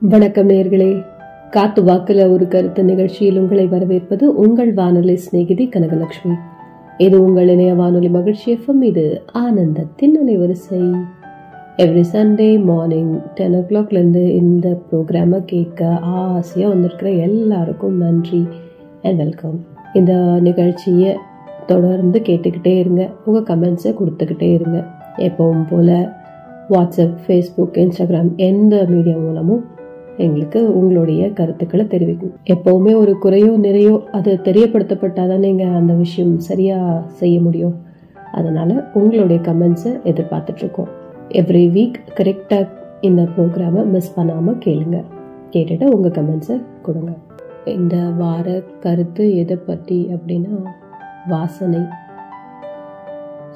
வணக்கம் நேர்களே. காத்து வாக்குல ஒரு கருத்து நிகழ்ச்சியில் உங்களை வரவேற்பது உங்கள் வானொலி சிநேகிதி கனகலட்சுமி. இது உங்கள் இணைய வானொலி மகிழ்ச்சி எஃப்எம் இது ஆனந்தத்தின் அலைவரிசை. எவ்ரி சண்டே மார்னிங் டென் ஓ கிளாக்லேருந்து இந்த ப்ரோக்ராமை கேட்க ஆசையாக வந்திருக்கிற எல்லாருக்கும் நன்றி அண்ட் வெல்கம் இந்த நிகழ்ச்சியை தொடர்ந்து கேட்டுக்கிட்டே இருங்க. உங்கள் கமெண்ட்ஸை கொடுத்துக்கிட்டே இருங்க. எப்பவும் போல் வாட்ஸ்அப் ஃபேஸ்புக் இன்ஸ்டாகிராம் எந்த மீடியா மூலமும் எங்களுக்கு உங்களுடைய கருத்துக்களை தெரிவிக்கும். எப்பவுமே ஒரு குறையோ நிறையோ அது தெரியப்படுத்தப்பட்டால் தான் நீங்கள் அந்த விஷயம் சரியாக செய்ய முடியும். அதனால் உங்களுடைய கமெண்ட்ஸை எதிர்பார்த்துட்ருக்கோம். எவ்ரி வீக் கரெக்டாக இந்த ப்ரோக்ராமை மிஸ் பண்ணாமல் கேளுங்க. கேட்டுட்டு உங்கள் கமெண்ட்ஸை கொடுங்க. இந்த வார கருத்து எதை பற்றி அப்படின்னா வாசனை.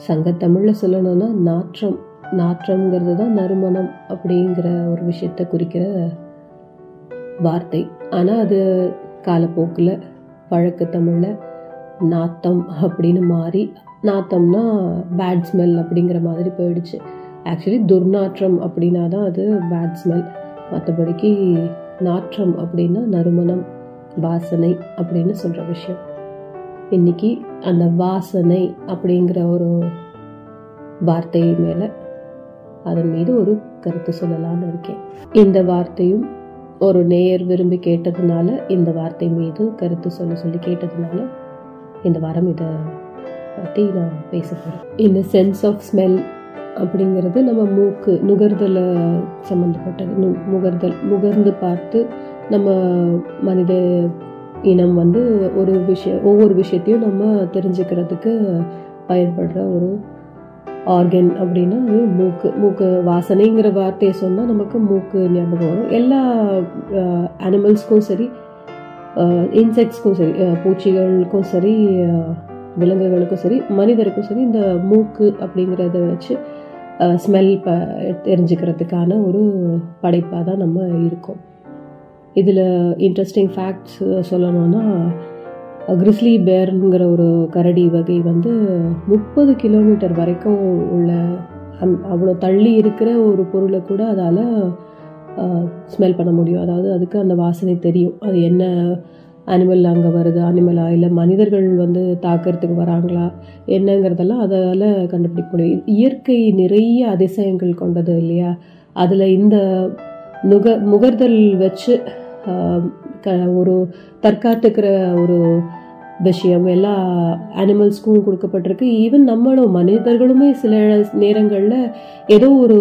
சங்கத்தமிழில் சொல்லணும்னா நாற்றம். நாற்றம்ங்கிறது தான் நறுமணம் அப்படிங்கிற ஒரு விஷயத்தை குறிக்கிற வார்த்தை. ஆனால் அது காலப்போக்கில் பழக்க தமிழில் நாத்தம் அப்படின்னு மாறி நாத்தம்னா பேட் ஸ்மெல் அப்படிங்கிற மாதிரி போயிடுச்சு. ஆக்சுவலி துர்நாற்றம் அப்படின்னா தான் அது பேட் ஸ்மெல் மற்றபடிக்கு நாற்றம் அப்படின்னா நறுமணம் வாசனை அப்படின்னு சொல்கிற விஷயம். இன்னைக்கு அந்த வாசனை அப்படிங்கிற ஒரு வார்த்தை மேலே அதன் மீது ஒரு கருத்து சொல்லலாம்னு இருக்கேன். இந்த வார்த்தையும் ஒரு நேயர் விரும்பி கேட்டதுனால இந்த வார்த்தை மீது கருத்து சொல்ல சொல்லி கேட்டதுனால இந்த வாரம் இதை பற்றி நான் பேச போகிறேன் இந்த சென்ஸ் ஆஃப் ஸ்மெல் அப்படிங்கிறது நம்ம மூக்கு நுகர்தலை சம்மந்தப்பட்டது நு முகர்தல் முகர்ந்து பார்த்து நம்ம மனித இனம் வந்து ஒரு விஷயம் ஒவ்வொரு விஷயத்தையும் நம்ம தெரிஞ்சுக்கிறதுக்கு பயன்படுற ஒரு ஆர்கன் அப்படின்னா அது மூக்கு மூக்கு வாசனைங்கிற வார்த்தையை சொன்னால் நமக்கு மூக்கு ஞாபகம் வரும். எல்லா அனிமல்ஸ்க்கும் சரி இன்செக்ட்ஸ்க்கும் சரி பூச்சிகளுக்கும் சரி விலங்குகளுக்கும் சரி மனிதருக்கும் சரி இந்த மூக்கு அப்படிங்கிறத வச்சு ஸ்மெல் ப தெரிஞ்சுக்கிறதுக்கான ஒரு படைப்பாக தான் நம்ம இருக்கோம். இதில் இன்ட்ரெஸ்டிங் ஃபேக்ட்ஸ் சொல்லணும்னா கிறிஸ்லி பேர்ங்கிற ஒரு கரடி வகை வந்து முப்பது கிலோமீட்டர் வரைக்கும் உள்ள அந் அவ்வளோ தள்ளி இருக்கிற ஒரு பொருளை கூட அதால் ஸ்மெல் பண்ண முடியும். அதாவது அதுக்கு அந்த வாசனை தெரியும். அது என்ன அனிமல் அங்கே வருது அனிமலா இல்லை மனிதர்கள் வந்து தாக்கிறதுக்கு வராங்களா? என்னங்கிறதெல்லாம் அதால் கண்டுபிடிக்க முடியும். இயற்கை நிறைய அதிசயங்கள் கொண்டது இல்லையா? அதில் இந்த நுக முகர்தல் வச்சு க ஒரு தற்காத்துக்கிற ஒரு விஷயம். எல்லா அனிமல்ஸ்க்கும் கொடுக்கப்பட்டிருக்கு. ஈவன் நம்மளும் மனிதர்களுமே சில நேரங்களில் ஏதோ ஒரு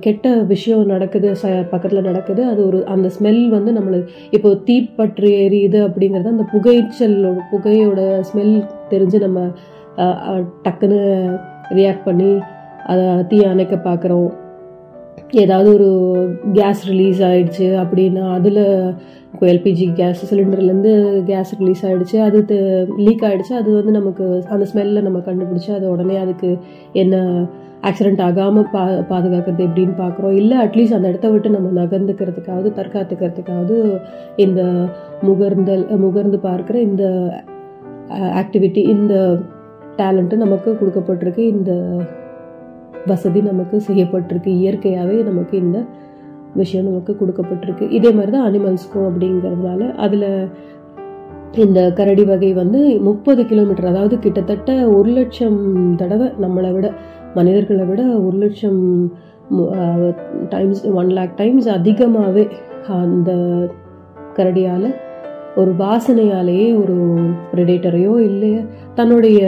கெட்ட விஷயம் நடக்குது ச பக்கத்தில் நடக்குது. அது ஒரு அந்த ஸ்மெல் வந்து நம்மளுக்கு இப்போ தீப்பற்று எரியுது அப்படிங்கிறது அந்த புகைச்சலோட புகையோட ஸ்மெல் தெரிஞ்சு நம்ம டக்குன்னு ரியாக்ட் பண்ணி அதை தீ அணைக்க பார்க்குறோம் ஏதாவது ஒரு கேஸ் ரிலீஸ் ஆகிடுச்சு அப்படின்னா அதில் இப்போ எல்பிஜி கேஸ் சிலிண்டர்லேருந்து கேஸ் ரிலீஸ் ஆகிடுச்சு அது லீக் ஆகிடுச்சு அது வந்து நமக்கு அந்த ஸ்மெல்லில் நம்ம கண்டுபிடிச்சி அது உடனே அதுக்கு என்ன ஆக்சிடெண்ட் ஆகாமல் பா பாதுகாக்கிறது எப்படின்னு பார்க்குறோம் இல்லை அட்லீஸ்ட் அந்த இடத்த விட்டு நம்ம நகர்ந்துக்கிறதுக்காவது தற்காத்துக்கிறதுக்காவது இந்த முகர்ந்தல் முகர்ந்து பார்க்குற இந்த ஆக்டிவிட்டி இந்த டேலண்ட்டு நமக்கு கொடுக்கப்பட்டிருக்கு. இந்த வசதி நமக்கு செய்யப்பட்டிருக்கு. இயற்கையாகவே நமக்கு இந்த விஷயம் நமக்கு கொடுக்கப்பட்டிருக்கு. இதே மாதிரி தான் அனிமல்ஸ்க்கும் அப்படிங்கிறதுனால அதில் இந்த கரடி வகை வந்து முப்பது கிலோமீட்டர் அதாவது கிட்டத்தட்ட ஒரு லட்சம் தடவை நம்மளை விட மனிதர்களை விட ஒரு லட்சம் டைம்ஸ் ஒன் லேக் டைம்ஸ் அதிகமாகவே அந்த கரடியால் ஒரு வாசனையாலேயே ஒரு ப்ரெடேட்டரையோ இல்லை தன்னுடைய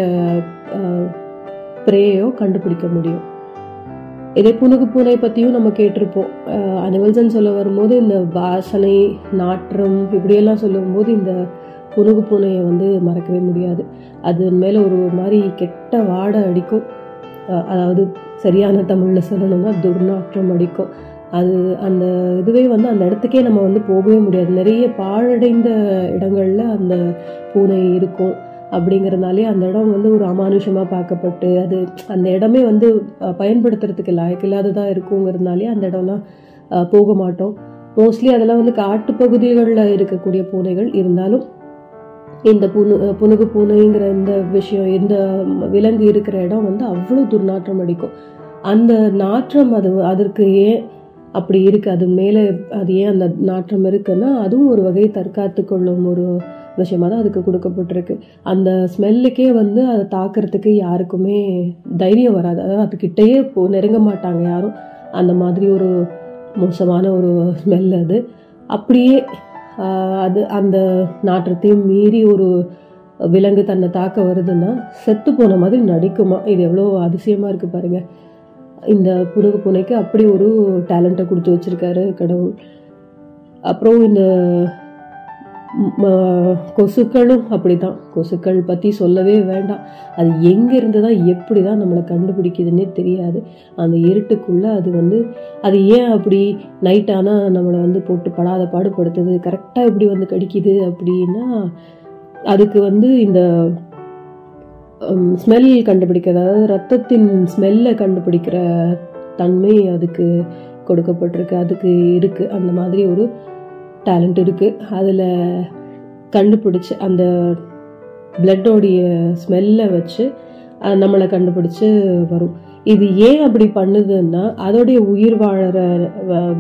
ப்ரேயோ கண்டுபிடிக்க முடியும். இதே புனுகு பூனை பற்றியும் நம்ம கேட்டிருப்போம். அனிமல்ஸ்ன்னு சொல்ல வரும்போது இந்த வாசனை நாற்றம் இப்படியெல்லாம் சொல்லும்போது இந்த புனுகு பூனையை வந்து மறக்கவே முடியாது. அது மேலே ஒரு மாதிரி கெட்ட வாடை அடிக்கும். அதாவது சரியான தமிழில் சொல்லணும்னா துர்நாற்றம் அடிக்கும். அது அந்த இதுவே வந்து அந்த இடத்துக்கே நம்ம வந்து போகவே முடியாது. நிறைய பாழடைந்த இடங்களில் அந்த பூனை இருக்கும். அப்படிங்கிறதுனாலே அந்த இடம் வந்து ஒரு அமானுஷமாக பார்க்கப்பட்டு அது அந்த இடமே வந்து பயன்படுத்துறதுக்கு லாயக்கில்லாததாக இருக்குங்கிறதுனாலே அந்த இடம்லாம் போக மாட்டோம். மோஸ்ட்லி அதெல்லாம் வந்து காட்டுப்பகுதிகளில் இருக்கக்கூடிய பூனைகள் இருந்தாலும் இந்த புனு புனுகு பூனைங்கிற இந்த விஷயம் இந்த விலங்கு இருக்கிற இடம் வந்து அவ்வளோ துர்நாற்றம் அடிக்கும். அந்த நாற்றம் அது அதற்கு ஏன் அப்படி இருக்கு? அது மேலே அது ஏன் அந்த நாற்றம் இருக்குன்னா அதுவும் ஒரு வகை தற்காத்து கொள்ளும் ஒரு விஷயமா தான் அதுக்கு கொடுக்கப்பட்டிருக்கு. அந்த ஸ்மெல்லுக்கே வந்து அதை தாக்குறதுக்கு யாருக்குமே தைரியம் வராது. அதாவது அதுக்கிட்டேயே போ நெருங்க மாட்டாங்க யாரும். அந்த மாதிரி ஒரு மோசமான ஒரு ஸ்மெல் அது. அப்படியே அது அந்த நாற்றத்தையும் மீறி ஒரு விலங்கு தன்னை தாக்க வருதுன்னா செத்து போன மாதிரி நடிக்குமா? இது எவ்வளோ அதிசயமாக இருக்குது பாருங்கள் இந்த புனுகு பூனைக்கு அப்படி ஒரு டேலண்ட்டை கொடுத்து வச்சிருக்காரு கடவுள். அப்புறம் இந்த கொசுக்களும் அப்படி தான் கொசுக்கள் பற்றி சொல்லவே வேண்டாம். அது எங்கேருந்து தான் எப்படி தான் நம்மளை கண்டுபிடிக்குதுன்னே தெரியாது. அந்த இருட்டுக்குள்ளே அது வந்து அது ஏன் அப்படி நைட்டானால் நம்மளை வந்து போட்டு படாத பாடுபடுத்துது கரெக்டாக எப்படி வந்து கடிக்குது அப்படின்னா அதுக்கு வந்து இந்த ஸ்மெல் கண்டுபிடிக்கிற அதாவது ரத்தத்தின் ஸ்மெல்லை கண்டுபிடிக்கிற தன்மை அதுக்கு கொடுக்கப்பட்டிருக்கு அதுக்கு இருக்குது அந்த மாதிரி ஒரு டேலண்ட் இருக்குது அதில் கண்டுபிடிச்சு அந்த பிளட்டோடைய ஸ்மெல்லை வச்சு நம்மளை கண்டுபிடிச்சு வரும். இது ஏன் அப்படி பண்ணுதுன்னா அதோடைய உயிர் வாழற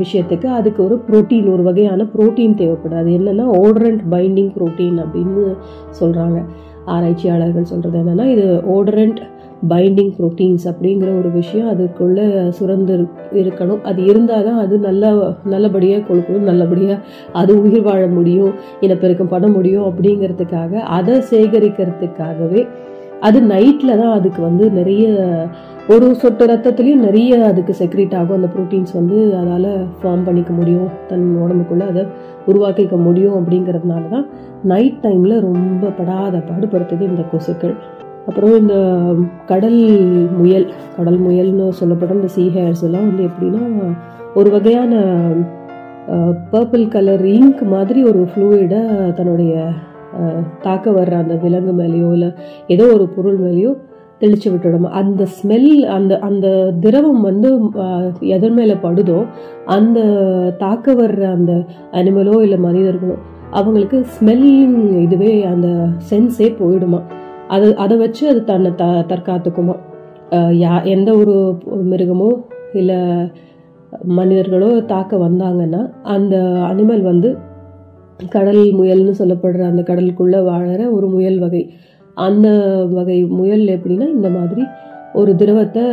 விஷயத்துக்கு அதுக்கு ஒரு புரோட்டீன் ஒரு வகையான புரோட்டீன் தேவைப்படுது. அது என்னன்னா ஓடரண்ட் பைண்டிங் புரோட்டீன் அப்படின்னு சொல்றாங்க. ஆராய்ச்சியாளர்கள் சொல்றது என்னன்னா இது ஓடரண்ட் பைண்டிங் புரோட்டீன்ஸ் அப்படிங்கிற ஒரு விஷயம் அதுக்குள்ளே சுரந்து இருக்கணும். அது இருந்தால் தான் அது நல்ல நல்லபடியாக கொடுக்கணும் நல்லபடியாக அது உயிர் வாழ முடியும் இனப்பெருக்கம் பண்ண முடியும் அப்படிங்கிறதுக்காக அதை சேகரிக்கிறதுக்காகவே அது நைட்டில் தான் அதுக்கு வந்து நிறைய ஒரு சொட்டு ரத்தத்துலேயும் நிறைய அதுக்கு செக்ரேட் ஆகும். அந்த ப்ரோட்டீன்ஸ் வந்து அதால் ஃபார்ம் பண்ணிக்க முடியும் தன் உடம்புக்குள்ளே அதை உருவாக்கிக்க முடியும் அப்படிங்கிறதுனால தான் நைட் டைமில் ரொம்ப படாத பாடுபடுத்துது இந்த கொசுக்கள். அப்புறம் இந்த கடல் முயல் கடல் முயல்னு சொல்லப்படுற இந்த சீ ஹேர்ஸ் எல்லாம் வந்து எப்படின்னா ஒரு வகையான பர்பிள் கலர் இங்க் மாதிரி ஒரு ஃப்ளூயிடை தன்னுடைய தாக்க வர்ற அந்த விலங்கு மேலேயோ இல்லை ஏதோ ஒரு பொருள் மேலேயோ தெளிச்சு விட்டுடும். அந்த ஸ்மெல் அந்த அந்த திரவம் வந்து எதன் மேலே படுதோ அந்த தாக்க வர்ற அந்த அனிமலோ இல்லை மனிதர்களோ அவங்களுக்கு ஸ்மெல்லிங் இதுவே அந்த சென்ஸே போயிடுமா அது அதை வச்சு அது தன்னை த தற்காத்துக்குமா. யா எந்த ஒரு மிருகமோ இல்லை மனிதர்களோ தாக்க வந்தாங்கன்னா அந்த அனிமல் வந்து கடல் முயல்னு சொல்லப்படுற அந்த கடலுக்குள்ளே வாழற ஒரு முயல் வகை. அந்த வகை முயல் எப்படின்னா இந்த மாதிரி ஒரு திரவத்தை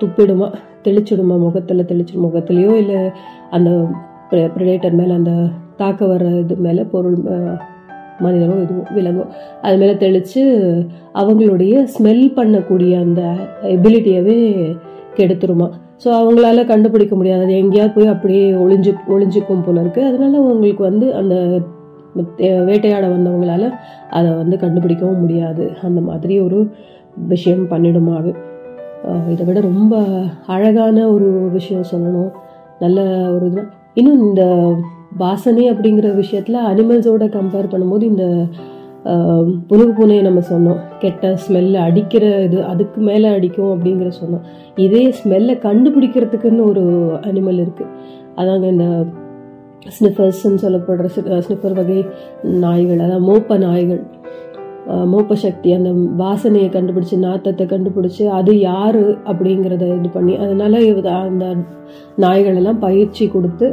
துப்பிடுமா தெளிச்சிடுமா முகத்தில் தெளிச்சிடும் முகத்துலேயோ இல்லை அந்த ப்ரிடேட்டர் மேலே அந்த தாக்க வர்ற இது மேலே பொருள் மனிதனோ இதுவோ விலங்கோ அது மேலே தெளித்து அவங்களுடைய ஸ்மெல் பண்ணக்கூடிய அந்த எபிலிட்டியவே கெடுத்துருமா. ஸோ அவங்களால கண்டுபிடிக்க முடியாது. அது எங்கேயாவது போய் அப்படியே ஒளிஞ்சு ஒளிஞ்சுக்கும் போல இருக்கு. அதனால உங்களுக்கு வந்து அந்த தே- வேட்டையாட வந்தவங்களால அதை வந்து கண்டுபிடிக்கவும் முடியாது. அந்த மாதிரி ஒரு விஷயம் பண்ணிடுமா அது. இதை விட ரொம்ப அழகான ஒரு விஷயம் சொல்லணும். நல்ல ஒரு இது. இன்னும் இந்த வாசனை அப்படிங்கிற விஷயத்தில் அனிமல்ஸோட கம்பேர் பண்ணும்போது இந்த ஆஹ், புனுகு பூனையை நம்ம சொன்னோம். கெட்ட ஸ்மெல்ல அடிக்கிற இது அதுக்கு மேலே அடிக்கும் அப்படிங்கிற சொன்னோம். இதே ஸ்மெல்லை கண்டுபிடிக்கிறதுக்குன்னு ஒரு அனிமல் இருக்குது அதாங்க இந்த ஸ்னிஃபர்ஸ்ன்னு சொல்லப்படுற ஸ்னிஃபர் வகை நாய்கள் அதாவது மோப்ப நாய்கள். மோப்ப சக்தி அந்த வாசனையை கண்டுபிடிச்சு நாத்தத்தை கண்டுபிடிச்சு அது யார் அப்படிங்கிறத இது பண்ணி அதனால அந்த நாய்களெல்லாம் பயிற்சி கொடுத்து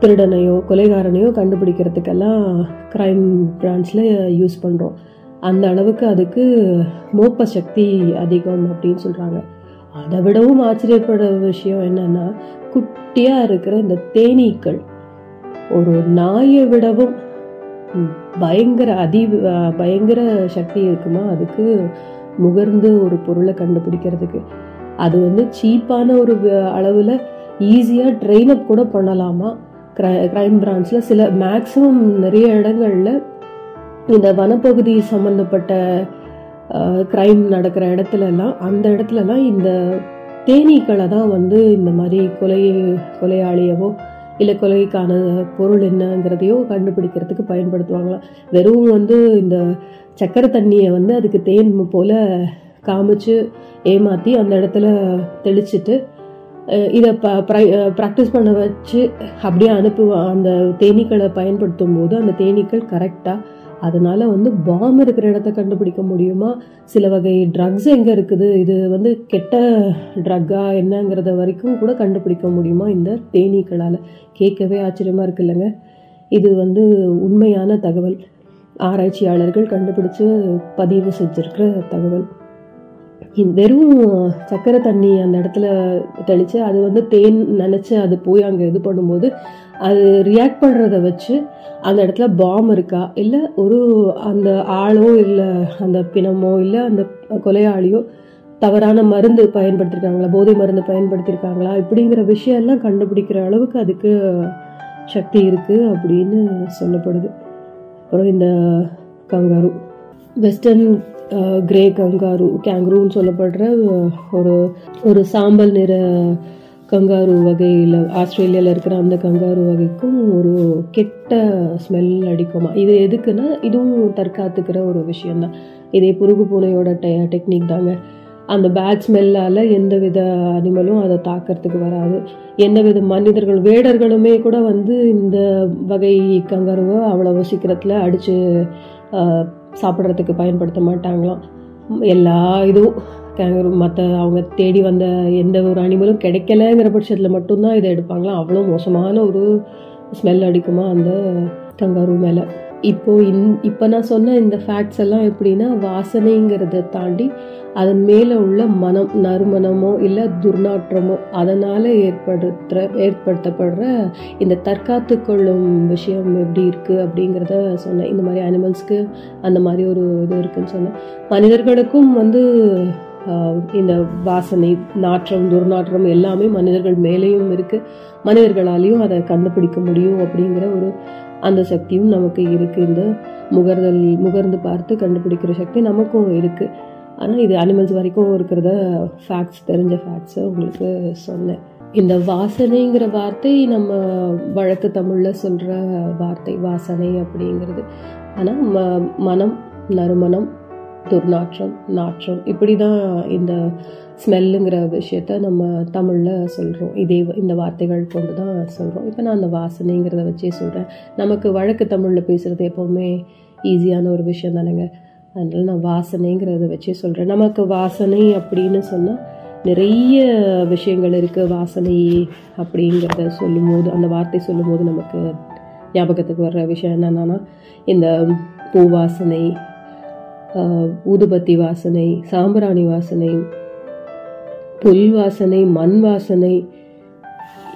திருடனையோ கொலைகாரனையோ கண்டுபிடிக்கிறதுக்கெல்லாம் க்ரைம் பிரான்ச்சில் யூஸ் பண்ணுறோம் அந்த அளவுக்கு அதுக்கு மோப்ப சக்தி அதிகம் அப்படின்னு சொல்கிறாங்க அதை விடவும் ஆச்சரியப்பட விஷயம் என்னன்னா குட்டியாக இருக்கிற இந்த தேனீக்கள் ஒரு நாயை விடவும் பயங்கர அதி பயங்கர சக்தி இருக்குமா? அதுக்கு முகர்ந்து ஒரு பொருளை கண்டுபிடிக்கிறதுக்கு. அது வந்து சீப்பான ஒரு அளவில் அளவுல ஈஸியாக ட்ரெயின் அப் கூட பண்ணலாமா? கிரைம் பிரான்ச்சில் சில மேக்ஸிமம் நிறைய இடங்களில் இந்த வனப்பகுதி சம்மந்தப்பட்ட கிரைம் நடக்கிற இடத்துலலாம் அந்த இடத்துலலாம் இந்த தேனீக்களை தான் வந்து இந்த மாதிரி கொலை கொலையாளியவோ இல்லை கொலைக்கான பொருள் என்னங்கிறதையோ கண்டுபிடிக்கிறதுக்கு பயன்படுத்துவாங்களாம் வெறும் வந்து இந்த சக்கரை தண்ணியை வந்து அதுக்கு தேன் போல காமிச்சு ஏமாற்றி அந்த இடத்துல தெளிச்சிட்டு இதை ப ப்ராக்டிஸ் பண்ண வச்சு அப்படியே அனுப்புவா அந்த தேனீக்களை பயன்படுத்தும் போது அந்த தேனீக்கள் கரெக்டாக அதனால் வந்து பாம் இருக்கிற இடத்த கண்டுபிடிக்க முடியுமா? சில வகை ட்ரக்ஸ் எங்கே இருக்குது? இது வந்து கெட்ட ட்ரக்கா என்னங்கிறத வரைக்கும் கூட கண்டுபிடிக்க முடியுமா இந்த தேனீக்களால்? கேட்கவே ஆச்சரியமாக இருக்கு இல்லைங்க. இது வந்து உண்மையான தகவல். ஆராய்ச்சியாளர்கள் கண்டுபிடிச்சு பதிவு செஞ்சிருக்கிற தகவல். வெறும் சக்கரை தண்ணி அந்த இடத்துல தெளித்து அது வந்து தேன் நினச்சி அது போய் அங்கே இது பண்ணும்போது அது ரியாக்ட் பண்ணுறத வச்சு அந்த இடத்துல பாம் இருக்கா? இல்லை ஒரு அந்த ஆளோ இல்லை அந்த பிணமோ இல்லை அந்த கொலையாளியோ தவறான மருந்து பயன்படுத்தியிருக்காங்களா போதை மருந்து பயன்படுத்தியிருக்காங்களா இப்படிங்கிற விஷயம் எல்லாம் கண்டுபிடிக்கிற அளவுக்கு அதுக்கு சக்தி இருக்குது அப்படின்னு சொல்லப்படுது. அப்புறம் இந்த கங்காரு. வெஸ்டர்ன் கிரே கங்காரு கேங்க்ரூன்னு சொல்லப்படுற ஒரு ஒரு சாம்பல் நிற கங்காரு வகையில் ஆஸ்திரேலியாவில் இருக்கிற அந்த கங்காரு வகைக்கும் ஒரு கெட்ட ஸ்மெல் அடிக்குமா? இது எதுக்குன்னா இதுவும் தற்காத்துக்கிற ஒரு விஷயந்தான் இதே புருகு பூனையோட டெ டெக்னிக் தாங்க. அந்த பேட் ஸ்மெல்லால் எந்த வித அனிமலும் அதை தாக்கிறதுக்கு வராது. எந்த வித மனிதர்கள் வேடர்களுமே கூட வந்து இந்த வகை கங்காருவை அவ்வளவு சீக்கிரத்தில் அடித்து சாப்பிட்றதுக்கு பயன்படுத்த மாட்டாங்களாம். எல்லா இதுவும் கேங்கரு மற்ற அவங்க தேடி வந்த எந்த ஒரு அனிமலும் கிடைக்கலங்கிற பட்சத்தில் மட்டும்தான் இதை எடுப்பாங்களாம். அவ்வளோ மோசமான ஒரு ஸ்மெல் அடிக்குமா அந்த கங்காரு மேலே. இப்போ இன் இப்போ நான் சொன்ன இந்த ஃபேக்ட்ஸ் எல்லாம் எப்படின்னா வாசனைங்கிறத தாண்டி அதன் மேலே உள்ள மனம் நறுமணமோ இல்லை துர்நாற்றமோ அதனால் ஏற்படுத்துகிற ஏற்படுத்தப்படுற இந்த தற்காத்து கொள்ளும் விஷயம் எப்படி இருக்குது அப்படிங்கிறத சொன்னேன். இந்த மாதிரி அனிமல்ஸ்க்கு அந்த மாதிரி ஒரு இது இருக்குதுன்னு சொன்னேன். மனிதர்களுக்கும் வந்து இந்த வாசனை நாற்றம் துர்நாற்றம் எல்லாமே மனிதர்கள் மேலேயும் இருக்குது மனிதர்களாலேயும் அதை கண்டுபிடிக்க முடியும் அப்படிங்கிற ஒரு அந்த சக்தியும் நமக்கு இருக்குது இந்த முகர்தல் முகர்ந்து பார்த்து கண்டுபிடிக்கிற சக்தி நமக்கும் இருக்குது ஆனால் இது அனிமல்ஸ் வரைக்கும் இருக்கிறத ஃபேக்ட்ஸ் தெரிஞ்ச ஃபேக்ட்ஸை உங்களுக்கு சொன்னேன். இந்த வாசனைங்கிற வார்த்தை நம்ம வழக்கு தமிழில் சொல்கிற வார்த்தை வாசனை அப்படிங்கிறது. ஆனால் ம மனம் நறுமணம் துர்நாற்றம் நாற்றம் இப்படி தான் இந்த ஸ்மெல்லுங்கிற விஷயத்த நம்ம தமிழில் சொல்கிறோம் இதே இந்த வார்த்தைகள் கொண்டு தான் சொல்கிறோம் இப்போ நான் அந்த வாசனைங்கிறத வச்சே சொல்கிறேன் நமக்கு வழக்கு தமிழில் பேசுகிறது எப்போவுமே ஈஸியான ஒரு விஷயம் தானேங்க. அதனால் நான் வாசனைங்கிறத வச்சே சொல்கிறேன் நமக்கு வாசனை அப்படின்னு சொன்னால் நிறைய விஷயங்கள் இருக்குது வாசனை அப்படிங்கிறத சொல்லும்போது அந்த வார்த்தை சொல்லும்போது நமக்கு ஞாபகத்துக்கு வர்ற விஷயம் என்னென்னா இந்த பூ வாசனை ஊதுபத்தி வாசனை சாம்பிராணி வாசனை புல் வாசனை மண் வாசனை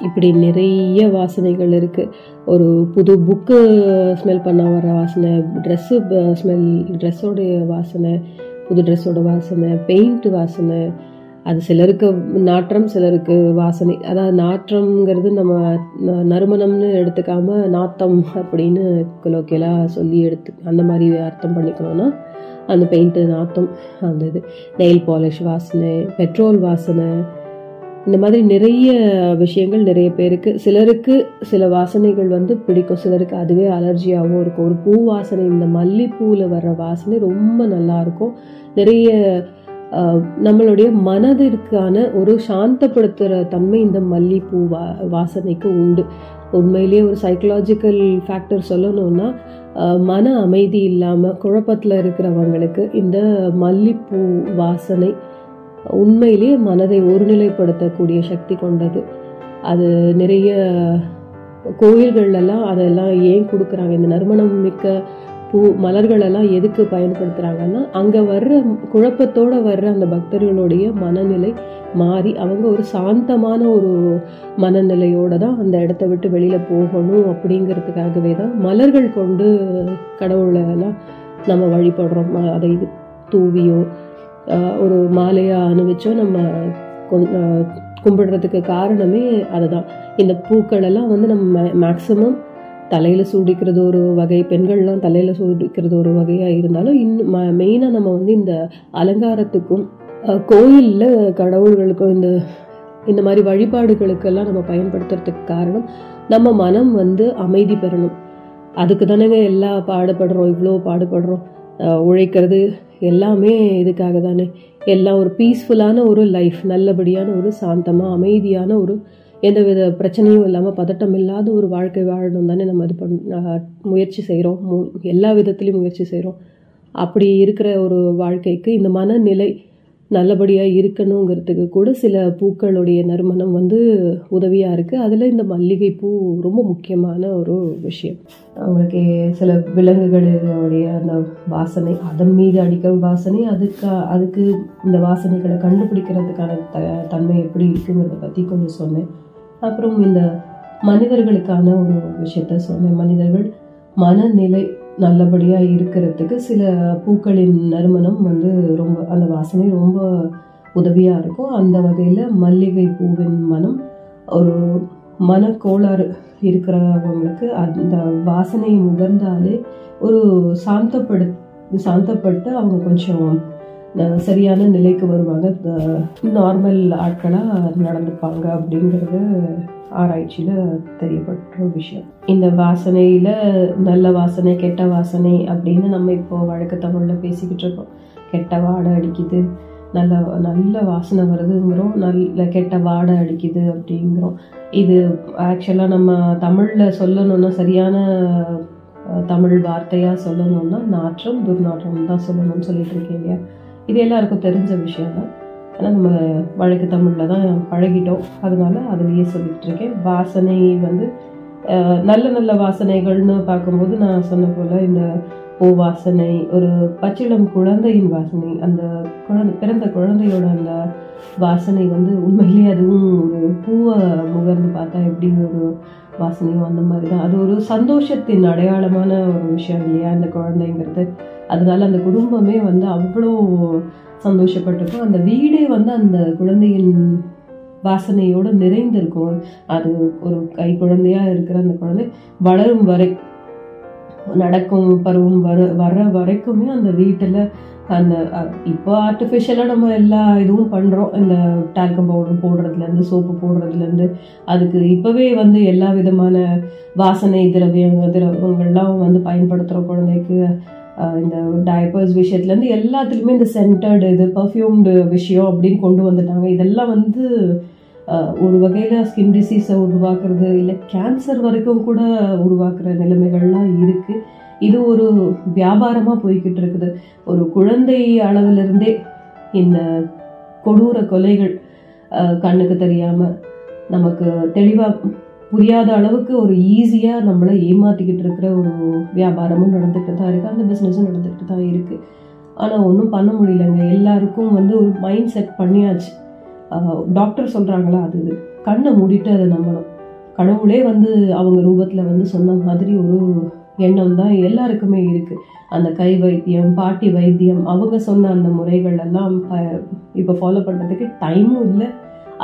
இப்படி நிறைய வாசனைகள் இருக்குது ஒரு புது புக்கு ஸ்மெல் பண்ண வர வாசனை ட்ரெஸ்ஸு ஸ்மெல் ட்ரெஸ்ஸோடைய வாசனை புது ட்ரெஸ்ஸோட வாசனை பெயிண்ட் வாசனை அது சிலருக்கு நாற்றம் சிலருக்கு வாசனை. அதாவது நாற்றம்ங்கிறது நம்ம நறுமணம்னு எடுத்துக்காம நாத்தம் அப்படின்னு குலோக்கியலாக சொல்லி எடுத்து அந்த மாதிரி அர்த்தம் பண்ணிக்கணும்னா அந்த பெயிண்ட்டு நாத்தம் அந்த இது நெயில் பாலிஷ் வாசனை பெட்ரோல் வாசனை இந்த மாதிரி நிறைய விஷயங்கள் நிறைய பேருக்கு சிலருக்கு சில வாசனைகள் வந்து பிடிக்கும். சிலருக்கு அதுவே அலர்ஜியாகவும் இருக்கும். ஒரு பூ வாசனை இந்த மல்லிப்பூவில் வர்ற வாசனை ரொம்ப நல்லா இருக்கும். நிறைய நம்மளுடைய மனதிற்கான ஒரு சாந்தப்படுத்துகிற தன்மை இந்த மல்லிப்பூ வா வாசனைக்கு உண்டு. உண்மையிலேயே ஒரு சைக்கலாஜிக்கல் ஃபேக்டர் சொல்லணும்னா மன அமைதி இல்லாமல் குழப்பத்தில் இருக்கிறவங்களுக்கு இந்த மல்லிப்பூ வாசனை உண்மையிலேயே மனதை ஒருநிலைப்படுத்தக்கூடிய சக்தி கொண்டது. அது நிறைய கோயில்கள்லாம் அதெல்லாம் ஏன் கொடுக்குறாங்க? இந்த நறுமணம் மிக்க பூ மலர்களெல்லாம் எதுக்கு பயன்படுத்துகிறாங்கன்னா அங்கே வர்ற குழப்பத்தோடு வர்ற அந்த பக்தர்களுடைய மனநிலை மாறி அவங்க ஒரு சாந்தமான ஒரு மனநிலையோடு தான் அந்த இடத்த விட்டு வெளியில் போகணும் அப்படிங்கிறதுக்காகவே தான் மலர்கள் கொண்டு கடவுளெல்லாம் நம்ம வழிபடுறோம். அதை தூவியோ ஒரு மாலையாக அணிவிச்சோ நம்ம கும்பிடுறதுக்கு காரணமே அதுதான். இந்த பூக்கள் எல்லாம் வந்து நம்ம மேக்சிமம் தலையில் சூடிக்கிறது ஒரு வகை பெண்கள்லாம் தலையில் சூடிக்கிறது ஒரு வகையாக இருந்தாலும் இன்னும் மெயினாக நம்ம வந்து இந்த அலங்காரத்துக்கும் கோயிலில் கடவுள்களுக்கும் இந்த இந்த மாதிரி வழிபாடுகளுக்கெல்லாம் நம்ம பயன்படுத்துறதுக்கு காரணம் நம்ம மனம் வந்து அமைதி பெறணும். அதுக்கு தானேங்க எல்லா பாடுபடுறோம் இவ்வளோ பாடுபடுறோம். உழைக்கிறது எல்லாமே இதுக்காக தானே. எல்லாம் ஒரு பீஸ்ஃபுல்லான ஒரு லைஃப் நல்லபடியான ஒரு சாந்தமாக அமைதியான ஒரு எந்த வித பிரச்சனையும் இல்லாமல் பதட்டம் இல்லாத ஒரு வாழ்க்கை வாழணும் தானே நம்ம இது பண் முயற்சி செய்கிறோம் எல்லா விதத்துலேயும் முயற்சி செய்கிறோம் அப்படி இருக்கிற ஒரு வாழ்க்கைக்கு இந்த மனநிலை நல்லபடியாக இருக்கணுங்கிறதுக்கு கூட சில பூக்களுடைய நறுமணம் வந்து உதவியாக இருக்குது அதில் இந்த மல்லிகை பூ ரொம்ப முக்கியமான ஒரு விஷயம். அவங்களுக்கு சில விலங்குகளுடைய அந்த வாசனை அதன் மீது அடிக்கும் வாசனை அதுக்கு அதுக்கு இந்த வாசனைகளை கண்டுபிடிக்கிறதுக்கான த தன்மை எப்படி இருக்குங்கிறத பற்றி கொஞ்சம் சொன்னேன். அப்புறம் இந்த மனிதர்களுக்கான ஒரு விஷயத்த சொன்னேன். மனிதர்கள் மனநிலை நல்லபடியாக இருக்கிறதுக்கு சில பூக்களின் நறுமணம் வந்து ரொம்ப அந்த வாசனை ரொம்ப உதவியாக இருக்கும். அந்த வகையில் மல்லிகை பூவின் மனம் ஒரு மனக்கோளாறு இருக்கிறவங்களுக்கு அந்த வாசனை முகர்ந்தாலே ஒரு சாந்தப்படு சாந்தப்பட்டு அவங்க கொஞ்சம் சரியான நிலைக்கு வருவாங்க. நார்மல் ஆட்களாக நடந்துப்பாங்க அப்படிங்கிறது ஆராய்ச்சியில் தெரியப்பட்ட விஷயம். இந்த வாசனையில் நல்ல வாசனை கெட்ட வாசனை அப்படின்னு நம்ம இப்போ வழக்கு தமிழில் பேசிக்கிட்டு இருக்கோம். கெட்ட வாடை அடிக்குது நல்ல நல்ல வாசனை வருதுங்கிறோம் நல்ல கெட்ட வாடை அடிக்குது அப்படிங்கிறோம். இது ஆக்சுவலாக நம்ம தமிழில் சொல்லணும்னா சரியான தமிழ் வார்த்தையாக சொல்லணும்னா நாற்றம் துர்நாற்றம் தான் சொல்லணும்னு சொல்லிட்டு இருக்கீங்க இது எல்லாருக்கும் தெரிஞ்ச விஷயம் தான். ஆனால் நம்ம வழக்கு தமிழில் தான் பழகிட்டோம். அதனால அதுலேயே சொல்லிட்டு இருக்கேன். வாசனை வந்து நல்ல நல்ல வாசனைகள்னு பார்க்கும்போது நான் சொன்ன போல் இந்த பூ வாசனை ஒரு பச்சிளம் குழந்தையின் வாசனை அந்த குழந்தை பிறந்த குழந்தையோட அந்த வாசனை வந்து உண்மையிலேயே அதுவும் ஒரு பூவை முகர்ந்து பார்த்தா எப்படி ஒரு வாசனையும் அந்த மாதிரி தான். அது ஒரு சந்தோஷத்தின் அடையாளமான ஒரு விஷயம் இல்லையா அந்த குழந்தைங்கிறது. அதனால அந்த குடும்பமே வந்து அவ்வளோ சந்தோஷப்பட்டிருக்கும். அந்த வீடே வந்து அந்த குழந்தையின் வாசனையோடு நிறைந்திருக்கும். அது ஒரு கை குழந்தையாக இருக்கிற அந்த குழந்தை வளரும் வரை நடக்கும் பருவம் வர வர வரைக்குமே அந்த வீட்டில் அந்த இப்போ ஆர்டிஃபிஷியலாக நம்ம எல்லா இதுவும் பண்ணுறோம் இந்த டால்கம் பவுடர் போடுறதுலேருந்து சோப்பு போடுறதுலேருந்து. அதுக்கு இப்போவே வந்து எல்லா விதமான வாசனை திரவிய திரவங்கள்லாம் வந்து பயன்படுத்துகிற குழந்தைக்கு இந்த டயப்பர்ஸ் விஷயத்துலேருந்து எல்லாத்துலேயுமே இந்த சென்டர்டு இது பர்ஃப்யூம்டு விஷயம் அப்படின்னு கொண்டு வந்துட்டாங்க. இதெல்லாம் வந்து ஒரு வகையில் ஸ்கின் டிசீஸை உருவாக்குறது இல்லை கேன்சர் வரைக்கும் கூட உருவாக்குற நிலைமைகள்லாம் இருக்குது இது ஒரு வியாபாரமாக போய்கிட்டு இருக்குது. ஒரு குழந்தை அளவிலிருந்தே இந்த கொடூர கொலைகள் கண்ணுக்கு தெரியாமல் நமக்கு தெளிவாக புரியாத அளவுக்கு ஒரு ஈஸியாக நம்மளை ஏமாற்றிக்கிட்டு இருக்கிற ஒரு வியாபாரமும் நடந்துகிட்டு தான் இருக்குது அந்த பிஸ்னஸும் நடந்துகிட்டு தான் இருக்குது ஆனால் ஒன்றும் பண்ண முடியலங்க. எல்லாருக்கும் வந்து ஒரு மைண்ட் செட் பண்ணியாச்சு டாக்டர் சொல்கிறாங்களா அது இது. கண்ணை மூடிட்டு அதை நம்பணும். கடவுளே வந்து அவங்க ரூபத்தில் வந்து சொன்ன மாதிரி ஒரு எண்ணம் தான் எல்லாருக்குமே இருக்குது அந்த கை வைத்தியம் பாட்டி வைத்தியம் அவங்க சொன்ன அந்த முறைகள் எல்லாம் இப்போ ஃபாலோ பண்ணுறதுக்கு டைமும் இல்லை.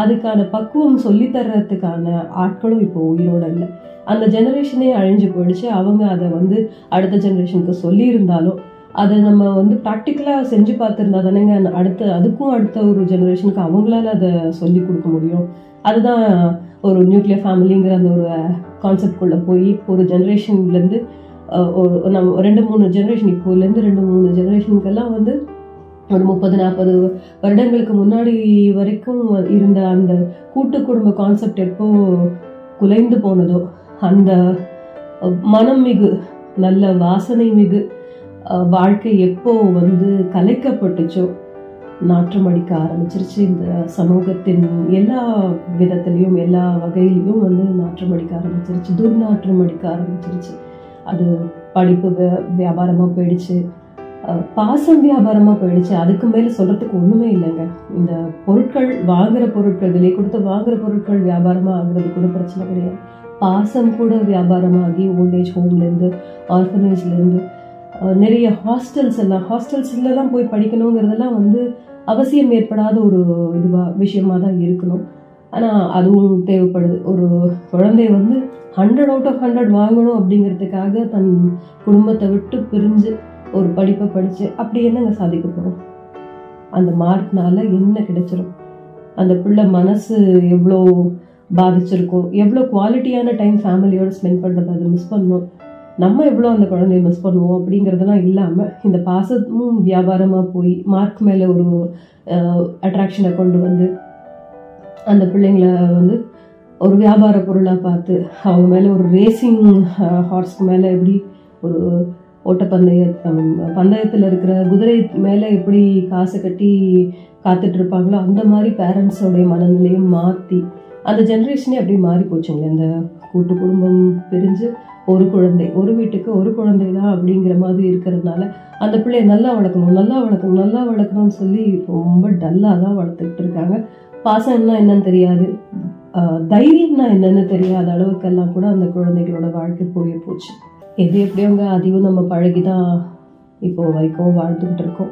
அதுக்கான பக்குவம் சொல்லித்தர்றதுக்கான ஆட்களும் இப்போ உயிரோட இல்லை. அந்த ஜெனரேஷனே அழிஞ்சு போயிடுச்சு. அவங்க அதை வந்து அடுத்த ஜெனரேஷனுக்கு சொல்லியிருந்தாலும் அதை நம்ம வந்து ப்ராக்டிக்கலாக செஞ்சு பார்த்துருந்தா தானேங்க அடுத்த அதுக்கும் அடுத்த ஒரு ஜெனரேஷனுக்கு அவங்களால அதை சொல்லி கொடுக்க முடியும். அதுதான் ஒரு நியூக்ளியர் ஃபேமிலிங்கிற அந்த ஒரு கான்செப்ட்குள்ளே போய் ஒரு ஜெனரேஷன்லேருந்து ஒரு நம்ம ரெண்டு மூணு ஜெனரேஷன் இப்போலேருந்து ரெண்டு மூணு ஜெனரேஷனுக்கெல்லாம் வந்து ஒரு முப்பது நாற்பது வருடங்களுக்கு முன்னாடி வரைக்கும் இருந்த அந்த கூட்டு குடும்ப கான்செப்ட் எப்போ குலைந்து போனதோ அந்த மனம் மிகு நல்ல வாசனை மிகு வாழ்க்கை எப்போ வந்து கலைக்கப்பட்டுச்சோ நாற்றம் அடிக்க ஆரம்பிச்சிருச்சு. இந்த சமூகத்தின் எல்லா விதத்துலேயும் எல்லா வகையிலையும் வந்து நாற்றம் அடிக்க ஆரம்பிச்சிருச்சு. துர்நாற்றம் அடிக்க ஆரம்பிச்சிருச்சு. அது படிப்பு வியாபாரமாக போயிடுச்சு. பாசம் வியாபாரமா போயிடுச்சு. அதுக்கு மேல சொல்றதுக்கு ஒண்ணுமே இல்லைங்க. இந்த பொருட்கள் வாங்குற பொருட்கள் விலை கொடுத்து வாங்குற பொருட்கள் வியாபாரமா ஆகுறது கூட பிரச்சனை கிடையாது. பாசம் கூட வியாபாரமாகி ஓல்டேஜ் ஹோம்லேருந்து ஆர்ஃபனேஜ்லேருந்து நிறைய ஹாஸ்டல்ஸ் எல்லாம் ஹாஸ்டல்ஸ்லாம் போய் படிக்கணுங்கிறதெல்லாம் வந்து அவசியம் ஏற்படாத ஒரு இதுவா விஷயமா தான் இருக்கணும். ஆனால் அதுவும் தேவைப்படுது. ஒரு குழந்தை வந்து ஹண்ட்ரட் அவுட் ஆஃப் ஹண்ட்ரட் வாங்கணும் அப்படிங்கிறதுக்காக தன் குடும்பத்தை விட்டு பிரிஞ்சு ஒரு படிப்பை படித்து அப்படி என்னங்க சாதிக்க போகிறோம் அந்த மார்க்னால என்ன கிடைச்சிரும்? அந்த பிள்ளை மனசு எவ்வளோ பாதிச்சிருக்கும்? எவ்வளோ குவாலிட்டியான டைம் ஃபேமிலியோட ஸ்பெண்ட் பண்ணுறது அதை மிஸ் பண்ணோம் நம்ம எவ்வளோ அந்த குழந்தைய மிஸ் பண்ணுவோம் அப்படிங்கிறதெல்லாம் இல்லாமல் இந்த பாசமும் வியாபாரமாக போய் மார்க் மேலே ஒரு அட்ராக்ஷனை கொண்டு வந்து அந்த பிள்ளைங்கள வந்து ஒரு வியாபார பொருளாக பார்த்து அவங்க மேலே ஒரு ரேசிங் ஹார்ஸ்க்கு மேலே எப்படி ஒரு ஓட்டப்பந்தய பந்தயத்தில் இருக்கிற குதிரை மேலே எப்படி காசை கட்டி காத்துட்டு இருப்பாங்களோ அந்த மாதிரி பேரண்ட்ஸோடைய மனநிலையும் மாற்றி அந்த ஜென்ரேஷனே அப்படியே மாறி போச்சுங்க. இந்த கூட்டு குடும்பம் பிரிஞ்சு ஒரு குழந்தை ஒரு வீட்டுக்கு ஒரு குழந்தை தான் அப்படிங்கிற மாதிரி இருக்கிறதுனால அந்த பிள்ளைய நல்லா வளர்க்கணும் நல்லா வளர்க்கணும் நல்லா வளர்க்கணும்னு சொல்லி ரொம்ப டல்லாக தான் வளர்த்துக்கிட்டு இருக்காங்க. பாசம்னா என்னன்னு தெரியாது. தைரியம்னா என்னன்னு தெரியாத அளவுக்கெல்லாம் கூட அந்த குழந்தைகளோட வாழ்க்கை போய் போச்சு. எது எப்படியோங்க அதையும் நம்ம பழகி தான் இப்போ வரைக்கும் வாழ்ந்துக்கிட்டு இருக்கோம்.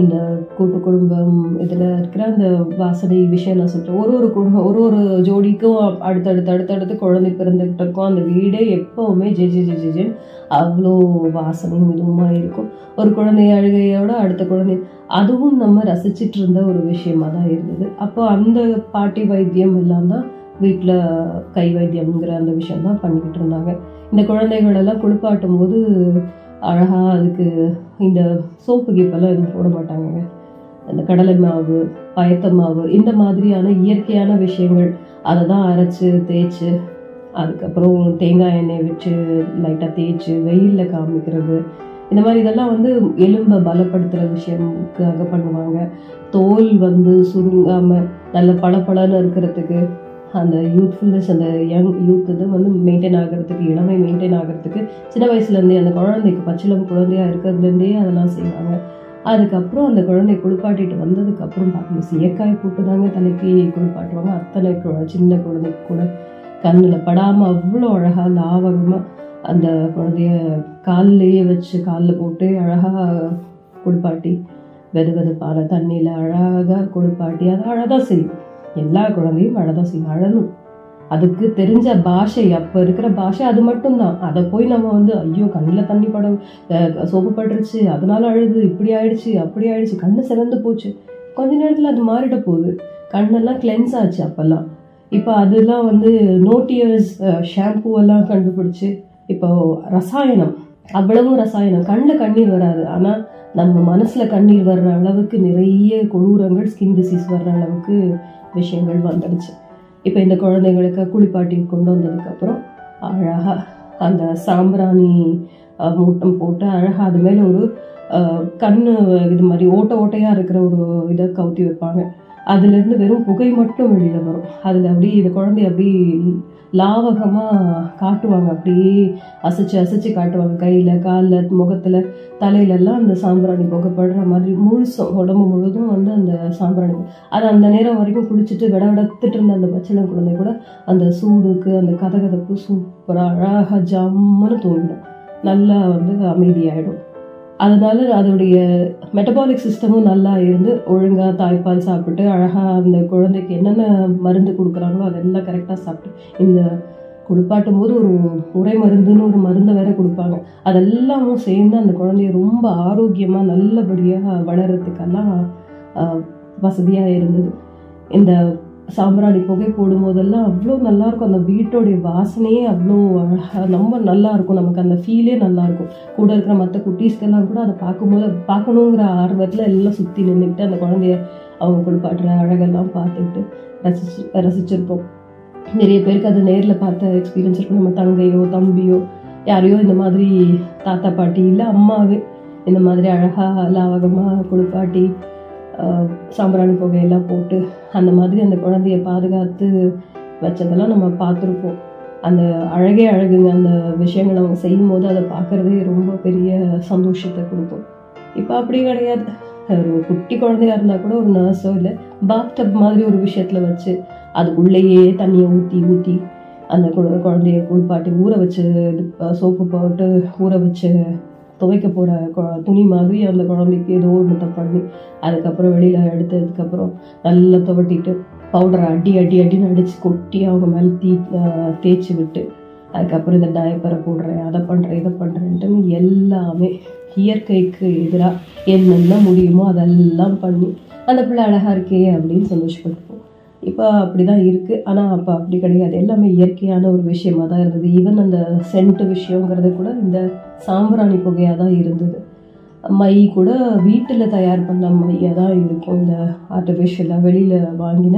இந்த கூட்டு குடும்பம் இதில் இருக்கிற அந்த வாசனை விஷயம் நான் சொல்கிறேன் ஒரு ஒரு குடும்பம் ஒரு ஒரு ஜோடிக்கும் அடுத்தடுத்து அடுத்தடுத்து குழந்தை பிறந்துக்கிட்டு இருக்கோம். அந்த வீடே எப்போவுமே ஜெ ஜெ ஜெ ஜெ அவ்வளோ வாசனையும் இதுவுமாக இருக்கும். ஒரு குழந்தை அழுகையோட அடுத்த குழந்தை. அதுவும் நம்ம ரசிச்சிட்டு இருந்த ஒரு விஷயமா தான் இருந்தது. அப்போ அந்த பாட்டி வைத்தியம் எல்லாம் தான் வீட்டில் கை வைத்தியம்ங்கிற அந்த விஷயம் தான் பண்ணிக்கிட்டு இருந்தாங்க. இந்த குழந்தைகளெல்லாம் குளிப்பாட்டும் போது அழகாக அதுக்கு இந்த சோப்பு கீப்பெல்லாம் எதுவும் போட மாட்டாங்க அந்த கடலை மாவு பயத்த மாவு இந்த மாதிரியான இயற்கையான விஷயங்கள் அதை தான் அரைச்சி தேய்ச்சு அதுக்கப்புறம் தேங்காய் எண்ணெய் வச்சு லைட்டாக தேய்ச்சி வெயிலில் காமிக்கிறது. இந்த மாதிரி இதெல்லாம் வந்து எலும்பை பலப்படுத்துகிற விஷயம்க்காக பண்ணுவாங்க. தோல் வந்து சுருங்காமல் நல்ல பளபளன்னு இருக்கிறதுக்கு அந்த யூத்ஃபுல்னஸ் அந்த யங் யூத் இது வந்து மெயின்டைன் ஆகிறதுக்கு இளமை மெயின்டைன் ஆகிறதுக்கு சின்ன வயசுலேருந்தே அந்த குழந்தைக்கு பச்சிலம் குழந்தையா இருக்கிறதுலேருந்தே அதெல்லாம் செய்வாங்க. அதுக்கப்புறம் அந்த குழந்தை குளிப்பாட்டிட்டு வந்ததுக்கப்புறம் பார்க்கணும் சீயக்காய் போட்டு தாங்க தலைக்கு குளிப்பாட்டுவாங்க. அத்தனை சின்ன குழந்தைக்கு கூட கண்ணில் படாமல் அவ்வளோ அழகாக லாவகமாக அந்த குழந்தைய கால்லையே வச்சு காலில் போட்டு அழகாக குளிப்பாட்டி வெது வெதுப்பான தண்ணியில் அழகாக குளிப்பாட்டி அதை அழகாக செய்யும். எல்லா குழந்தையும் அழதான் செய்யும் அழணும். அதுக்கு தெரிஞ்ச பாஷை அப்போ இருக்கிற பாஷை அது மட்டும்தான். அதை போய் நம்ம வந்து ஐயோ கண்ணில் தண்ணி பட சோப்பு பட்டுருச்சு அதனால அழுது இப்படி ஆயிடுச்சு அப்படி ஆயிடுச்சு கண்ணு சிறந்து போச்சு. கொஞ்ச நேரத்தில் அது மாறிட போகுது. கண்ணெல்லாம் கிளென்ஸ் ஆச்சு அப்போல்லாம். இப்போ அதெல்லாம் வந்து நோட்டியர்ஸ் ஷாம்பூ எல்லாம் கண்டுபிடிச்சி இப்போ ரசாயனம். அவ்வளவும் ரசாயனம். கண்ணில் கண்ணீர் வராது. ஆனால் நம்ம மனசில் கண்ணீர் வர்ற அளவுக்கு நிறைய கொடூரங்கள் ஸ்கின் டிசீஸ் வர்ற அளவுக்கு விஷயங்கள் வந்துடுச்சு. இப்போ இந்த குழந்தைங்களுக்கு குளிப்பாட்டி கொண்டு வந்ததுக்கப்புறம் அழகாக அந்த சாம்பிராணி மூட்டம் போட்டு அழகாக அது மேலே ஒரு கண் கண்ணு இது மாதிரி ஓட்ட ஓட்டையாக இருக்கிற ஒரு இதை கவுத்தி வைப்பாங்க. அதுலேருந்து வெறும் புகை மட்டும் வெளியில் வரும். அதில் அப்படியே இந்த குழந்தைய அப்படியே லாவகமாக காட்டுவாங்க. அப்படியே அசைச்சு அசைச்சு காட்டுவாங்க. கையில் காலில் முகத்தில் தலையிலெல்லாம் அந்த சாம்பிராணி புகைப்படுற மாதிரி முழுசும் உடம்பு முழுதும் வந்து அந்த சாம்பிராணி அது அந்த நேரம் வரைக்கும் குளிச்சுட்டு விட விடத்துட்டு இருந்த அந்த பச்சளம் குழந்தை கூட அந்த சூடுக்கு அந்த கதகதப்பு சூப்பராக அழகாக ஜம்முன்னு தூங்கிடும். நல்லா வந்து அமைதியாகிடும் அதனால அதோடைய மெட்டபாலிக் சிஸ்டமும் நல்லா இருந்து ஒழுங்காக தாய்ப்பால் சாப்பிட்டு அழகாக அந்த குழந்தைக்கு என்னென்ன மருந்து கொடுக்குறாங்களோ அதெல்லாம் கரெக்டாக சாப்பிட்டு இந்த குளிப்பாட்டும் போது ஒரு உரை மருந்துன்னு ஒரு மருந்தை வேற கொடுப்பாங்க. அதெல்லாமும் சேர்ந்து அந்த குழந்தைய ரொம்ப ஆரோக்கியமாக நல்லபடியாக வளர்கிறதுக்கெல்லாம் வசதியாக இருந்தது. இந்த சாம்பிராணி புகை போடும் போதெல்லாம் அவ்வளோ நல்லாயிருக்கும். அந்த வீட்டோடைய வாசனையே அவ்வளோ ரொம்ப நல்லாயிருக்கும். நமக்கு அந்த ஃபீலே நல்லாயிருக்கும். கூட இருக்கிற மற்ற குட்டீஸ்க்கெல்லாம் கூட அதை பார்க்கும்போது பார்க்கணுங்கிற ஆர்வத்தில் எல்லாம் சுற்றி நின்றுக்கிட்டு அந்த குழந்தைய அவங்க குளிப்பாட்டுற அழகெல்லாம் பார்த்துக்கிட்டு ரசிச்சு ரசிச்சிருப்போம். நிறைய பேருக்கு அது நேரில் பார்த்த எக்ஸ்பீரியன்ஸ் இருக்கும். நம்ம தங்கையோ தம்பியோ யாரையோ இந்த மாதிரி தாத்தா பாட்டி இல்லை அம்மாவே இந்த மாதிரி அழகாக லாவகமாக குளிப்பாட்டி சாம்பிராணி புகையெல்லாம் போட்டு அந்த மாதிரி அந்த குழந்தைய பாதுகாத்து வச்சதெல்லாம் நம்ம பார்த்துருப்போம். அந்த அழகே அழகுங்க. அந்த விஷயங்களை அவங்க செய்யும் போது அதை பார்க்குறதே ரொம்ப பெரிய சந்தோஷத்தை கொடுக்கும். இப்போ அப்படி கிடையாது. ஒரு குட்டி குழந்தையா இருந்தால் கூட ஒரு நர்ஸோ இல்லை பாத்டப் மாதிரி ஒரு விஷயத்தில் வச்சு அதுக்குள்ளேயே தண்ணியை ஊற்றி ஊற்றி அந்த குழந்தைய குளிப்பாட்டி ஊற வச்சு சோப்பு போட்டு ஊற வச்சு துவைக்க போகிற துணி மாதிரி அந்த குழந்தைக்கு ஏதோ ஒன்று பண்ணி அதுக்கப்புறம் வெளியில் எடுத்ததுக்கப்புறம் நல்லா துவட்டிட்டு பவுடரை அடி அடி அடின்னு அடித்து கொட்டி அவங்க மேலே தீ தேய்ச்சி விட்டு அதுக்கப்புறம் இந்த டயப்பரை போடுறேன் அதை பண்ணுறேன் இதை பண்ணுறேன்ட்டு எல்லாமே இயற்கைக்கு எதிராக என்னென்ன முடியுமோ அதெல்லாம் பண்ணி அந்த பிள்ளை அழகாக இருக்கே அப்படின்னு சந்தோஷப்பட்டுப்போம் இப்போ அப்படி தான் இருக்குது ஆனால் அப்போ அப்படி கிடையாது. எல்லாமே இயற்கையான ஒரு விஷயமா தான் இருந்தது. ஈவன் அந்த சென்ட் விஷயங்கிறது கூட இந்த சாம்பிராணி புகையாக தான் இருந்தது. மை கூட வீட்டில் தயார் பண்ண மையாக தான் இருக்கும். இந்த ஆர்டிஃபிஷியலாக வெளியில் வாங்கின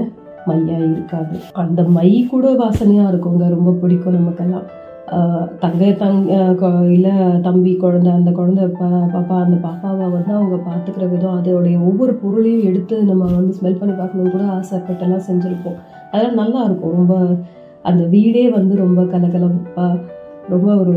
மையாக இருக்காது. அந்த மை கூட வாசனையாக இருக்குங்க. ரொம்ப பிடிக்கும் நமக்கெல்லாம். தங்கை தங் இல்லை தம்பி குழந்தை அந்த குழந்தை பா பாப்பா அந்த பாப்பாவை வந்து அவங்க பார்த்துக்கிற விதம் அதோடைய ஒவ்வொரு பொருளையும் எடுத்து நம்ம வந்து ஸ்மெல் பண்ணி பார்க்கணும்னு கூட ஆசைப்பட்டெல்லாம் செஞ்சுருப்போம். அதெல்லாம் நல்லா இருக்கும். ரொம்ப அந்த வீடே வந்து ரொம்ப கலகலப்பா ரொம்ப ஒரு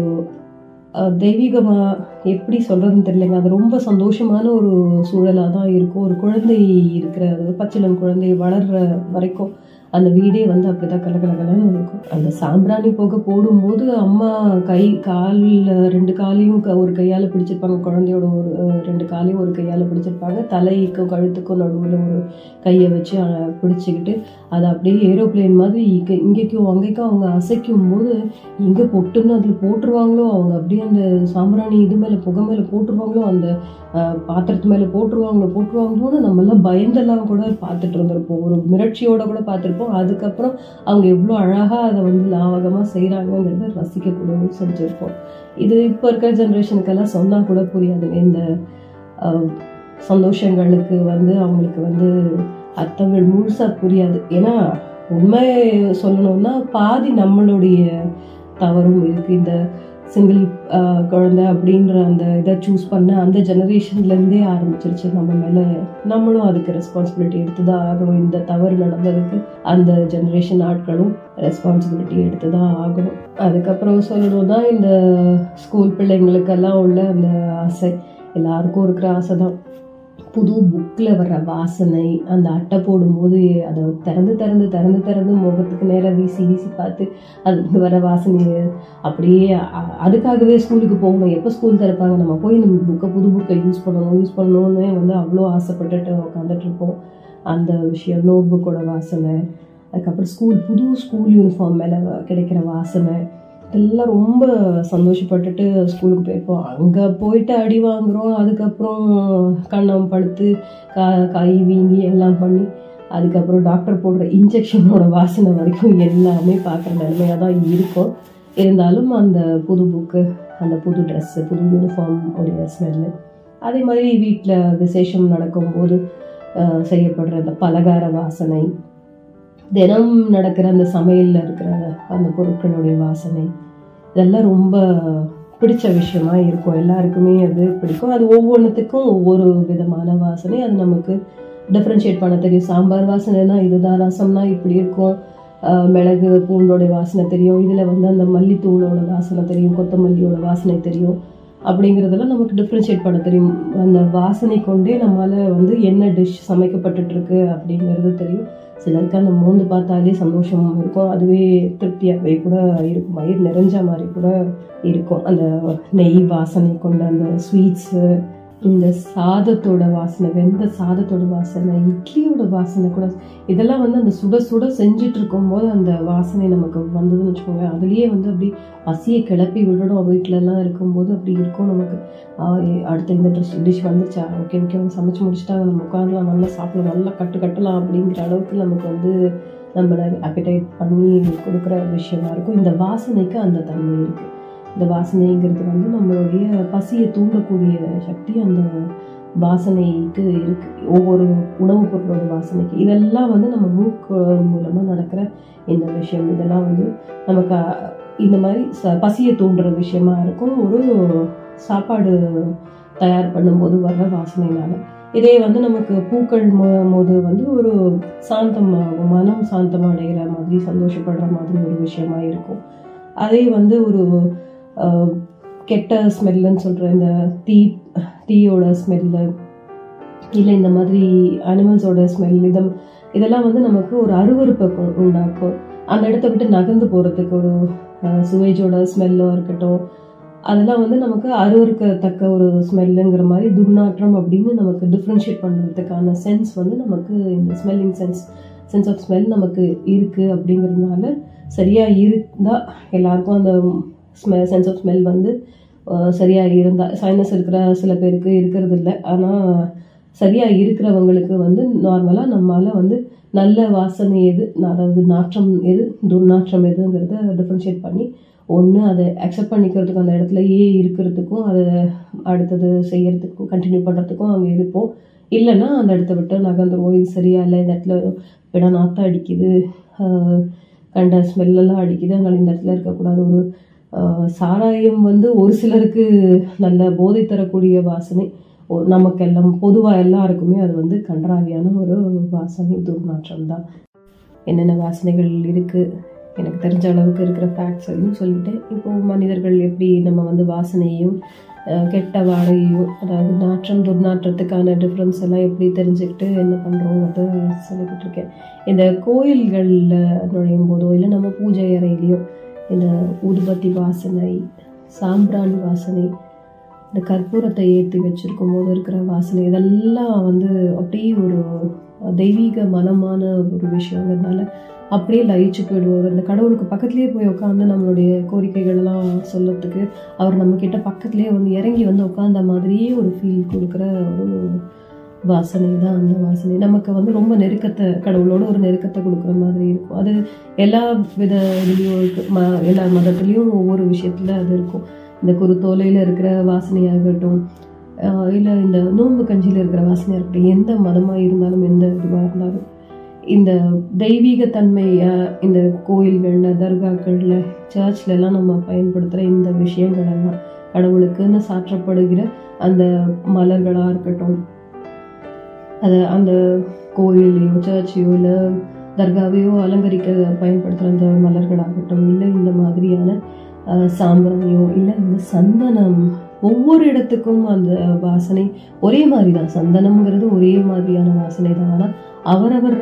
தெய்வீகமாக எப்படி சொல்கிறதுன்னு தெரியலங்க. அது ரொம்ப சந்தோஷமான ஒரு சூழலாக தான் இருக்கும். ஒரு குழந்தை இருக்கிற ஒரு பச்சிளம் குழந்தை வளர்கிற வரைக்கும் அந்த வீடே வந்து அப்படிதான் கலகலகலன்னு இருக்கும். அந்த சாம்பிராணி புகை போடும்போது அம்மா கை காலில் ரெண்டு காலையும் க- ஒரு கையால் பிடிச்சிருப்பாங்க. குழந்தையோட ஒரு ரெண்டு காலையும் ஒரு கையால் பிடிச்சிருப்பாங்க. தலைக்கும் கழுத்துக்கும் நடுவில் ஒரு கையை வச்சு பிடிச்சிக்கிட்டு அதை அப்படியே ஏரோப்ளேன் மாதிரி இங்கே இங்கேக்கும் அங்கேக்கும் அவங்க அசைக்கும் போது எங்கே பொட்டுன்னு அதில் போட்டுருவாங்களோ அவங்க அப்படியே அந்த சாம்பிராணி இது மேலே புகை மேலே போட்டுருவாங்களோ அந்த பாத்திரத்து மேலே போட்டுருவாங்களோ போட்டுருவாங்களோன்னு நம்மெல்லாம் பயந்தெல்லாம் கூட பார்த்துட்டு இருந்திருப்போம். ஒரு மிரட்சியோட கூட பார்த்துருப்போம். அதுக்கப்புறம் அவங்க எவ்வளோ அழகாக அதை வந்து லாவகமாக செய்கிறாங்கங்கிறத ரசிக்கக்கூடாதுன்னு சொல்லிட்டுருப்போம் இது இப்போ இருக்கிற ஜென்ரேஷனுக்கெல்லாம் சொன்னால் கூட புரியாதுங்க. இந்த சந்தோஷங்களுக்கு வந்து அவங்களுக்கு வந்து அர்த்தங்கள் முழுசாக புரியாது. ஏன்னா உண்மை சொல்லணும்னா பாதி நம்மளுடைய தவறும் இருக்குது இந்த சிங்கிள் uh, குழந்தை அப்படின்ற அந்த இதை சூஸ் பண்ண அந்த ஜெனரேஷன்லேருந்தே ஆரம்பிச்சிருச்சு. நம்ம மேலே நம்மளும் அதுக்கு ரெஸ்பான்சிபிலிட்டி எடுத்து தான் ஆகணும். இந்த தவறு நடந்ததுக்கு அந்த ஜெனரேஷன் ஆட்களும் ரெஸ்பான்சிபிலிட்டி எடுத்து தான் ஆகணும். அதுக்கப்புறம் சொல்லணும்னா இந்த ஸ்கூல் பிள்ளைங்களுக்கெல்லாம் உள்ள அந்த ஆசை. எல்லாருக்கும் இருக்கிற ஆசை தான் புது புக்கில் வர்ற வாசனை அந்த அட்டை போடும்போது அதை திறந்து திறந்து திறந்து திறந்து முகத்துக்கு நேராக வீசி வீசி பார்த்து அது வர வாசனை அப்படியே அதுக்காகவே ஸ்கூலுக்கு போகணும் எப்போ ஸ்கூல் திறப்பாங்க? நம்ம போய் நம்ம புக்கை புது புக்கை யூஸ் பண்ணணும் யூஸ் பண்ணணும்னு வந்து அவ்வளோ ஆசைப்பட்டுட்டு உட்காந்துட்டு இருப்போம். அந்த விஷயம் நோட் புக்கோட வாசனை அதுக்கப்புறம் ஸ்கூல் புது ஸ்கூல் யூனிஃபார்ம் மேலே கிடைக்கிற வாசனை எல்லாம் ரொம்ப சந்தோஷப்பட்டுட்டு ஸ்கூலுக்கு போயிருப்போம். அங்கே போயிட்டு அடி வாங்குறோம். அதுக்கப்புறம் கண்ணம் படுத்து கா காய் வீங்கி எல்லாம் பண்ணி அதுக்கப்புறம் டாக்டர் போடுற இன்ஜெக்ஷனோட வாசனை வரைக்கும் எல்லாமே பார்க்குற நிலைமையாக தான் இருக்கும். இருந்தாலும் அந்த புது புக்கு அந்த புது ட்ரெஸ்ஸு புது யூனிஃபார்ம் உடைய ஸ்மெல்லு அதே மாதிரி வீட்டில் விசேஷம் நடக்கும்போது செய்யப்படுற அந்த பலகார வாசனை தினம் நடக்கிற அந்த சமையலில் இருக்கிற அந்த பொருட்களுடைய வாசனை இதெல்லாம் ரொம்ப பிடிச்ச விஷயமா இருக்கும். எல்லாருக்குமே அது பிடிக்கும். அது ஒவ்வொன்றுத்துக்கும் ஒவ்வொரு விதமான வாசனை. அது நமக்கு டிஃப்ரென்ஷியேட் பண்ண தெரியும் சாம்பார் வாசனைனா இதுதான் ரசம்னா இப்படி இருக்கும். மிளகு பூண்டோட வாசனை தெரியும். இதில் வந்து அந்த மல்லித்தூளோட வாசனை தெரியும் கொத்தமல்லியோட வாசனை தெரியும். அப்படிங்கிறதெல்லாம் நமக்கு டிஃப்ரென்ஷியேட் பண்ண தெரியும். அந்த வாசனை கொண்டே நம்மளால் வந்து என்ன டிஷ் சமைக்கப்பட்டுட்ருக்கு அப்படிங்கிறது தெரியும். சிலருக்கு அந்த மூந்து பார்த்தாலே சந்தோஷம் இருக்கும். அதுவே திருப்தியாகவே கூட இருக்கும். வயிறு நிறைஞ்ச மாதிரி கூட இருக்கும். அந்த நெய் வாசனை கொண்ட அந்த ஸ்வீட்ஸு இந்த சாதத்தோட வாசனை வெந்த சாதத்தோட வாசனை இட்லியோட வாசனை கூட இதெல்லாம் வந்து அந்த சுட சுட செஞ்சுட்டு இருக்கும்போது அந்த வாசனை நமக்கு வந்ததுன்னு வச்சுக்கோங்க அதுலேயே வந்து அப்படி பசியை கிளப்பி விடணும். வீட்டிலலாம் இருக்கும்போது அப்படி இருக்கும் நமக்கு. ஆ, இந்த ட்ரெஸ் டிஷ் வந்துச்சா? ஓகே ஓகே அவங்க சமைச்சு முடிச்சுட்டாங்க. நம்ம உட்காந்துலாம் நல்லா சாப்பிடலாம். நல்லா கட்டு கட்டலாம் அப்படிங்கிற அளவுக்கு நமக்கு வந்து நம்மளை அப்பிடைட் பண்ணி கொடுக்குற விஷயமா இருக்கும். இந்த வாசனைக்கு அந்த தன்மை இருக்குது இந்த வாசனைங்கிறது வந்து நம்மளுடைய பசியை தூண்டக்கூடிய சக்தி அந்த வாசனைக்கு இருக்கு. ஒவ்வொரு உணவுப் பொருளோட வாசனைக்கு. இதெல்லாம் வந்து நம்ம மூக்கு மூலமாக நடக்கிற இந்த விஷயம். இதெல்லாம் வந்து நமக்கு இந்த மாதிரி ச பசியை தூண்டுற விஷயமா இருக்கும். ஒரு சாப்பாடு தயார் பண்ணும்போது வர்ற வாசனைனால. இதே வந்து நமக்கு பூக்கள் மோ- போது வந்து ஒரு சாந்தமாகும் மனம் சாந்தம் அடைகிற மாதிரி சந்தோஷப்படுற மாதிரி ஒரு விஷயமா இருக்கும். அதே வந்து ஒரு கெட்ட ஸ்மெல்லுன்னு சொல்கிற இந்த தீ தீயோட ஸ்மெல்லு இல்லை இந்த மாதிரி அனிமல்ஸோட ஸ்மெல் இதம் இதெல்லாம் வந்து நமக்கு ஒரு அருவறுப்பை உண்டாக்கும். அந்த இடத்த விட்டு நகர்ந்து போகிறதுக்கு ஒரு சுவேஜோட ஸ்மெல்லோ இருக்கட்டும் அதெல்லாம் வந்து நமக்கு அருவறுக்கத்தக்க ஒரு ஸ்மெல்லுங்கிற மாதிரி துர்நாற்றம் அப்படின்னு நமக்கு டிஃப்ரென்ஷியேட் பண்ணுறதுக்கான சென்ஸ் வந்து நமக்கு இந்த smelling sense sense of smell நமக்கு இருக்குது அப்படிங்கிறதுனால சரியாக இருந்தால் எல்லாருக்கும் அந்த ஸ்மெ சென்ஸ் ஆஃப் ஸ்மெல் வந்து சரியாக இருந்தால் சைனஸ் இருக்கிற சில பேருக்கு இருக்கிறது இல்லை. ஆனால் சரியாக இருக்கிறவங்களுக்கு வந்து நார்மலாக நம்மளால் வந்து நல்ல வாசனை எது அதாவது நாற்றம் எது துர்நாற்றம் எதுங்கிறத டிஃப்ரென்ஷியேட் பண்ணி ஒன்று அதை அக்செப்ட் பண்ணிக்கிறதுக்கும் அந்த இடத்துலயே இருக்கிறதுக்கும் அதை அடுத்தது செய்யறதுக்கும் கண்டினியூ பண்ணுறதுக்கும் அங்கே இருப்போம். இல்லைன்னா அந்த இடத்த விட்டு நகர்ந்துருவோம். இது சரியா இல்லை இந்த இடத்துல விட நாத்தம் அடிக்குது கண்ட ஸ்மெல்லெல்லாம் அடிக்குது அதனால் இந்த இடத்துல இருக்கக்கூடாது. ஒரு சாராயம் வந்து ஒரு சிலருக்கு நல்ல போதை தரக்கூடிய வாசனை. ஒ- நமக்கெல்லாம் பொதுவாக எல்லாருக்குமே அது வந்து கன்றாவியான ஒரு வாசனை துர்நாற்றம் தான். என்னென்ன வாசனைகள் இருக்குது எனக்கு தெரிஞ்ச அளவுக்கு இருக்கிற ஃபேக்ட்ஸ் எல்லாம் சொல்லிட்டேன். இப்போது மனிதர்கள் எப்படி நம்ம வந்து வாசனையையும் கெட்ட வாடையையும் அதாவது நாற்றம் துர்நாற்றத்துக்கான டிஃப்ரென்ஸ் எல்லாம் எப்படி தெரிஞ்சுக்கிட்டு என்ன பண்ணுறோங்கிறது சொல்லிக்கிட்டு இருக்கேன். இந்த கோயில்களில் நுழையும் போதோ இல்லை நம்ம பூஜை அறையிலையோ இந்த ஊதுபத்தி வாசனை சாம்பிராணி வாசனை இந்த கற்பூரத்தை ஏற்றி வச்சுருக்கும் போது இருக்கிற வாசனை இதெல்லாம் வந்து அப்படியே ஒரு தெய்வீக மனமான ஒரு விஷயங்கிறதுனால அப்படியே லயிச்சு போயிடுவார். இந்த கடவுளுக்கு பக்கத்துலேயே போய் உட்காந்து நம்மளுடைய கோரிக்கைகள்லாம் சொல்கிறதுக்கு அவர் நம்மக்கிட்ட பக்கத்துலேயே வந்து இறங்கி வந்து உட்காந்த மாதிரியே ஒரு ஃபீல் கொடுக்குற ஒரு வாசனை தான் அந்த வாசனை. நமக்கு வந்து ரொம்ப நெருக்கத்தை கடவுளோட ஒரு நெருக்கத்தை கொடுக்குற மாதிரி இருக்கும். அது எல்லா வித இதுலேயும் ம எல்லா மதத்துலேயும் ஒவ்வொரு விஷயத்தில் அது இருக்கும். இந்த குரு தோலையில் இருக்கிற வாசனையாகட்டும் இல்லை இந்த நோன்பு கஞ்சியில் இருக்கிற வாசனையாக இருக்கட்டும் எந்த மதமாக இருந்தாலும் எந்த இதுவாக இருந்தாலும் இந்த தெய்வீக தன்மையை இந்த கோயில்களில் தர்காக்களில் சர்ச்ல நம்ம பயன்படுத்துகிற இந்த விஷயங்கள் எல்லாம் கடவுளுக்குன்னு சாற்றப்படுகிற அந்த மலர்களாக இருக்கட்டும் அதை அந்த கோயிலையோ சர்ச்சையோ இல்லை தர்காவையோ அலங்கரிக்க பயன்படுத்துகிற அந்த மலர்களாகட்டும் இல்லை இந்த மாதிரியான சாம்பிராணியோ இல்லை இந்த சந்தனம் ஒவ்வொரு இடத்துக்கும் அந்த வாசனை ஒரே மாதிரி தான் சந்தனம்ங்கிறது ஒரே மாதிரியான வாசனை தான் ஆனால் அவரவர்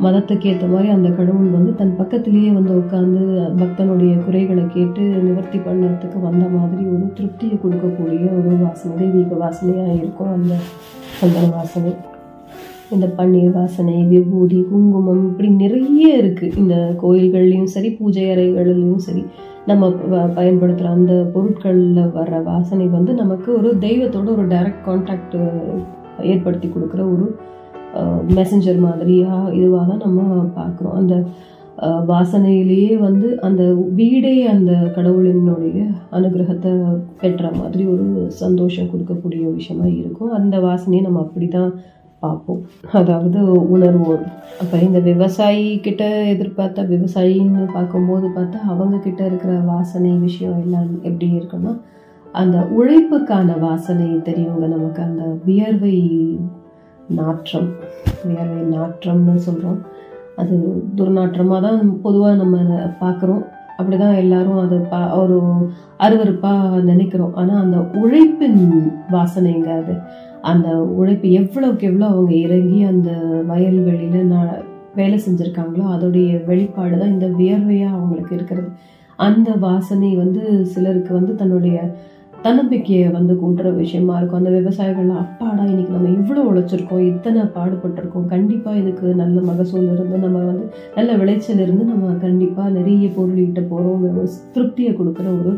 மதத்துக்கு ஏற்ற மாதிரி அந்த கடவுள் வந்து தன் பக்கத்திலேயே வந்து உட்காந்து பக்தனுடைய குறைகளை கேட்டு நிவர்த்தி பண்ணுறதுக்கு வந்த மாதிரி ஒரு திருப்தியை கொடுக்கக்கூடிய ஒரு வாசனை தெய்வீக வாசனையாக இருக்கும் அந்த சந்தன வாசனை இந்த பன்னீர் வாசனை விபூதி குங்குமம் இப்படி நிறைய இருக்கு. இந்த கோயில்கள்லேயும் சரி பூஜை அறைகளிலையும் சரி நம்ம ப- பயன்படுத்துகிற அந்த பொருட்களில் வர்ற வாசனை வந்து நமக்கு ஒரு தெய்வத்தோட ஒரு டைரக்ட் கான்டாக்ட் ஏற்படுத்தி கொடுக்குற ஒரு மெசஞ்சர் மாதிரியா இதுவாக தான் நம்ம பார்க்குறோம். அந்த வாசனையிலேயே வந்து அந்த வீடே அந்த கடவுளினுடைய அனுகிரகத்தை பெற்ற மாதிரி ஒரு சந்தோஷம் கொடுக்கக்கூடிய விஷயமா இருக்கும். அந்த வாசனையை நம்ம அப்படி தான் பார்ப்போம். அதாவது உணர்வோம். அப்போ இந்த விவசாயி கிட்ட எதிர்பார்த்த விவசாயின்னு பார்க்கும்போது பார்த்தா அவங்க கிட்ட இருக்கிற வாசனை விஷயம் எல்லாம் எப்படி இருக்குன்னா அந்த உழைப்புக்கான வாசனை தெரியுங்க நமக்கு. அந்த வியர்வை நாற்றம். வியர்வை நாற்றம்னு சொல்கிறோம் அது துர்நாற்றமாக தான் பொதுவாக நம்ம பார்க்குறோம். அப்படி தான் எல்லாரும் அதை பா ஒரு அருவருப்பாக நினைக்கிறோம். ஆனால் அந்த உழைப்பின் வாசனைங்க அது அந்த உழைப்பு எவ்வளோக்கு எவ்வளோ அவங்க இறங்கி அந்த வயல்வெளியில் நான் வேலை செஞ்சுருக்காங்களோ அதோடைய வெளிப்பாடு தான் இந்த வியர்வையாக அவங்களுக்கு இருக்கிறது. அந்த வாசனை வந்து சிலருக்கு வந்து தன்னுடைய தன்னம்பிக்கையை வந்து கூட்டுற விஷயமா இருக்கும். அந்த விவசாயிகள் அப்பாடா இன்னைக்கு நம்ம இவ்வளோ உழைச்சிருக்கோம் இத்தனை பாடுபட்டிருக்கோம். கண்டிப்பாக இதுக்கு நல்ல மகசூல் இருந்து நம்ம வந்து நல்ல விளைச்சல் இருந்து நம்ம கண்டிப்பாக நிறைய பொருள் ஈட்ட போகிறோங்கிற ஒரு திருப்தியை கொடுக்குற ஒரு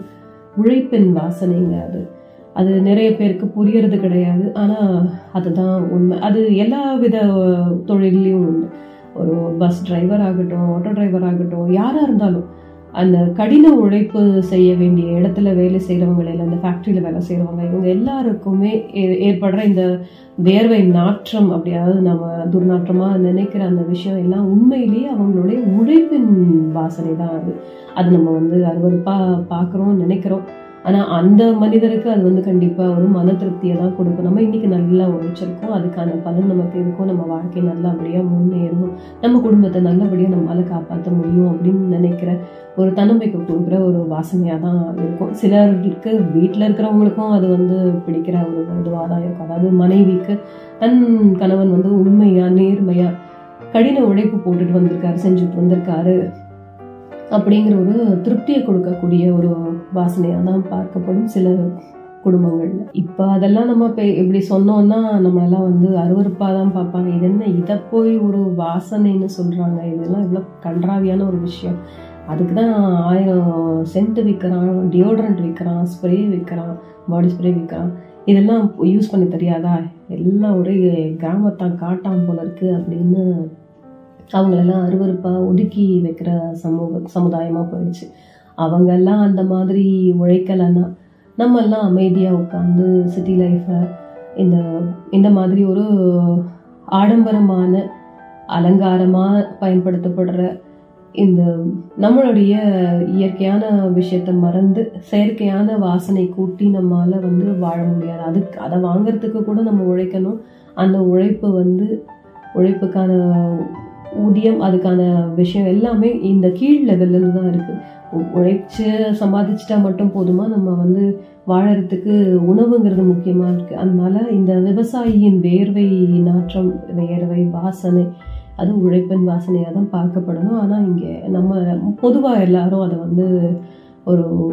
உழைப்பின் வாசனைங்க அது. அது நிறைய பேருக்கு புரியறது கிடையாது. ஆனால் அதுதான் உண்மை. அது எல்லா வித தொழிலையும் உண்டு. ஒரு பஸ் டிரைவர் ஆகட்டும் ஆட்டோ டிரைவர் ஆகட்டும் யாராக இருந்தாலும் அந்த கடின உழைப்பு செய்ய வேண்டிய இடத்துல வேலை செய்கிறவங்க இல்லை அந்த ஃபேக்ட்ரியில் வேலை செய்கிறவங்க இவங்க எல்லாருக்குமே ஏ- ஏற்படுற இந்த வேர்வை நாற்றம் அப்படியாவது நம்ம துர்நாற்றமாக நினைக்கிற அந்த விஷயம் எல்லாம் உண்மையிலேயே அவங்களுடைய உழைப்பின் வாசனை தான் அது. அது நம்ம வந்து அருவருப்பாக பார்க்குறோம் நினைக்கிறோம். ஆனால் அந்த மனிதருக்கு அது வந்து கண்டிப்பாக ஒரு மன திருப்தியை தான் கொடுக்கும். நம்ம இன்றைக்கி நல்லா உழைச்சிருக்கோம் அதுக்கான பலன் நமக்கு இருக்கும். நம்ம வாழ்க்கை நல்லபடியாக முன்னேறணும். நம்ம குடும்பத்தை நல்லபடியாக நம்மளால் காப்பாற்ற முடியும் அப்படின்னு நினைக்கிற ஒரு தன்னம்பிக்கை கொடுக்குற ஒரு வாசனையாக தான் இருக்கும். சிலருக்கு வீட்டில் இருக்கிறவங்களுக்கும் அது வந்து பிடிக்கிற ஒரு இதுவாக தான் இருக்கும். அதாவது மனைவிக்கு தன் கணவன் வந்து உண்மையாக நேர்மையாக கடின உழைப்பு போட்டுட்டு வந்திருக்காரு செஞ்சுட்டு வந்திருக்காரு. அப்படிங்கிற ஒரு திருப்தியை கொடுக்கக்கூடிய ஒரு வாசனையாக தான் பார்க்கப்படும் சில குடும்பங்கள்ல. இப்போ அதெல்லாம் நம்ம இப்போ இப்படி சொன்னோம்னா நம்மளெல்லாம் வந்து அருவருப்பாக தான் பார்ப்பாங்க. இது என்ன இதை போய் ஒரு வாசனைன்னு சொல்கிறாங்க இதெல்லாம் இவ்வளோ கன்றாவியான ஒரு விஷயம். அதுக்கு தான் ஆயிரம் சென்ட் விற்கிறான் டியோட்ரண்ட் விற்கிறான் ஸ்ப்ரே விற்கிறான் பாடி ஸ்ப்ரே விற்கிறான் இதெல்லாம் யூஸ் பண்ண தெரியாதா? எல்லாம் ஒரே கிராமத்தான் காட்டாம் போல இருக்குது அப்படின்னு அவங்களெல்லாம் அருவருப்பாக ஒதுக்கி வைக்கிற சமூக சமுதாயமாக போயிடுச்சு. அவங்கெல்லாம் அந்த மாதிரி உழைக்கலைன்னா நம்மெல்லாம் அமைதியாக உட்காந்து சிட்டி லைஃப்பை இந்த இந்த மாதிரி ஒரு ஆடம்பரமான அலங்காரமாக பயன்படுத்தப்படுற இந்த நம்மளுடைய இயற்கையான விஷயத்தை மறந்து செயற்கையான வாசனை கூட்டி நம்மால் வந்து வாழ முடியாது. அதுக்கு அதை வாங்கிறதுக்கு கூட நம்ம உழைக்கணும். அந்த உழைப்பு வந்து உழைப்புக்கான ஊதியம் அதுக்கான விஷயம் எல்லாமே இந்த கீழ் லெவல்ல தான் இருக்கு. உ- உழைச்சு சம்பாதிச்சிட்டா மட்டும் போதுமா? நம்ம வந்து வாழறதுக்கு உணவுங்கிறது முக்கியமா இருக்கு. அதனால இந்த விவசாயியின் வேர்வை நாற்றம் வேர்வை வாசனை அது உழைப்பின் வாசனையாக தான் பார்க்கப்படணும். ஆனால் இங்கே நம்ம பொதுவாக எல்லாரும் அதை வந்து ஒரு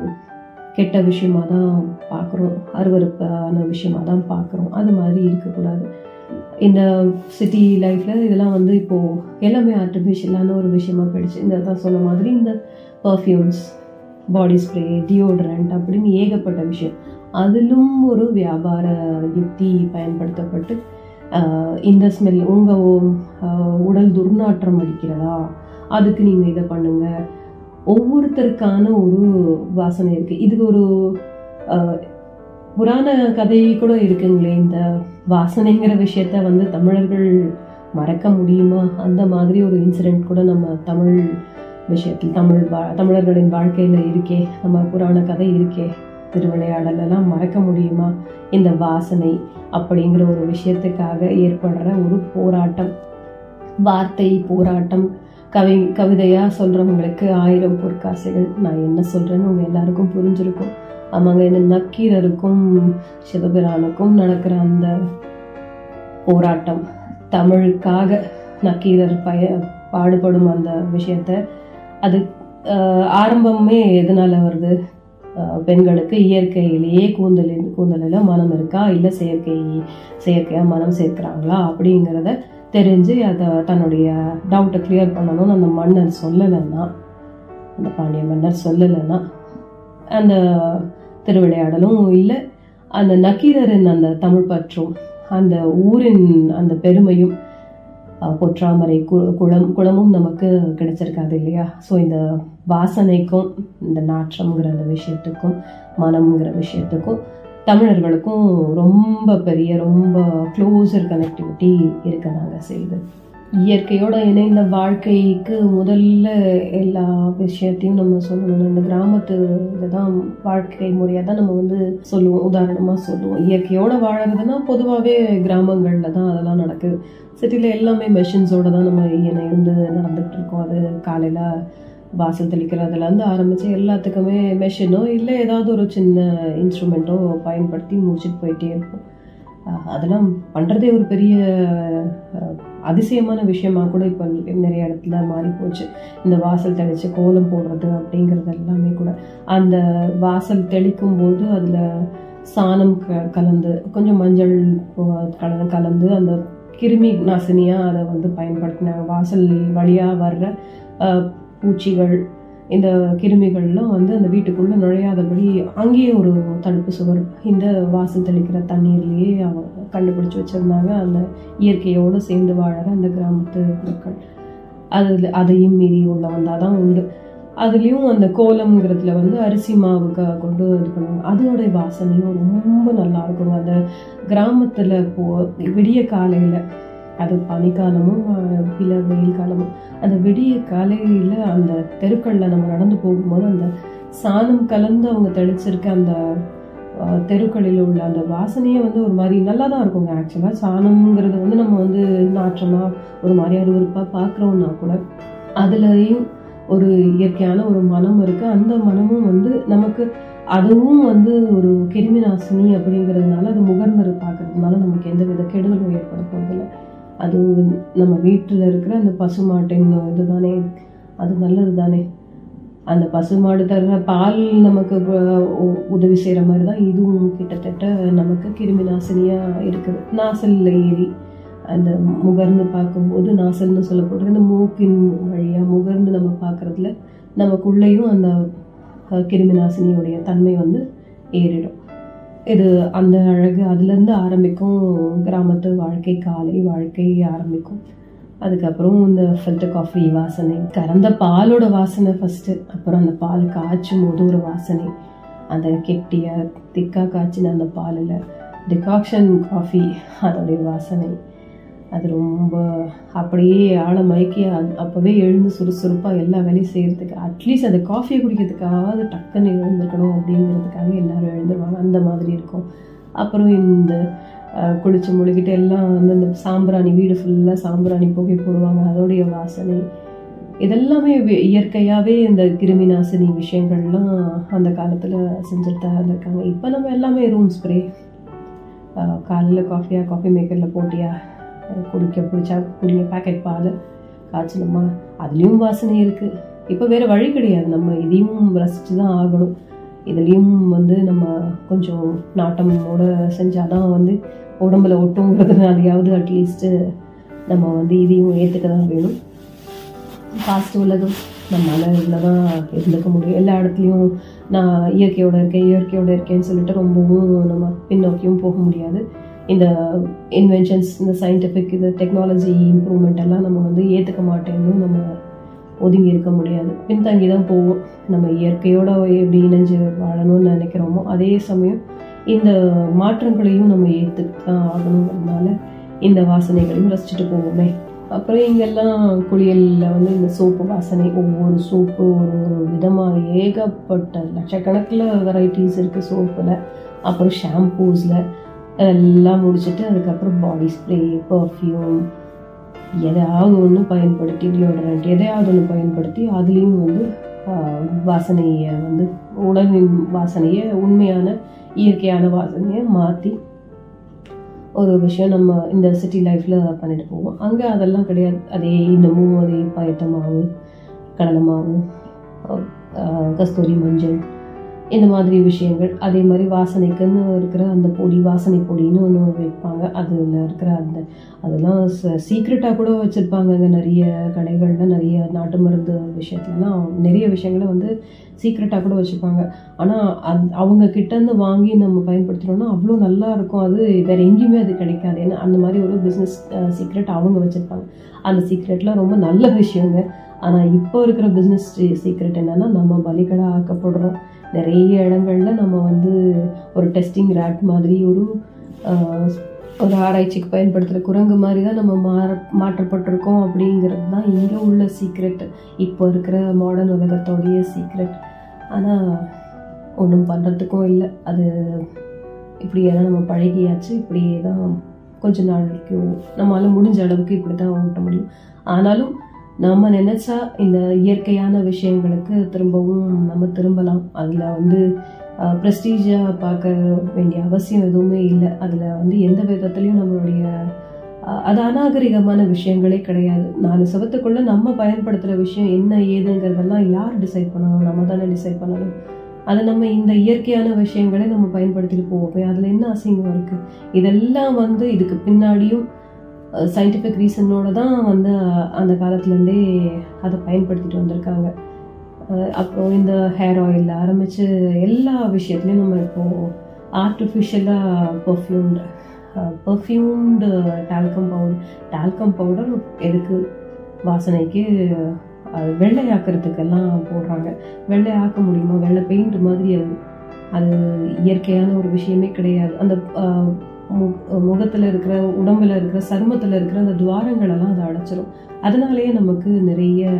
கெட்ட விஷயமா தான் பார்க்குறோம். அருவருப்பான விஷயமாக தான் பார்க்குறோம். அது மாதிரி இருக்கக்கூடாது. இந்த சிட்டி லைஃப்பில் இதெல்லாம் வந்து இப்போது எல்லாமே ஆர்டிஃபிஷியலான ஒரு விஷயமா போயிடுச்சு. இந்த தான் சொன்ன மாதிரி இந்த பர்ஃப்யூம்ஸ் பாடி ஸ்ப்ரே டியோட்ரண்ட் அப்படின்னு ஏகப்பட்ட விஷயம். அதிலும் ஒரு வியாபார யுக்தி பயன்படுத்தப்பட்டு இந்த ஸ்மெல் உங்கள் உடல் துர்நாற்றம் அடிக்கிறதா? அதுக்கு நீங்கள் இதை பண்ணுங்கள் ஒவ்வொருத்தருக்கான ஒரு வாசனை இருக்குது இதுக்கு ஒரு புராண கதை கூட இருக்குங்களே இந்த வாசனைங்கிற விஷயத்த வந்து தமிழர்கள் மறக்க முடியுமா? அந்த மாதிரி ஒரு இன்சிடென்ட் கூட நம்ம தமிழ் விஷயத்தில் தமிழ் வா தமிழர்களின் வாழ்க்கையில் இருக்கே நம்ம புராண கதை இருக்கே திருவிளையாடலெல்லாம் மறக்க முடியுமா? இந்த வாசனை அப்படிங்கிற ஒரு விஷயத்துக்காக ஏற்படுற ஒரு போராட்டம். வார்த்தை போராட்டம். கவி கவிதையாக சொல்கிறவங்களுக்கு ஆயிரம் பொற்காசைகள். நான் என்ன சொல்கிறேன்னு உங்கள் எல்லாருக்கும் புரிஞ்சிருக்கும். ஆமாங்க இந்த நக்கீரருக்கும் சிவபிரானுக்கும் நடக்கிற அந்த போராட்டம் தமிழுக்காக நக்கீரர் பய பாடுபடும் அந்த விஷயத்த அது ஆரம்பமே எதனால வருது? பெண்களுக்கு இயற்கையிலேயே கூந்தலின் கூந்தலில் மனம் இருக்கா? இல்லை செயற்கை செயற்கையாக மனம் சேர்க்குறாங்களா? அப்படிங்கிறத தெரிஞ்சு அதை தன்னுடைய டவுட்டை கிளியர் பண்ணணும்னு அந்த மன்னர் சொல்லலைன்னா அந்த பாண்டிய மன்னர் சொல்லலைன்னா அந்த திருவிளையாடலும் இல்லை அந்த நக்கீரரின் அந்த தமிழ் பற்றும் அந்த ஊரின் அந்த பெருமையும் பொற்றாமரை கு- குளம் குளமும் நமக்கு கிடைச்சிருக்காது இல்லையா? ஸோ இந்த வாசனைக்கும் இந்த நாற்றம்ங்கிற அந்த விஷயத்துக்கும் மனம்ங்கிற விஷயத்துக்கும் தமிழர்களுக்கும் ரொம்ப பெரிய ரொம்ப க்ளோஸர் கனெக்டிவிட்டி நாங்கள் செய்வோம் இயற்கையோட இணைந்த வாழ்க்கைக்கு முதல்ல எல்லா விஷயத்தையும் நம்ம சொல்லணும். இந்த கிராமத்து இதுதான் வாழ்க்கை முறையாக தான் நம்ம வந்து சொல்லுவோம். உதாரணமாக சொல்லுவோம். இயற்கையோட வாழறதுன்னா பொதுவாகவே கிராமங்களில் தான் அதெல்லாம் நடக்குது. சிட்டியில் எல்லாமே மெஷின்ஸோட தான் நம்ம இணைந்து நடந்துகிட்டு இருக்கோம். அது காலையில் வாசல் தெளிக்கிறதுலேருந்து ஆரம்பித்து எல்லாத்துக்குமே மெஷினோ இல்லை ஏதாவது ஒரு சின்ன இன்ஸ்ட்ருமெண்ட்டோ பயன்படுத்தி முடிச்சுட்டு போயிட்டே இருக்கும் அதெல்லாம் பண்ணுறதே ஒரு பெரிய அதிசயமான விஷயமா கூட இப்போ நிறைய இடத்துல மாறி போச்சு இந்த வாசல் தெளித்து கோலம் போடுறது அப்படிங்கிறது எல்லாமே கூட. அந்த வாசல் தெளிக்கும் போது அதில் சாணம் க கலந்து கொஞ்சம் மஞ்சள் கல கலந்து அந்த கிருமி நாசினியாக அதை வந்து பயன்படுத்தினாங்க. வாசல் வழியாக வர்ற பூச்சிகள் இந்த கிருமிகள்லாம் வந்து அந்த வீட்டுக்குள்ளே நுழையாதபடி அங்கேயே ஒரு தடுப்பு சுவர் இந்த வாசல் தெளிக்கிற தண்ணீர்லேயே அவங்க கண்டுபிடிச்சி வச்சுருந்தாங்க. அந்த இயற்கையோடு சேர்ந்து வாழற அந்த கிராமத்து மக்கள். அதில் அதையும் மீறி உள்ள வந்தால் தான் உண்டு. அதுலேயும் அந்த கோலம்ங்கிறதுல வந்து அரிசி மாவுக்காக கொண்டு இது பண்ணுவாங்க அதோட வாசனையும் ரொம்ப நல்லா இருக்குங்க அந்த கிராமத்தில் போ விடிய காலையில் அது பனிக்காலமும் இல்லை வெயில் காலமும் அந்த விடிய காலையில் அந்த தெருக்களில் நம்ம நடந்து போகும்போது அந்த சாணம் கலந்து அவங்க தெளிச்சிருக்க அந்த தெருக்களில் உள்ள அந்த வாசனையே வந்து ஒரு மாதிரி நல்லா தான் இருக்குங்க ஆக்சுவலாக சாணம்ங்கிறது வந்து நம்ம வந்து நாற்றமாக ஒரு மாதிரி அருவருப்பாக பார்க்குறோம்னா கூட அதுலேயும் ஒரு இயற்கையான ஒரு மனம் இருக்குது அந்த மனமும் வந்து நமக்கு அதுவும் வந்து ஒரு கிருமி நாசினி அப்படிங்கிறதுனால அது முகர்ந்து பார்க்கறதுனால நமக்கு எந்த வித கெடுதலும் ஏற்பட போகிறதில்லை அது நம்ம வீட்டில் இருக்கிற அந்த பசுமாட்டின் இதுதானே? அது நல்லது தானே அந்த பசுமாடு தர்ற பால் நமக்கு உதவி செய்கிற மாதிரி தான் இதுவும் கிட்டத்தட்ட நமக்கு கிருமி நாசினியாக இருக்குது. நாசலில் ஏறி அந்த முகர்ந்து பார்க்கும்போது நாசல்னு சொல்லப்படுற இந்த மூக்கின் வழியாக முகர்ந்து நம்ம பார்க்குறதுல நமக்குள்ளேயும் அந்த கிருமி நாசினியுடைய தன்மை வந்து ஏறிடும். இது அந்த அழகு அதுலேருந்து ஆரம்பிக்கும் கிராமத்து வாழ்க்கை காலை வாழ்க்கை ஆரம்பிக்கும். அதுக்கப்புறம் இந்த ஃபில்டர் காஃபி வாசனை கறந்த பாலோட வாசனை ஃபஸ்ட்டு அப்புறம் அந்த பால் காய்ச்சும் போது ஒரு வாசனை. அந்த கெட்டியாக திக்காக காய்ச்சின அந்த பாலில் டிகாக்ஷன் காஃபி அதோடைய வாசனை. அது ரொம்ப அப்படியே ஆளை மயக்கி அப்போவே எழுந்து சுறுசுறுப்பாக எல்லா வேலையும் செய்கிறதுக்கு அட்லீஸ்ட் அந்த காஃபியை குடிக்கிறதுக்காவது டக்குன்னு எழுந்திருக்கணும் அப்படிங்கிறதுக்காக எல்லாரும் எழுந்துருவாங்க. அந்த மாதிரி இருக்கும். அப்புறம் இந்த குளிச்சு முழுகிட்டு எல்லாம் வந்து இந்த சாம்பிராணி வீடு ஃபுல்லாக சாம்பிராணி புகை போடுவாங்க. அதோடைய வாசனை இதெல்லாமே இயற்கையாகவே இந்த கிருமி நாசினி விஷயங்கள்லாம் அந்த காலத்தில் செஞ்சுட்டு தான் இருந்திருக்காங்க இப்போ நம்ம எல்லாமே ரூம் ஸ்ப்ரே காலையில் காஃபியாக காஃபி மேக்கரில் போட்டியா? குடிக்க பிடிச்சா குடிய பேக்கெட் பால் காய்ச்சலுமா? அதுலேயும் வாசனை இருக்குது இப்போ வேறு வழி கிடையாது. நம்ம இதையும் ரசித்து தான் ஆகணும். இதுலேயும் வந்து நம்ம கொஞ்சம் நாட்டமோட செஞ்சாதான் வந்து உடம்புல ஒட்டுங்கிறதுனாலையாவது அட்லீஸ்ட்டு நம்ம வந்து இதையும் ஏற்றுக்க தான் வேணும். ஃபாஸ்ட் உள்ளதும் நம்மளால் இதில் தான் இருந்துக்க முடியும். எல்லா இடத்துலையும் நான் இயற்கையோடு இருக்கேன் இயற்கையோடு இருக்கேன்னு சொல்லிட்டு ரொம்பவும் நம்ம பின்னோக்கியும் போக முடியாது. இந்த இன்வென்ஷன்ஸ் இந்த சயின்டிஃபிக் இது டெக்னாலஜி இம்ப்ரூவ்மெண்ட் எல்லாம் நம்ம வந்து ஏற்றுக்க மாட்டேன்னு நம்ம ஒதுங்கி இருக்க முடியாது. பின்தங்கி தான் போவோம். நம்ம இயற்கையோட எப்படி இணைஞ்சு வாழணும்னு நினைக்கிறோமோ அதே சமயம் இந்த மாற்றங்களையும் நம்ம ஏற்றுக்கிட்டு தான் ஆகணுங்கிறதுனால இந்த வாசனைகளையும் ரசிச்சுட்டு போவோமே. அப்புறம் இங்கெல்லாம் குளியலில் வந்து இந்த சோப்பு வாசனை ஒவ்வொரு சோப்பு ஒரு ஒரு விதமாக ஏகப்பட்ட லட்சக்கணக்கில் வெரைட்டிஸ் இருக்குது சோப்பில். அப்புறம் ஷாம்பூஸில் எல்லாம் முடிச்சுட்டு அதுக்கப்புறம் பாடி ஸ்ப்ரே பர்ஃப்யூம் எதையாவது ஒன்று பயன்படுத்தி டியோடரண்ட் எதையாவது ஒன்று பயன்படுத்தி அதுலேயும் வந்து வாசனையை வந்து உடலின் வாசனையை உண்மையான இயற்கையான வாசனையை மாற்றி ஒரு விஷயம் நம்ம இந்த சிட்டி லைஃப்பில் பண்ணிட்டு போவோம். அங்கே அதெல்லாம் கிடையாது. அதே இன்னமும் அதே பயத்த மாவு கடலை மாவு கஸ்தூரி மஞ்சள் இந்த மாதிரி விஷயங்கள் அதே மாதிரி வாசனைக்குன்னு இருக்கிற அந்த பொடி வாசனை பொடின்னு ஒன்று வைப்பாங்க. அதில் இருக்கிற அந்த அதெல்லாம் சீக்ரெட்டாக கூட வச்சுருப்பாங்கங்க. நிறைய கடைகளில் நிறைய நாட்டு மருந்து விஷயத்துலலாம் நிறைய விஷயங்களை வந்து சீக்ரெட்டாக கூட வச்சுருப்பாங்க ஆனால் அந் அவங்க கிட்டேருந்து வாங்கி நம்ம பயன்படுத்தினோம்னா அவ்வளோ நல்லா இருக்கும். அது வேறு எங்கேயுமே அது கிடைக்காது. ஏன்னா அந்த மாதிரி ஒரு பிஸ்னஸ் சீக்ரெட் அவங்க வச்சுருப்பாங்க. அந்த சீக்ரெட்லாம் ரொம்ப நல்ல விஷயங்க. ஆனால் இப்போ இருக்கிற பிஸ்னஸ் சீக்ரெட் என்னென்னா நம்ம பலிகடாக ஆக்கப்படுறோம். நிறைய இடங்கள்ல நம்ம வந்து ஒரு டெஸ்டிங் ரேட் மாதிரி ஒரு ஒரு ஆராய்ச்சிக்கு பயன்படுத்துகிற குரங்கு மாதிரி தான் நம்ம மாற மாற்றப்பட்டிருக்கோம் அப்படிங்கிறது தான் இங்கே உள்ள சீக்ரெட் இப்போ இருக்கிற மாடர்ன் உலகத்தோடைய சீக்ரெட் ஆனால் ஒன்றும் பண்ணுறதுக்கும் இல்லை. அது இப்படியே தான் நம்ம பழகியாச்சு. இப்படியே தான் கொஞ்ச நாளைக்கு நம்மளால் முடிஞ்ச அளவுக்கு இப்படி தான் ஓட்ட முடியும். ஆனாலும் நம்ம நினச்சா இந்த இயற்கையான விஷயங்களுக்கு திரும்பவும் நம்ம திரும்பலாம். அதில் வந்து ப்ரெஸ்டீஜாக பார்க்க வேண்டிய அவசியம் எதுவுமே இல்லை. அதில் வந்து எந்த விதத்துலையும் நம்மளுடைய அது அநாகரிகமான விஷயங்களே கிடையாது. நாலு சவத்துக்குள்ளே நம்ம பயன்படுத்துகிற விஷயம் என்ன ஏதுங்கிறதெல்லாம் யார் டிசைட் பண்ணணும் நம்ம தானே டிசைட் பண்ணணும். அதை நம்ம இந்த இயற்கையான விஷயங்களை நம்ம பயன்படுத்திட்டு போவோம். அதில் என்ன அசிங்கம் இருக்குது இதெல்லாம் வந்து இதுக்கு பின்னாடியும் சயின்டிஃபிக் ரீசனோடு தான் வந்து அந்த காலத்துலேருந்தே அதை பயன்படுத்திட்டு வந்திருக்காங்க. அப்புறம் இந்த ஹேர் ஆயில் ஆரம்பித்து எல்லா விஷயத்துலையும் நம்ம இப்போது ஆர்டிஃபிஷியலாக perfumed perfumed talcum powder talcum powder எதுக்கு? வாசனைக்கு அது வெள்ளையாக்குறதுக்கெல்லாம் போடுறாங்க. வெள்ளை ஆக்க முடியுமா? வெள்ளை பெயிண்ட் மாதிரி அது அது இயற்கையான ஒரு விஷயமே கிடையாது. அந்த முகத்தில் இருக்கிற உடம்புல இருக்கிற சருமத்தில் இருக்கிற அந்த துவாரங்களெல்லாம் அதை அடைச்சிரும். அதனாலேயே நமக்கு நிறைய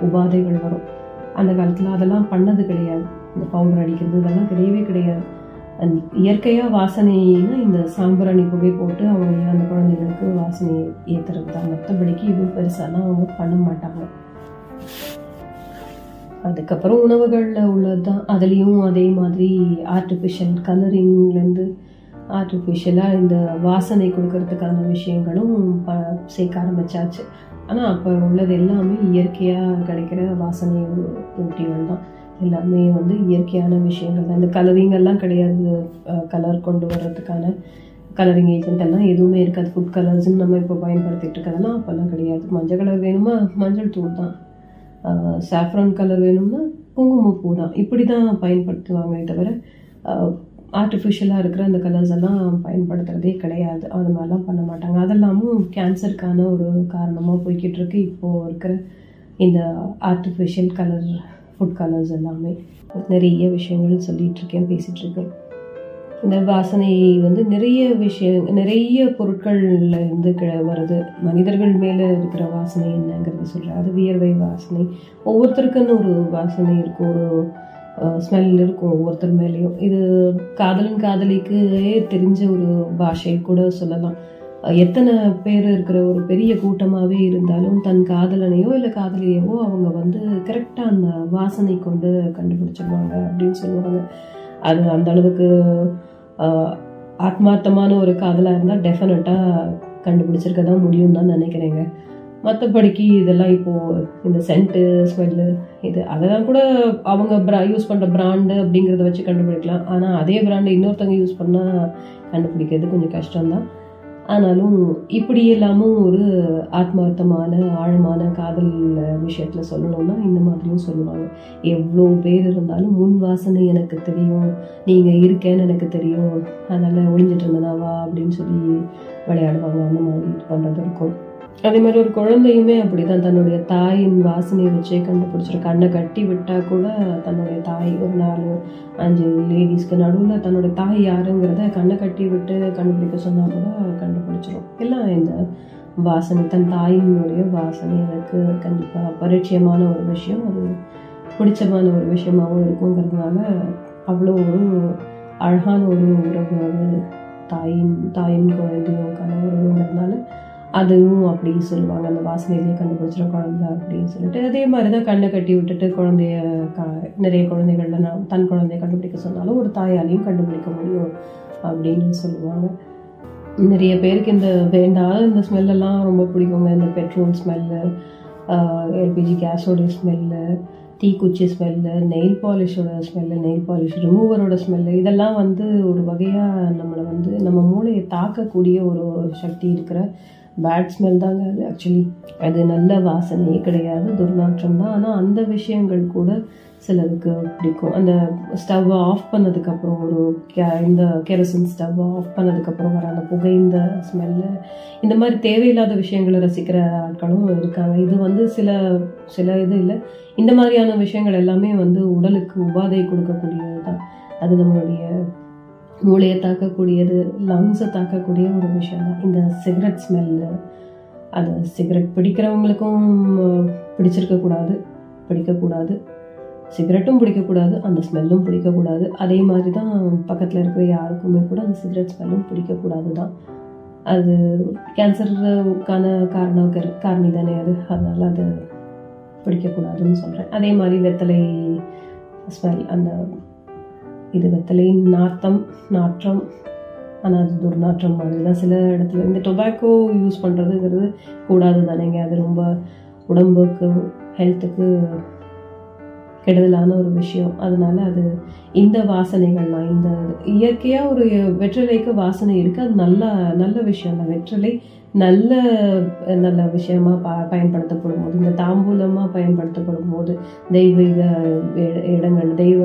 உபாதைகள் வரும். அந்த காலத்தில் அதெல்லாம் பண்ணது கிடையாது. இந்த பவுடர் அடிக்கிறது இதெல்லாம் கிடையவே கிடையாது. அந் இயற்கையாக வாசனைன்னா இந்த சாம்பிராணி புகை போட்டு அவங்க அந்த குழந்தைகளுக்கு வாசனையை ஏற்றுறது தான். மற்றபடிக்கு இதுவும் பெருசாலாம் அவங்க பண்ண மாட்டாங்க. அதுக்கப்புறம் உணவுகளில் உள்ளது தான் அதுலேயும் அதே மாதிரி ஆர்டிஃபிஷியல் கலரிங்லேருந்து ஆர்டிஃபிஷியலாக இந்த வாசனை கொடுக்கறதுக்கான விஷயங்களும் ப சேர்க்க ஆரம்பிச்சாச்சு. ஆனால் அப்போ உள்ளது எல்லாமே இயற்கையாக கிடைக்கிற வாசனை ஊட்டிகள் தான். எல்லாமே வந்து இயற்கையான விஷயங்கள் தான். இந்த கலரிங்கெல்லாம் கிடையாது கலர் கொண்டு வர்றதுக்கான கலரிங் ஏஜென்ட் எல்லாம் எதுவுமே இருக்காது. ஃபுட் கலர்ஸ்ன்னு நம்ம இப்போ பயன்படுத்திட்டு இருக்கதெல்லாம் அப்போல்லாம் கிடையாது. மஞ்சள் கலர் வேணுமா? மஞ்சள் தூள் தான். சாஃப்ரான் கலர் வேணும்னா குங்குமப்பூ தான். இப்படி தான் பயன்படுத்துவாங்களே தவிர ஆர்டிஃபிஷியலாக இருக்கிற அந்த கலர்ஸ் எல்லாம் பயன்படுத்துகிறதே கிடையாது. அது மாதிரிலாம் பண்ண மாட்டாங்க. அதெல்லாமும் கேன்சருக்கான ஒரு காரணமாக போய்கிட்டு இருக்கு. இப்போது இருக்கிற இந்த ஆர்டிஃபிஷியல் கலர் ஃபுட் கலர்ஸ் எல்லாமே. நிறைய விஷயங்கள் சொல்லிகிட்டு இருக்கேன் பேசிகிட்டு இருக்கேன். இந்த வாசனை வந்து நிறைய விஷயம் நிறைய பொருட்கள்ல இருந்து கி- வருது. மனிதர்கள் மேலே இருக்கிற வாசனை என்னங்கிறத சொல்கிறேன் அது வியர்வை வாசனை. ஒவ்வொருத்தருக்குன்னு ஒரு வாசனை இருக்கும். ஒரு ஸ்மெல் இருக்கும் ஒவ்வொருத்தர் மேலேயும். இது காதலன் காதலிக்கு தெரிஞ்ச ஒரு பாஷை கூட சொல்லலாம். எத்தனை பேர் இருக்கிற ஒரு பெரிய கூட்டமாகவே இருந்தாலும் தன் காதலனையோ இல்லை காதலியவோ அவங்க வந்து கரெக்டாக அந்த வாசனை கொண்டு கண்டுபிடிச்சிருவாங்க அப்படின்னு சொல்லுவாங்க. அது அந்த அளவுக்கு ஆத்மார்த்தமான ஒரு காதலாக இருந்தால் டெஃபினட்டாக கண்டுபிடிச்சிருக்க தான் முடியும் தான் நினைக்கிறேங்க. மற்றபடிக்கு இதெல்லாம் இப்போது இந்த சென்ட்டு ஸ்மெல்லு இது அதெல்லாம் கூட அவங்க ப்ரா யூஸ் பண்ணுற பிராண்டு அப்படிங்கிறத வச்சு கண்டுபிடிக்கலாம். ஆனால் அதே பிராண்டு இன்னொருத்தவங்க யூஸ் பண்ணால் கண்டுபிடிக்கிறது கொஞ்சம் கஷ்டம்தான். ஆனாலும் இப்படி இல்லாமல் ஒரு ஆத்மார்த்தமான ஆழமான காதல் விஷயத்தில் சொல்லணும்னா இந்த மாதிரியும் சொல்லுவாங்க. எவ்வளோ பேர் இருந்தாலும் முன் வாசனை எனக்கு தெரியும். நீங்கள் இருக்கேன்னு எனக்கு தெரியும். அதனால் ஒளிஞ்சிட்டு இருந்தனாவா அப்படின்னு சொல்லி விளையாடுவாங்க. அந்த மாதிரி பண்ணுறது இருக்கும். அதே மாதிரி ஒரு குழந்தையுமே அப்படிதான். தன்னுடைய தாயின் வாசனையை வச்சே கண்டுபிடிச்சிரும் கண்ணை கட்டி விட்டா கூட தன்னுடைய தாய் ஒரு நாலு அஞ்சு லேடிஸ்க்கு நடுவில் தன்னுடைய தாய் யாருங்கிறத கண்ணை கட்டி விட்டு கண்டுபிடிக்க சொன்னால் கூட கண்டுபிடிச்சிரும். எல்லாம் இந்த வாசனை தன் தாயினுடைய வாசனை எனக்கு கண்டிப்பாக பரிச்சயமான ஒரு விஷயம். அது பிடிச்சமான ஒரு விஷயமாகவும் இருக்குங்கிறதுனால அவ்வளோ ஒரு அழகான ஒரு உறவு தாயின் தாயின் குழந்தையும் கணவருங்கிறதுனால அதுவும் அப்படி சொல்லுவாங்க. அந்த வாசனையிலேயே கண்டுபிடிச்சிட குழந்தை அப்படின்னு சொல்லிட்டு. அதே மாதிரி தான் கண்ணை கட்டி விட்டுட்டு குழந்தைய க நிறைய குழந்தைகள்ல நான் தன் குழந்தைய கண்டுபிடிக்க சொன்னாலும் ஒரு தாயாலையும் கண்டுபிடிக்க முடியும் அப்படின்னு சொல்லுவாங்க. நிறைய பேருக்கு இந்த வேண்டாத இந்த ஸ்மெல்லெல்லாம் ரொம்ப பிடிக்குங்க. இந்த பெட்ரோல் ஸ்மெல்லு எல்பிஜி கேஸோட ஸ்மெல்லு தீக்குச்சி ஸ்மெல்லு நெயில் பாலிஷோட ஸ்மெல்லு நெயில் பாலிஷ் ரிமூவரோட ஸ்மெல்லு இதெல்லாம் வந்து ஒரு வகையாக நம்மளை வந்து நம்ம மூளையை தாக்கக்கூடிய ஒரு சக்தி இருக்கிற பேட் ஸ்மெல் தாங்க அது. ஆக்சுவலி அது நல்ல வாசனையே கிடையாது. துர்நாற்றம் தான். ஆனால் அந்த விஷயங்கள் கூட சிலருக்கு பிடிக்கும். அந்த ஸ்டவ்வை ஆஃப் பண்ணதுக்கப்புறம் ஒரு கே இந்த கெரசின் ஸ்டவ்வை ஆஃப் பண்ணதுக்கப்புறம் வர அந்த புகைந்த ஸ்மெல்லு இந்த மாதிரி தேவையில்லாத விஷயங்களை ரசிக்கிற ஆட்களும் இருக்காங்க. இது வந்து சில சில இது இல்லை. இந்த மாதிரியான விஷயங்கள் எல்லாமே வந்து உடலுக்கு உபாதை கொடுக்கக்கூடியது தான் அது நம்மளுடைய மூளையை தாக்கக்கூடியது லங்ஸை தாக்கக்கூடிய ஒரு விஷயம் தான். இந்த சிகரெட் ஸ்மெல்லு அது சிகரெட் பிடிக்கிறவங்களுக்கும் பிடிச்சிருக்கக்கூடாது பிடிக்கக்கூடாது. சிகரெட்டும் பிடிக்கக்கூடாது அந்த ஸ்மெல்லும் பிடிக்கக்கூடாது. அதே மாதிரி தான் பக்கத்தில் இருக்கிற யாருக்குமே கூட அந்த சிகரெட் ஸ்மெல்லும் பிடிக்கக்கூடாது தான். அது கேன்சருக்கான காரணம் காரணி தானே அது. அதனால் அது பிடிக்கக்கூடாதுன்னு சொல்கிறேன் அதே மாதிரி வெத்தலை ஸ்மெல் அந்த இது வெத்தலையின் நாத்தம் நாற்றம் ஆனால் அது துர்நாற்றம் மாதிரி தான் சில இடத்துல. இந்த டொபாக்கோ யூஸ் பண்ணுறதுங்கிறது கூடாது தானேங்க. அது ரொம்ப உடம்புக்கு ஹெல்த்துக்கு கெடுதலான ஒரு விஷயம். அதனால அது இந்த வாசனைகள்லாம் இந்த இயற்கையாக ஒரு வெற்றிலைக்கு வாசனை இருக்குது அது நல்ல நல்ல விஷயம் தான் வெற்றிலை நல்ல நல்ல விஷயமா ப பயன்படுத்தப்படும் போது இந்த தாம்பூலமாக பயன்படுத்தப்படும் போது தெய்வீக இடங்கள் தெய்வ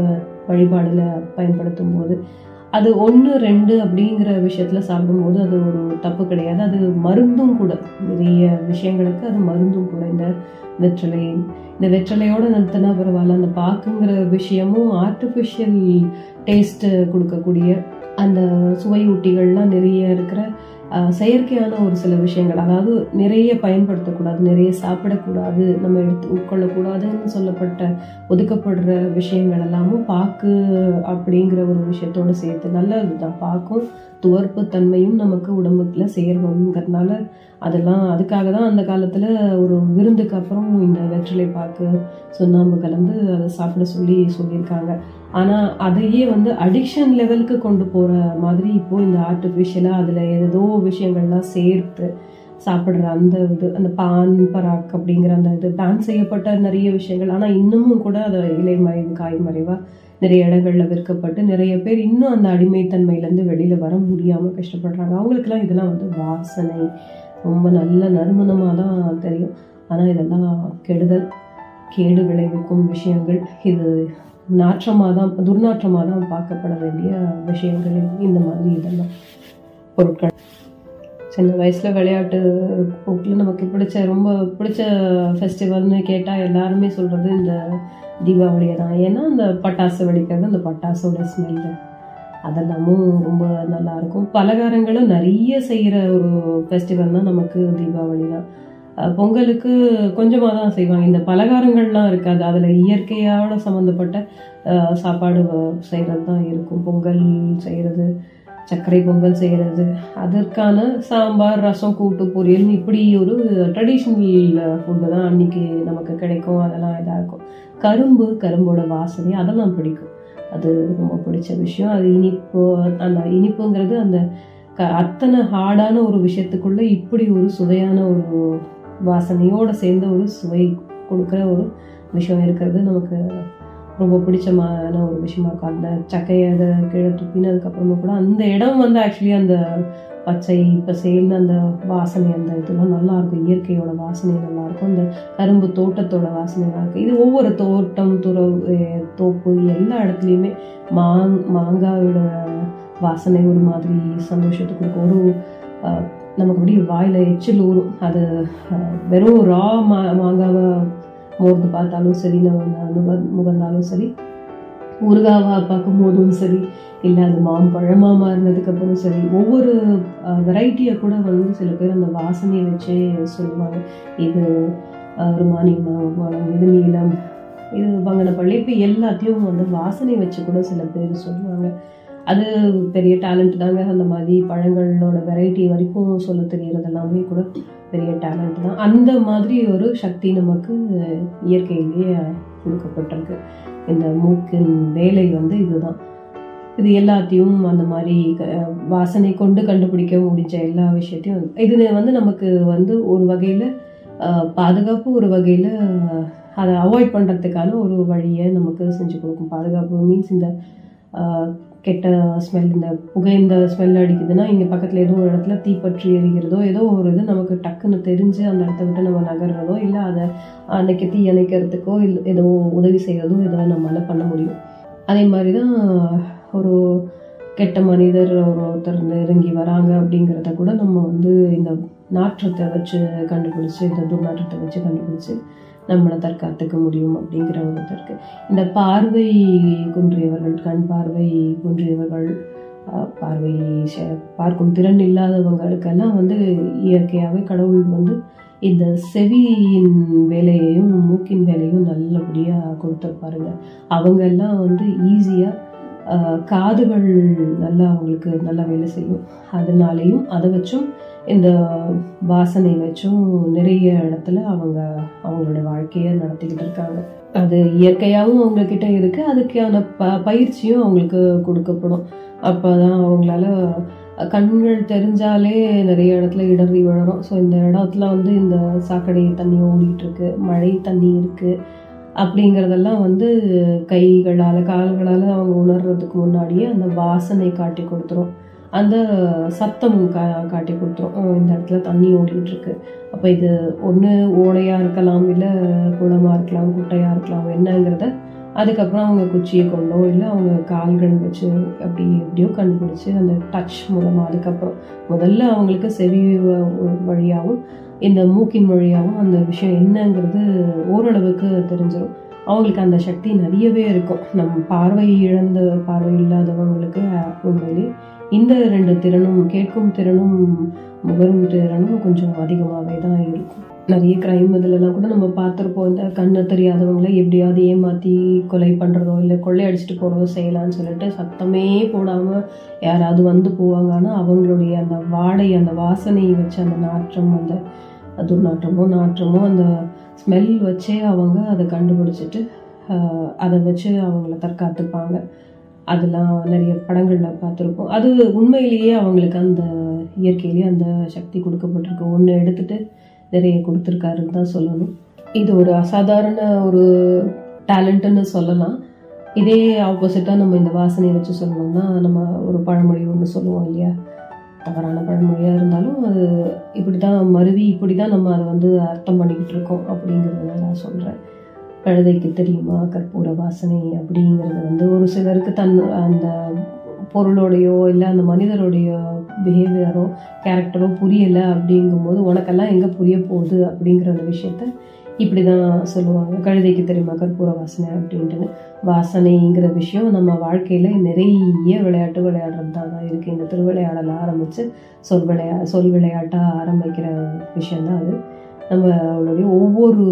வழிபாடில் பயன்படுத்தும் போது அது ஒன்று ரெண்டு அப்படிங்கிற விஷயத்தில் சாப்பிடும்போது அது ஒரு தப்பு கிடையாது. அது மருந்தும் கூட. நிறைய விஷயங்களுக்கு அது மருந்தும் கூட. இந்த வெற்றிலை இந்த வெற்றிலையோடு நிறுத்தினா பரவாயில்ல. அந்த பாக்குங்கிற விஷயமும் ஆர்டிஃபிஷியல் டேஸ்ட்டு கொடுக்கக்கூடிய அந்த சுவையூட்டிகள்லாம் நிறைய இருக்கிற செயற்கையான ஒரு சில விஷயங்கள் அதாவது நிறைய பயன்படுத்தக்கூடாது நிறைய சாப்பிடக்கூடாது நம்ம எடுத்து உட்கொள்ளக்கூடாதுன்னு சொல்லப்பட்ட ஒதுக்கப்படுற விஷயங்கள் எல்லாமும் பாக்கு அப்படிங்கிற ஒரு விஷயத்தோடு சேர்த்து நல்லது தான் பாக்கும் துவர்ப்பு தன்மையும் நமக்கு உடம்புக்குள்ள சேர்வங்கிறதுனால அதெல்லாம் அதுக்காக தான் அந்த காலத்தில் ஒரு விருந்துக்கு அப்புறம் இந்த வெற்றிலை பாக்கு சுண்ணாம்பு கலந்து அதை சாப்பிட சொல்லி சொல்லியிருக்காங்க. ஆனால் அதையே வந்து அடிக்ஷன் லெவலுக்கு கொண்டு போகிற மாதிரி இப்போ இந்த ஆர்டிஃபிஷியலாக அதில் ஏதோ விஷயங்கள்லாம் சேர்த்து சாப்பிட்ற அந்த இது அந்த பான் பராக் அப்படிங்கிற அந்த இது பேன் செய்யப்பட்ட நிறைய விஷயங்கள். ஆனால் இன்னமும் கூட அதை இலை மறைவு காய் மறைவாக நிறைய இடங்களில் விற்கப்பட்டு நிறைய பேர் இன்னும் அந்த அடிமைத்தன்மையிலேருந்து வெளியில் வர முடியாமல் கஷ்டப்படுறாங்க. அவங்களுக்குலாம் இதெல்லாம் வந்து வாசனை. ரொம்ப நல்ல நறுமணமாக தான் தெரியும். ஆனால் இதெல்லாம் கெடுதல் கேடு விளைவிக்கும் விஷயங்கள். இது நாற்றமாக தான் துர்நாற்றமாக தான் பார்க்கப்பட வேண்டிய விஷயங்கள் இந்த மாதிரி இதெல்லாம். பொருட்கள். சின்ன வயசில் விளையாட்டு போக்கில் நமக்கு பிடிச்ச ரொம்ப பிடிச்ச ஃபெஸ்டிவல்னு கேட்டால் எல்லாருமே சொல்கிறது இந்த தீபாவளியை தான் ஏன்னா அந்த பட்டாசு வெடிக்கிறது அந்த பட்டாசோட ஸ்மெல்லு அதெல்லாமும் ரொம்ப நல்லாயிருக்கும் பலகாரங்களும் நிறைய செய்கிற ஒரு ஃபெஸ்டிவல் தான் நமக்கு தீபாவளி தான் பொங்கலுக்கு கொஞ்சமாக தான் செய்வாங்க. இந்த பலகாரங்கள்லாம் இருக்காது. அதில் இயற்கையோட சம்மந்தப்பட்ட சாப்பாடு செய்கிறது தான் இருக்கும். பொங்கல் செய்கிறது சர்க்கரை பொங்கல் செய்கிறது அதற்கான சாம்பார் ரசம் கூட்டு பொரியல் இப்படி ஒரு ட்ரெடிஷ்னல் ஃபுட்டு தான் அன்னைக்கு நமக்கு கிடைக்கும். அதெல்லாம் இதாக இருக்கும் கரும்பு கரும்போட வாசனை அதெல்லாம் பிடிக்கும். அது ரொம்ப பிடிச்ச விஷயம். அது இனிப்பு அந்த இனிப்புங்கிறது அந்த க அத்தனை ஹார்டான ஒரு விஷயத்துக்குள்ள இப்படி ஒரு சுவையான ஒரு வாசனையோடு சேர்ந்த ஒரு சுவை கொடுக்குற ஒரு விஷயம் இருக்கிறது நமக்கு ரொம்ப பிடிச்சமான ஒரு விஷயமா இருக்கும். அந்த சக்கையை அதை கீழே துப்பினதுக்கப்புறமா கூட அந்த இடம் வந்து ஆக்சுவலி அந்த பச்சை பசேல்னு அந்த வாசனை அந்த இதெல்லாம் நல்லாயிருக்கும் இயற்கையோட வாசனை நல்லாயிருக்கும் அந்த கரும்பு தோட்டத்தோட வாசனை நல்லாயிருக்கும் இது ஒவ்வொரு தோட்டம் துறவு தோப்பு எல்லா இடத்துலையுமே மாங் மாங்காயோட வாசனை ஒரு மாதிரி சந்தோஷத்துக்கு கொடுக்கும். ஒரு நமக்கு அப்படியே வாயில் எச்சில் ஊறும். அது வெறும் ரா மா மாங்காவை மோர்ந்து பார்த்தாலும் சரி நம்ம நுக முகந்தாலும் சரி ஊறுகாவாக பார்க்கும்போதும் சரி இல்லை அது மாம்பழமா மாறினதுக்கு அப்புறம் சரி ஒவ்வொரு வெரைட்டியை கூட வந்து சில பேர் அந்த வாசனையை வச்சே சொல்லுவாங்க. இது அஹ், இது நீளம் இது பங்கனப்பள்ளி இப்போ எல்லாத்தையும் வந்து வாசனை வச்சு கூட சில பேர் சொல்லுவாங்க. அது பெரிய டேலண்ட் தாங்க. அந்த மாதிரி பழங்களோட வெரைட்டி வரைக்கும் சொல்ல தெரியறது எல்லாமே கூட பெரிய டேலண்ட் தான். அந்த மாதிரி ஒரு சக்தி நமக்கு இயற்கையிலேயே கொடுக்கப்பட்டிருக்கு. இந்த மூக்கின் வேலை வந்து இதுதான். இது எல்லாத்தையும் அந்த மாதிரி க- வாசனை கொண்டு கண்டுபிடிக்க முடிஞ்ச எல்லா விஷயத்தையும் இது. வந்து நமக்கு வந்து ஒரு வகையில் பாதுகாப்பு ஒரு வகையில் அதை அவாய்ட் பண்ணுறதுக்கான ஒரு வழியை நமக்கு செஞ்சு கொடுக்கும். பாதுகாப்பு மீன்ஸ் இந்த கெட்ட ஸ்மெல் இந்த புகை இந்த ஸ்மெல் அடிக்குதுன்னா இங்கே பக்கத்தில் ஏதோ ஒரு இடத்துல தீப்பற்றி எரிக்கிறதோ ஏதோ ஒரு இது நமக்கு டக்குன்னு தெரிஞ்சு அந்த இடத்த விட்டு நம்ம நகர்றதோ இல்லை அதை அன்னைக்கு தீ அணைக்கிறதுக்கோ இல்லை ஏதோ உதவி செய்கிறதோ இதெல்லாம் நம்மளால் பண்ண முடியும். அதே மாதிரி தான் ஒரு கெட்ட மனிதர் ஒருத்தர் நெருங்கி வராங்க அப்படிங்கிறத கூட நம்ம வந்து இந்த நாற்றத்தை வச்சு கண்டுபிடிச்சி இந்த துர்நாற்றத்தை வச்சு கண்டுபிடிச்சி நம்மளை தற்காத்துக்க முடியும் அப்படிங்கிற ஒரு இது இருக்கு. இந்த பார்வை குன்றியவர்கள் கண் பார்வை குன்றியவர்கள் பார்வை செ- பார்க்கும் திறன் இல்லாதவங்களுக்கெல்லாம் வந்து இயற்கையாகவே கடவுள் வந்து இந்த செவியின் வேலையையும் மூக்கின் வேலையும் நல்லபடியாக கொடுத்துருப்பாருங்க. அவங்க எல்லாம் வந்து ஈஸியாக காதுகள் நல்லா அவங்களுக்கு நல்லா வேலை செய்யும். அதனாலேயும் அதை வச்சும் இந்த வாசனை வச்சும் நிறைய இடத்துல அவங்க அவங்களோட வாழ்க்கையை நடத்திக்கிட்டு இருக்காங்க. அது இயற்கையாகவும் அவங்கக்கிட்ட இருக்கு அதுக்கான ப பயிற்சியும் அவங்களுக்கு கொடுக்கப்படும். அப்போ தான் அவங்களால கண்கள் தெரிஞ்சாலே நிறைய இடத்துல இடறி விழறோம் ஸோ இந்த இடத்துல வந்து இந்த சாக்கடை தண்ணி ஓடிட்டு இருக்கு மழை தண்ணி இருக்கு அப்படிங்கிறதெல்லாம் வந்து கைகளால் கால்களால் அவங்க உணர்றதுக்கு முன்னாடியே அந்த வாசனை காட்டி கொடுத்துரும். அந்த சத்தம் கா காட்டி கொடுத்துரும். இந்த இடத்துல தண்ணி ஓடிட்டுருக்கு. அப்போ இது ஒன்று ஓடையாக இருக்கலாம் இல்லை குளமாக இருக்கலாம் குட்டையாக இருக்கலாம் என்னங்கிறத அதுக்கப்புறம் அவங்க குச்சியை கொண்டோ இல்லை அவங்க கால்கள் வச்சு அப்படி எப்படியோ கண்டுபிடிச்சி அந்த டச் மூலமாக அதுக்கப்புறம் முதல்ல அவங்களுக்கு செவி வழியாகவும் இந்த மூக்கின் வழியாகவும் அந்த விஷயம் என்னங்கிறது ஓரளவுக்கு தெரிஞ்சிடும் அவங்களுக்கு அந்த சக்தி நிறையவே இருக்கும். நம் பார்வை இழந்த பார்வை இல்லாதவங்களுக்கு அஹ், உண்மையிலே இந்த ரெண்டு திறனும் கேட்கும் திறனும் முகரும் திறனும் கொஞ்சம் அதிகமாகவே தான் இருக்கும். நிறைய கிரைம் இதுலலாம் கூட நம்ம பார்த்துருப்போம். இந்த கண்ணு தெரியாதவங்கள எப்படியாவது ஏமாற்றி கொலை பண்ணுறதோ இல்லை கொள்ளையடிச்சிட்டு போகிறதோ செய்யலாம்னு சொல்லிட்டு சத்தமே போடாமல் யாராவது வந்து போவாங்க ஆனால் அவங்களுடைய அந்த வாடை அந்த வாசனையை வச்சு அந்த நாற்றம் அந்த துர்நாற்றமோ நாற்றமோ அந்த ஸ்மெல் வச்சே அவங்க அதை கண்டுபிடிச்சிட்டு அதை வச்சு அவங்கள தற்காத்துப்பாங்க. அதெல்லாம் நிறைய படங்களில் பார்த்துருப்போம். அது உண்மையிலேயே அவங்களுக்கு அந்த இயற்கையிலேயே அந்த சக்தி கொடுக்கப்பட்டிருக்கு. ஒன்று எடுத்துகிட்டு நிறைய கொடுத்துருக்காருன்னு தான் சொல்லணும். இது ஒரு அசாதாரண ஒரு டேலண்ட்டுன்னு சொல்லலாம். இதே ஆப்போசிட்டாக நம்ம இந்த வாசனையை வச்சு சொல்லணும்னா நம்ம ஒரு பழமொழி ஒன்று சொல்லுவோம் இல்லையா? தவறான பழமொழியாக இருந்தாலும் அது இப்படி தான் மருவி இப்படி தான் நம்ம அதை வந்து அர்த்தம் பண்ணிக்கிட்டு இருக்கோம் அப்படிங்கிறத நான் சொல்கிறேன் கழுதைக்கு தெரியுமா? கற்பூர வாசனை அப்படிங்கிறது வந்து ஒரு சிலருக்கு தன் அந்த பொருளோடையோ இல்லை அந்த மனிதருடைய பிஹேவியரோ கேரக்டரோ புரியலை அப்படிங்கும்போது உனக்கெல்லாம் எங்கே புரிய போகுது? அப்படிங்கிற அந்த விஷயத்த இப்படி தான் சொல்லுவாங்க. கழுதைக்கு தெரியுமா? கற்பூர வாசனை அப்படின்ட்டுன்னு. வாசனைங்கிற விஷயம் நம்ம வாழ்க்கையில் நிறைய விளையாட்டு விளையாடுறது தான். தான் இருக்குது இந்த திருவிளையாடல் ஆரம்பித்து சொல் விளையா சொல் விளையாட்டாக ஆரம்பிக்கிற விஷயந்தான் அது. நம்ம அவளுடைய ஒவ்வொரு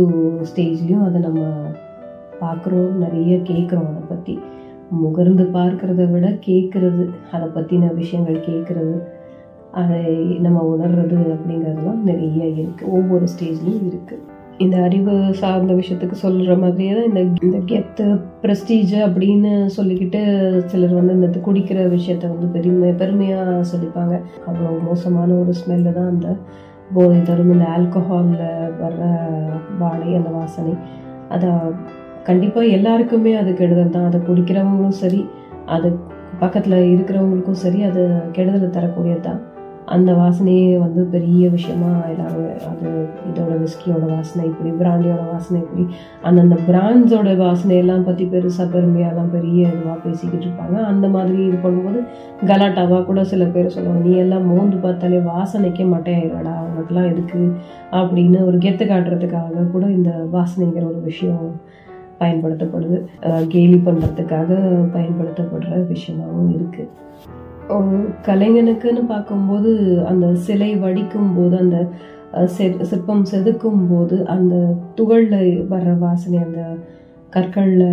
ஸ்டேஜ்லேயும் அதை நம்ம பார்க்குறோம் நிறைய கேட்குறோம் அதை பற்றி முகர்ந்து பார்க்கறத விட கேட்குறது அதை பற்றின விஷயங்கள் கேட்குறது அதை நம்ம உணர்றது அப்படிங்கிறதுலாம் நிறைய இருக்குது ஒவ்வொரு ஸ்டேஜ்லேயும் இருக்குது இந்த அறிவு சார்ந்த விஷயத்துக்கு சொல்கிற மாதிரியே தான் இந்த இந்த கெத்து ப்ரெஸ்டீஜ் அப்படின்னு சொல்லிக்கிட்டு சிலர் வந்து இந்த குடிக்கிற விஷயத்த வந்து பெருமை பெருமையாக சொல்லிப்பாங்க. அவ்வளோ மோசமான ஒரு ஸ்மெல்லு தான் அந்த போதை தரும் இந்த ஆல்கஹாலில் வர்ற வாடை அந்த வாசனை அதை கண்டிப்பாக எல்லாருக்குமே அது கெடுதல் தான். அதை குடிக்கிறவங்களும் சரி அது பக்கத்தில் இருக்கிறவங்களுக்கும் சரி அது கெடுதலை தரக்கூடியது தான். அந்த வாசனையே வந்து பெரிய விஷயமா எல்லாரும் அது இதோட விஸ்கியோட வாசனை இப்படி பிராண்டியோட வாசனை இப்படி அந்தந்த பிராண்ட்ஸோட வாசனையெல்லாம் பற்றி பெருசாக பெருமையாலாம் பெரிய இதுவாக பேசிக்கிட்டு இருப்பாங்க. அந்த மாதிரி இது பண்ணும்போது கலாட்டாவாக கூட சில பேர் சொல்லுவாங்க நீ எல்லாம் மோந்து பார்த்தாலே வாசனைக்கே மட்டையாயிடா அவங்களுக்குலாம் எதுக்கு? அப்படின்னு ஒரு கெத்து காட்டுறதுக்காக கூட இந்த வாசனைங்கிற ஒரு விஷயம் பயன்படுத்தப்படுது. கேலி பண்ணுறதுக்காக பயன்படுத்தப்படுற விஷயமாகவும் இருக்குது கலைஞனுக்குன்னு பார்க்கும்போது அந்த சிலை வடிக்கும் போது அந்த சிற்பம் செதுக்கும் போது அந்த துகளில் வர்ற வாசனை அந்த கற்களில்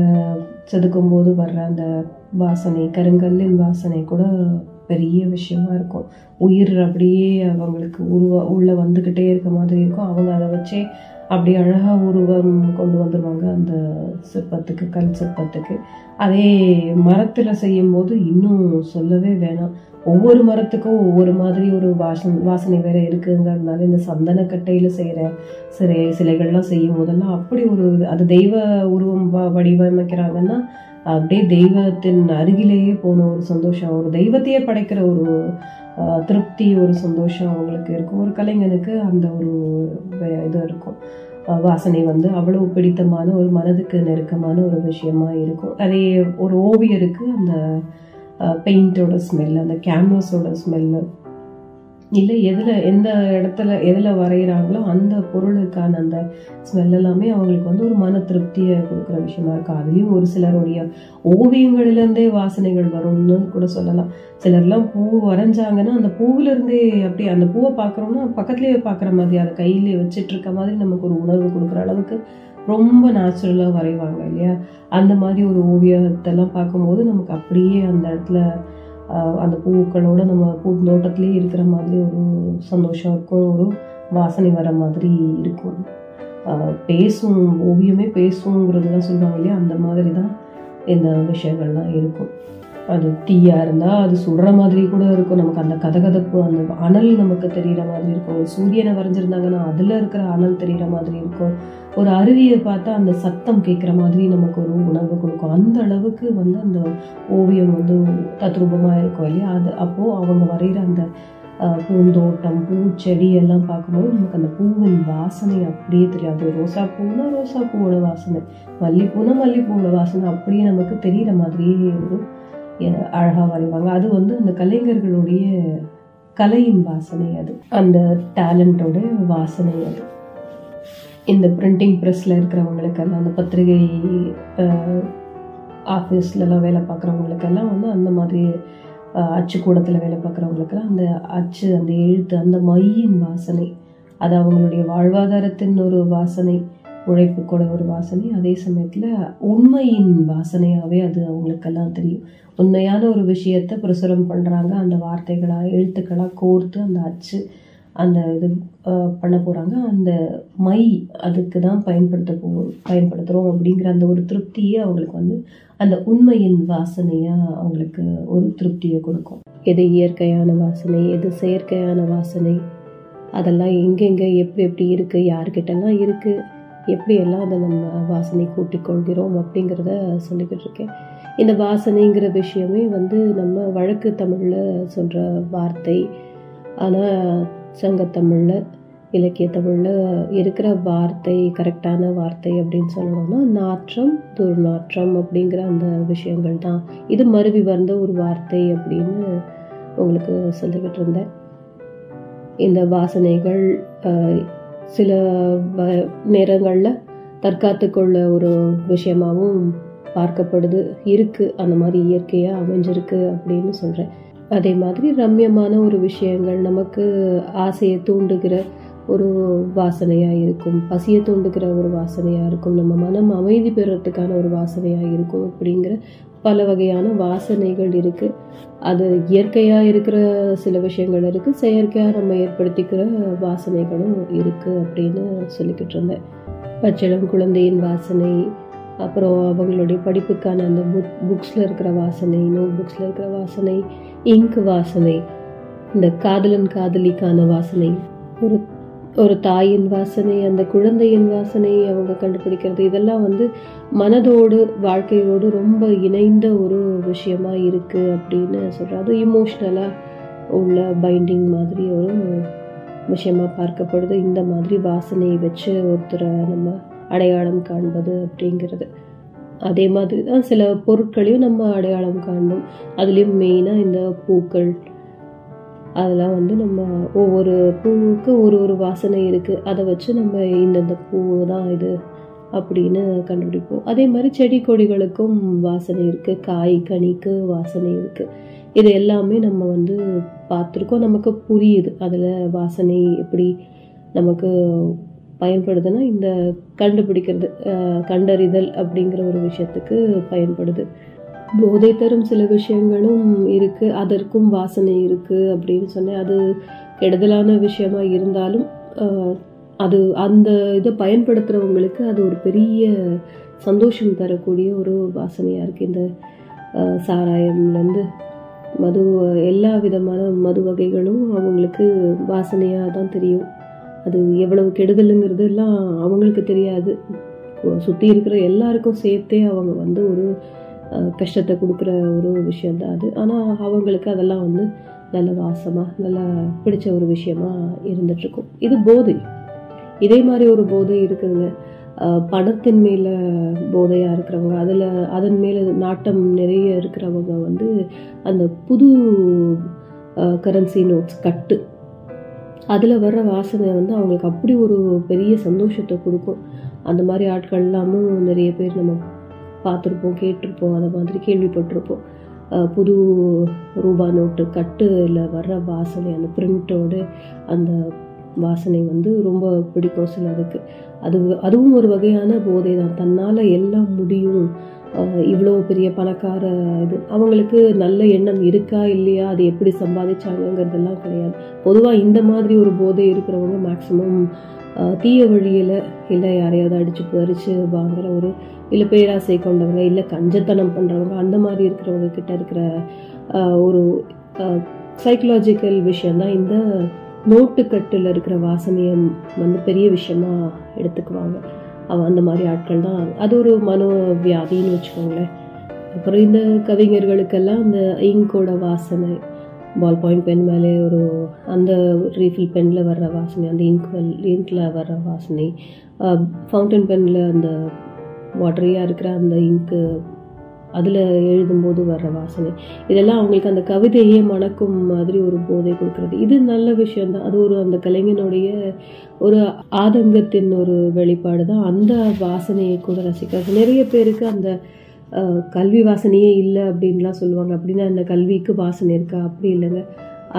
செதுக்கும் போது வர்ற அந்த வாசனை கருங்கல்லின் வாசனை கூட பெரிய விஷயமா இருக்கும். உயிர் அப்படியே அவங்களுக்கு உருவா உள்ள வந்துக்கிட்டே இருக்க மாதிரி இருக்கும். அவங்க அதை வச்சே அப்படி அழகாக உருவம் கொண்டு வந்துடுவாங்க அந்த சிற்பத்துக்கு கல் சிற்பத்துக்கு. அதே மரத்தில் செய்யும்போது இன்னும் சொல்லவே வேணாம். ஒவ்வொரு மரத்துக்கும் ஒவ்வொரு மாதிரி ஒரு வாசன் வாசனை வேற இருக்குங்கிறதுனால இந்த சந்தனக்கட்டையில் செய்கிற சிலை சிலைகள்லாம் செய்யும் போதெல்லாம் அப்படி ஒரு அது தெய்வ உருவம் வடிவமைக்கிறாங்கன்னா அப்படியே தெய்வத்தின் அருகிலேயே போன ஒரு சந்தோஷம் ஒரு தெய்வத்தையே படைக்கிற ஒரு திருப்தி ஒரு சந்தோஷம் அவங்களுக்கு இருக்கும். ஒரு கலைஞனுக்கு அந்த ஒரு இது இருக்கும். வாசனை வந்து அவ்வளவு பிடித்தமான ஒரு மனதுக்கு நெருக்கமான ஒரு விஷயமா இருக்கும். அதே ஒரு ஓவியருக்கு அந்த பெயிண்டோட ஸ்மெல் அந்த கேன்வாஸோட ஸ்மெல்லு இல்லை எதில் எந்த இடத்துல எதில் வரைகிறாங்களோ அந்த பொருளுக்கான அந்த ஸ்மெல் எல்லாமே அவங்களுக்கு வந்து ஒரு மன திருப்தியை கொடுக்குற விஷயமா இருக்கும். அதுலேயும் ஒரு சிலருடைய ஓவியங்களிலேருந்தே வாசனைகள் வரும்னு கூட சொல்லலாம். சிலர்லாம் பூ வரைஞ்சாங்கன்னா அந்த பூவிலேருந்தே அப்படியே அந்த பூவை பார்க்குறோம்னா பக்கத்துலேயே பார்க்குற மாதிரி அதை கையிலே வச்சுட்டு இருக்க மாதிரி நமக்கு ஒரு உணர்வு கொடுக்குற அளவுக்கு ரொம்ப நேச்சுரலாக வரைவாங்க இல்லையா? அந்த மாதிரி ஒரு ஓவியத்தெல்லாம் பார்க்கும்போது நமக்கு அப்படியே அந்த இடத்துல அந்த பூக்களோட நம்ம பூந்தோட்டத்துலேயே இருக்கிற மாதிரி ஒரு சந்தோஷம் இருக்கும் ஒரு வாசனை வர மாதிரி இருக்கும். பேசும் ஓவியமே பேசுங்கிறதுலாம் சொல்லுவாங்க இல்லையா? அந்த மாதிரி தான் இந்த விஷயங்கள்லாம் இருக்கும். அது தீயாக இருந்தால் அது சுடுற மாதிரி கூட இருக்கும். நமக்கு அந்த கதகதப்பு அந்த அனல் நமக்கு தெரிகிற மாதிரி இருக்கும். ஒரு சூரியனை வரைஞ்சிருந்தாங்கன்னா அதில் இருக்கிற அனல் தெரிகிற மாதிரி இருக்கும். ஒரு அருவியை பார்த்தா அந்த சத்தம் கேட்குற மாதிரி நமக்கு ஒரு உணர்வு கொடுக்கும். அந்த அளவுக்கு வந்து அந்த ஓவியம் வந்து தத்ரூபமாக இருக்கும் இல்லையா? அது அப்போது அவங்க வரைகிற அந்த பூந்தோட்டம் பூச்செடி எல்லாம் பார்க்கும்போது நமக்கு அந்த பூவின் வாசனை அப்படியே தெரியாது ரோசா பூனா ரோசா பூவோட வாசனை மல்லிப்பூனா மல்லிப்பூவோட வாசனை அப்படியே நமக்கு தெரிகிற மாதிரியே ஒரு அழகாக வரைவாங்க. அது வந்து அந்த கலைஞர்களுடைய கலையின் வாசனை அது. அந்த டேலண்டோட வாசனை அது. இந்த பிரிண்டிங் ப்ரெஸ்ஸில் இருக்கிறவங்களுக்கெல்லாம் அந்த பத்திரிகை ஆஃபீஸ்லலாம் வேலை பார்க்குறவங்களுக்கெல்லாம் வந்து அந்த மாதிரி அச்சுக்கூடத்தில் வேலை பார்க்குறவங்களுக்கெல்லாம் அந்த அச்சு அந்த எழுத்து அந்த மையின் வாசனை அது அவங்களுடைய வாழ்வாதாரத்தின் ஒரு வாசனை உழைப்பு கூட ஒரு வாசனை அதே சமயத்தில் உண்மையின் வாசனையாகவே அது அவங்களுக்கெல்லாம் தெரியும். உண்மையான ஒரு விஷயத்தை பிரசுரம் பண்ணுறாங்க அந்த வார்த்தைகளாக எழுத்துக்களாக கோர்த்து அந்த அச்சு அந்த இது பண்ண போகிறாங்க அந்த மை அதுக்கு தான் பயன்படுத்த போ பயன்படுத்துகிறோம் அப்படிங்கிற அந்த ஒரு திருப்தியே அவங்களுக்கு வந்து அந்த உண்மையின் வாசனையாக அவங்களுக்கு ஒரு திருப்தியை கொடுக்கும். எது இயற்கையான வாசனை எது செயற்கையான வாசனை? அதெல்லாம் எங்கெங்கே எப்படி எப்படி இருக்குது யார்கிட்டலாம் இருக்குது எப்படியெல்லாம் அதை நம்ம வாசனை கூட்டிக் கொள்கிறோம் அப்படிங்கிறத சொல்லிக்கிட்டு இருக்கேன். இந்த வாசனைங்கிற விஷயமே வந்து நம்ம வழக்கு தமிழில் சொல்கிற வார்த்தை. ஆனால் சங்கத்தமிழில் இலக்கிய தமிழில் இருக்கிற வார்த்தை கரெக்டான வார்த்தை அப்படின்னு சொல்லணும்னா நாற்றம் துர்நாற்றம் அப்படிங்கிற அந்த விஷயங்கள் தான். இது மருவி வந்த ஒரு வார்த்தை அப்படின்னு உங்களுக்கு சொல்லிக்கிட்டு இருந்தேன். இந்த வாசனைகள் சில வ- தற்காத்துக்குள்ள ஒரு விஷயமாகவும் பார்க்கப்படுது இருக்கு அந்த மாதிரி இயற்கையா அமைஞ்சிருக்கு அப்படின்னு சொல்றேன். அதே மாதிரி ரம்யமான ஒரு விஷயங்கள் நமக்கு ஆசையை தூண்டுகிற ஒரு வாசனையா இருக்கும் பசியை தூண்டுகிற ஒரு வாசனையா இருக்கும் நம்ம மனம் அமைதி பெறத்துக்கான ஒரு வாசனையா இருக்கும் அப்படிங்கிற பல வகையான வாசனைகள் இருக்கு. அது இயற்கையா இருக்கிற சில விஷயங்கள் இருக்கு செயற்கையா நம்ம ஏற்படுத்திக்கிற வாசனைகளும் இருக்கு அப்படின்னு சொல்லிக்கிட்டு இருந்தேன். பச்சிளம் குழந்தையின் வாசனை அப்புறம் அவங்களுடைய படிப்புக்கான அந்த புக் புக்ஸில் இருக்கிற வாசனை நோட் புக்ஸில் இருக்கிற வாசனை இங்க் வாசனை இந்த காதலன் காதலிக்கான வாசனை ஒரு ஒரு தாயின் வாசனை அந்த குழந்தையின் வாசனை அவங்க கண்டுபிடிக்கிறது இதெல்லாம் வந்து மனதோடு வாழ்க்கையோடு ரொம்ப இணைந்த ஒரு விஷயமா இருக்கு அப்படின்னு சொல்கிறேன் அது இமோஷ்னலாக உள்ள பைண்டிங் மாதிரி ஒரு விஷயமா பார்க்கப்படுது. இந்த மாதிரி வாசனையை வச்சு ஒருத்தரை நம்ம அடையாளம் காண்பது அப்படிங்கிறது. அதே மாதிரி தான் சில பொருட்களையும் நம்ம அடையாளம் காண்போம். அதுலேயும் மெயினாக இந்த பூக்கள் அதெல்லாம் வந்து நம்ம ஒவ்வொரு பூவுக்கு ஒரு ஒரு வாசனை இருக்குது அதை வச்சு நம்ம இந்தந்த பூ தான் இது அப்படின்னு கண்டுபிடிப்போம். அதே மாதிரி செடி கொடிகளுக்கும் வாசனை இருக்குது காய் கனிக்கு வாசனை இருக்குது இது எல்லாமே நம்ம வந்து பார்த்துருக்கோம். நமக்கு புரியுது. அதில் வாசனை எப்படி நமக்கு பயன்படுதுன்னா இந்த கண்டுபிடிக்கிறது கண்டறிதல் அப்படிங்கிற ஒரு விஷயத்துக்கு பயன்படுது. போதை தரும் சில விஷயங்களும் இருக்கு அதற்கும் வாசனை இருக்கு அப்படின்னு சொன்னேன். அது கெடுதலான விஷயமா இருந்தாலும் அது அந்த இதை பயன்படுத்துறவங்களுக்கு அது ஒரு பெரிய சந்தோஷம் தரக்கூடிய ஒரு வாசனையா இருக்கு. இந்த சாராயம்லேருந்து மது எல்லா விதமான மது வகைகளும் அவங்களுக்கு வாசனையாக தான் தெரியும். அது எவ்வளவு கெடுதலுங்கிறது எல்லாம் அவங்களுக்கு தெரியாது. சுற்றி இருக்கிற எல்லாருக்கும் சேர்த்தே அவங்க வந்து ஒரு கஷ்டத்தை கொடுக்குற ஒரு விஷயந்தான் அது. ஆனால் அவங்களுக்கு அதெல்லாம் வந்து நல்ல வாசமாக நல்லா பிடிச்ச ஒரு விஷயமா இருந்துட்டுருக்கும். இது போதை. இதே மாதிரி ஒரு போதை இருக்குதுங்க. பணத்தின் மேலே போதையாக இருக்கிறவங்க அதில் அதன் மேலே நாட்டம் நிறைய இருக்கிறவங்க வந்து அந்த புது கரன்சி நோட்ஸ் கட்டு. அதில் வர்ற வாசனை வந்து அவங்களுக்கு அப்படி ஒரு பெரிய சந்தோஷத்தை கொடுக்கும். அந்த மாதிரி ஆட்கள் எல்லாமும் நிறைய பேர் நம்ம பார்த்துருப்போம் கேட்டிருப்போம் அந்த மாதிரி கேள்விப்பட்டிருப்போம். புது ரூபா நோட்டு கட்டுல வர்ற வாசனை அந்த பிரிண்ட்டோட அந்த வாசனை வந்து ரொம்ப பிடிக்கும் சிலருக்கு. அது அதுவும் ஒரு வகையான போதை தான். தன்னால் எல்லாம் முடியும். இவ்வளோ பெரிய பணக்கார இது. அவங்களுக்கு நல்ல எண்ணம் இருக்கா இல்லையா? அது எப்படி சம்பாதிச்சாங்கங்கிறதெல்லாம் கிடையாது. பொதுவாக இந்த மாதிரி ஒரு போதை இருக்கிறவங்க மேக்ஸிமம் தீய வழியில் இல்லை யாரையாவது அடித்து பறித்து வாங்குற ஒரு இல்லை பேராசை கொண்டவங்க இல்லை கஞ்சத்தனம் பண்ணுறவங்க அந்த மாதிரி இருக்கிறவங்க கிட்ட இருக்கிற ஒரு சைக்கலாஜிக்கல் விஷயந்தான் இந்த நோட்டுக்கட்டில் இருக்கிற வாசனையம் வந்து பெரிய விஷயமா எடுத்துக்குவாங்க. அந்த மாதிரி ஆட்கள் தான். அது ஒரு மனோ வியாதின்னு வச்சுக்கோங்களேன். அப்புறம் இந்த கவிஞர்களுக்கெல்லாம் அந்த இங்கோட வாசனை பால் பாயிண்ட் பென் மேலே ஒரு அந்த ரீஃபில் பெனில் வர்ற வாசனை அந்த இங்க் இங்கில் வர்ற வாசனை ஃபவுண்டன் பெனில் அந்த வாட்டரியாக இருக்கிற அந்த இங்க்கு அதில் எழுதும்போது வர்ற வாசனை. இதெல்லாம் அவங்களுக்கு அந்த கவிதையே மணக்கும் மாதிரி ஒரு போதை கொடுக்கறது. இது நல்ல விஷயம்தான். அது ஒரு அந்த கலைஞனுடைய ஒரு ஆதங்கத்தின் ஒரு வெளிப்பாடு தான் அந்த வாசனையை கூட ரசிக்கிறது நிறைய பேருக்கு அந்த கல்வி வாசனையே இல்லை அப்படின்லாம் சொல்லுவாங்க. அப்படின்னா அந்த கல்விக்கு வாசனை இருக்கா? அப்படி இல்லைங்க.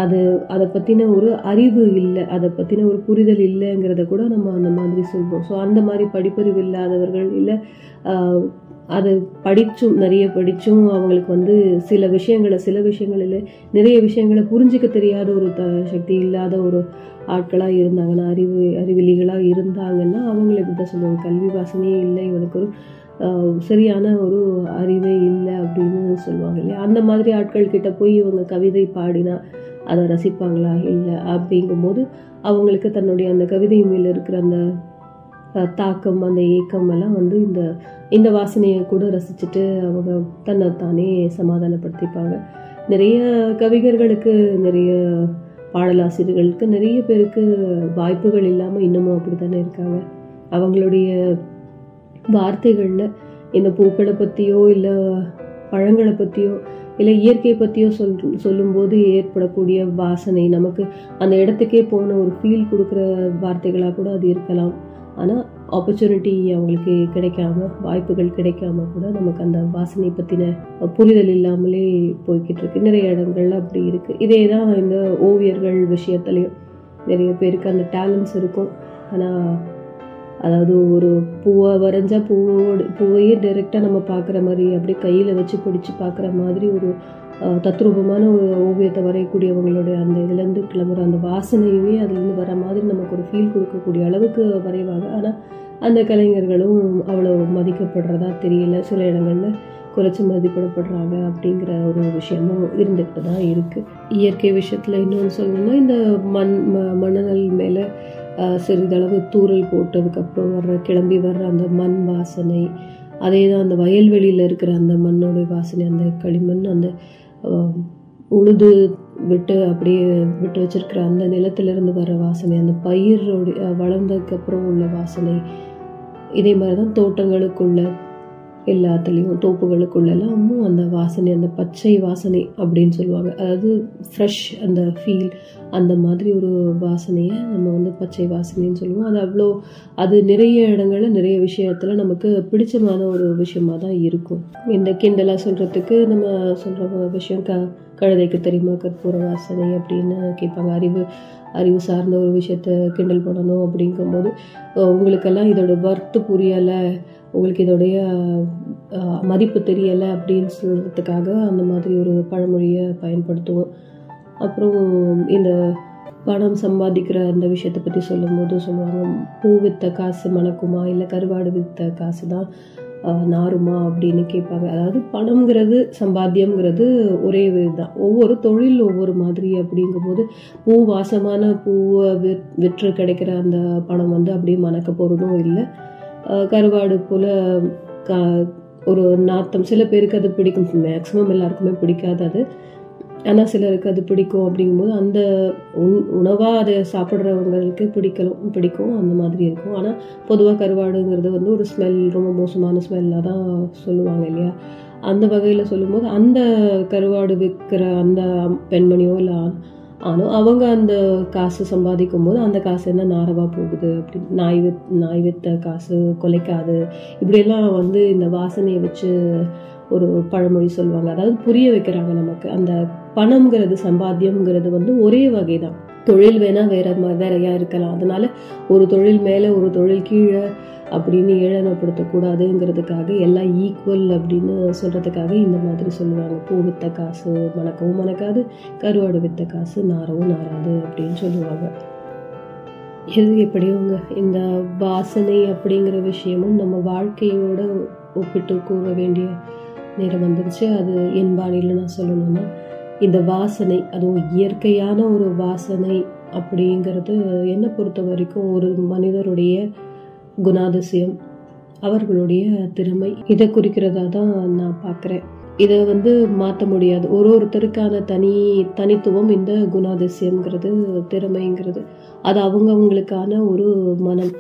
அது அதை பற்றின ஒரு அறிவு இல்லை. அதை பற்றின ஒரு புரிதல் இல்லைங்கிறத கூட நம்ம அந்த மாதிரி சொல்வோம் ஸோ அந்த மாதிரி படிப்பறிவு இல்லாதவர்கள் இல்லை. அது படித்தும் நிறைய படித்தும் அவங்களுக்கு வந்து சில விஷயங்களை சில விஷயங்களில் நிறைய விஷயங்களை புரிஞ்சிக்க தெரியாத ஒரு த சக்தி இல்லாத ஒரு ஆட்களாக இருந்தாங்கன்னா அறிவு அறிவிலிகளாக இருந்தாங்கன்னா அவங்களுக்கு தான் சொல்லுவாங்க கல்வி வாசனையே இல்லை இவனுக்கு ஒரு சரியான ஒரு அறிவே இல்லை அப்படின்னு சொல்லுவாங்க இல்லையா? அந்த மாதிரி ஆட்கள் கிட்ட போய் இவங்க கவிதை பாடினா அதை ரசிப்பாங்களா? இல்லை. அப்படிங்கும்போது அவங்களுக்கு தன்னுடைய அந்த கவிதை மேல இருக்கிற அந்த தாக்கம் அந்த ஏக்கம் எல்லாம் வந்து இந்த இந்த வாசனையை கூட ரசிச்சுட்டு அவங்க தன்னை தானே சமாதானப்படுத்திப்பாங்க. நிறைய கவிஞர்களுக்கு நிறைய பாடலாசிரியர்களுக்கு நிறைய பேருக்கு வாய்ப்புகள் இல்லாமல் இன்னமும் அப்படி தானே இருக்காங்க. அவங்களுடைய வார்த்தைகளில் இந்த பூக்களை பற்றியோ இல்லை பழங்களை பற்றியோ இல்லை இயற்கையை பற்றியோ சொல் சொல்லும்போது ஏற்படக்கூடிய வாசனை நமக்கு அந்த இடத்துக்கே போன ஒரு ஃபீல் கொடுக்குற வார்த்தைகளாக கூட அது இருக்கலாம். ஆனால் ஆப்பர்ச்சுனிட்டி அவங்களுக்கு கிடைக்காம வாய்ப்புகள் கிடைக்காம கூட நமக்கு அந்த வாசனை பற்றின புரிதல் இல்லாமலே போய்கிட்டு இருக்கு. நிறைய இடங்கள்ல அப்படி இருக்குது இதே தான் இந்த ஓவியர்கள் விஷயத்துலையும் நிறைய பேருக்கு அந்த டேலண்ட்ஸ் இருக்கும். ஆனால் அதாவது ஒரு பூவை வரைஞ்சால் பூவோடு பூவையே டைரெக்டாக நம்ம பார்க்குற மாதிரி அப்படியே கையில் வச்சு பிடிச்சி பார்க்குற மாதிரி ஒரு தத்ரூபமான ஒரு ஓவியத்தை வரையக்கூடியவங்களுடைய அந்த இதுலேருந்து கிளம்புற அந்த வாசனையுமே அதுலேருந்து வர மாதிரி நமக்கு ஒரு ஃபீல் கொடுக்கக்கூடிய அளவுக்கு வரைவாங்க. ஆனால் அந்த கலைஞர்களும் அவ்வளோ மதிக்கப்படுறதா தெரியல. சில இடங்களில் குறைச்சி மதிப்பிடப்படுறாங்க அப்படிங்கிற ஒரு விஷயமும் இருந்துகிட்டு தான் இருக்குது இயற்கை விஷயத்தில் இன்னொன்று சொல்லணும்னா இந்த மண் ம மணல் மேலே சிறிதளவு தூறல் போட்டதுக்கப்புறம் வர்ற கிளம்பி வர்ற அந்த மண் வாசனை அதே தான் அந்த வயல்வெளியில் இருக்கிற அந்த மண்ணோட வாசனை அந்த களிமண் அந்த உழுது விட்டு அப்படியே விட்டு வச்சிருக்கிற அந்த நிலத்திலிருந்து வர வாசனை அந்த பயிரோடைய வளர்ந்ததுக்கப்புறம் உள்ள வாசனை இதே மாதிரி தான் தோட்டங்களுக்குள்ள எல்லாத்துலேயும் தோப்புகளுக்குள்ளெல்லாமும் அந்த வாசனை அந்த பச்சை வாசனை அப்படின்னு சொல்லுவாங்க. அதாவது ஃப்ரெஷ் அந்த ஃபீல் அந்த மாதிரி ஒரு வாசனையை நம்ம வந்து பச்சை வாசனைன்னு சொல்லுவோம். அது அவ்வளோ அது நிறைய இடங்களில் நிறைய விஷயத்தில் நமக்கு பிடிச்சமான ஒரு விஷயமா தான் இருக்கும். இந்த கிண்டலாக சொல்கிறதுக்கு நம்ம சொல்கிற விஷயம் க கழுதைக்கு தெரியுமா? கற்பூர வாசனை அப்படின்னு கேட்பாங்க. அறிவு அறிவு சார்ந்த ஒரு விஷயத்த கிண்டல் பண்ணணும் அப்படிங்கும்போது உங்களுக்கெல்லாம் இதோட வர்த்து புரியலை. உங்களுக்கு இதோடைய மதிப்பு தெரியலை அப்படின்னு சொல்கிறதுக்காக அந்த மாதிரி ஒரு பழமொழியை பயன்படுத்துவோம். அப்புறம் இந்த பணம் சம்பாதிக்கிற அந்த விஷயத்தை பற்றி சொல்லும்போது சொல்லுவாங்க பூ வித்த காசு மணக்குமா? இல்லை கருவாடு வித்த காசு தான் நாறுமா? நாருமா அப்படின்னு கேட்பாங்க. அதாவது பணம்ங்கிறது சம்பாத்தியம்ங்கிறது ஒரே தான் ஒவ்வொரு தொழில் ஒவ்வொரு மாதிரி அப்படிங்கும்போது பூ வாசமான பூவை விற்று கிடைக்கிற அந்த பணம் வந்து அப்படியே மணக்க போகிறதும் இல்லை. கருவாடு போல் கா ஒரு நாத்தம். சில பேருக்கு அது பிடிக்கும். மேக்ஸிமம் எல்லாருக்குமே பிடிக்காது அது. ஆனால் சிலருக்கு அது பிடிக்கும் அப்படிங்கும்போது அந்த உண் உணவாக அதை சாப்பிட்றவங்களுக்கு பிடிக்கலாம் பிடிக்கும். அந்த மாதிரி இருக்கும். ஆனால் பொதுவாக கருவாடுங்கிறது வந்து ஒரு ஸ்மெல் ரொம்ப மோசமான ஸ்மெல்லாக தான் சொல்லுவாங்க இல்லையா? அந்த வகையில் சொல்லும்போது அந்த கருவாடு விற்கிற அந்த பெண்மணியோ இல்லை ஆனால் அவங்க அந்த காசு சம்பாதிக்கும் போது அந்த காசு என்ன நாரவா போகுது அப்படி நாய் வித் நாய் வித்த காசு கொலைக்காது இப்படியெல்லாம் வந்து இந்த வாசனையை வச்சு ஒரு பழமொழி சொல்லுவாங்க. அதாவது புரிய வைக்கிறாங்க நமக்கு. அந்த பணம்ங்கிறது சம்பாத்தியம்ங்கிறது வந்து ஒரே வகை தான் தொழில் வேணால் வேற வேறையாக இருக்கலாம். அதனால ஒரு தொழில் மேலே ஒரு தொழில் கீழே அப்படின்னு ஏழனப்படுத்தக்கூடாதுங்கிறதுக்காக எல்லாம் ஈக்குவல் அப்படின்னு சொல்கிறதுக்காக இந்த மாதிரி சொல்லுவாங்க. பூ வித்த காசு மணக்கவும் மணக்காது கருவாடு வித்த காசு நாரவும் நாராது அப்படின்னு சொல்லுவாங்க. எது எப்படியோங்க? இந்த வாசனை அப்படிங்கிற விஷயமும் நம்ம வாழ்க்கையோட ஒப்பிட்டு கூற வேண்டிய நேரம் வந்துருச்சு. அது என் பாணியில் நான் சொல்லணும்னா இந்த வாசனை அதுவும் இயற்கையான ஒரு வாசனை அப்படிங்கிறது என்னை பொறுத்த வரைக்கும் ஒரு மனிதருடைய குணாதிசயம். அவர்களுடைய திறமை. இதை குறிக்கிறதா தான் நான் பார்க்குறேன். இதை வந்து மாற்ற முடியாது. ஒரு ஒருத்தருக்கான தனி தனித்துவம் இந்த குணாதிசயம்ங்கிறது திறமைங்கிறது. அது அவங்கவங்களுக்கான ஒரு மனம்.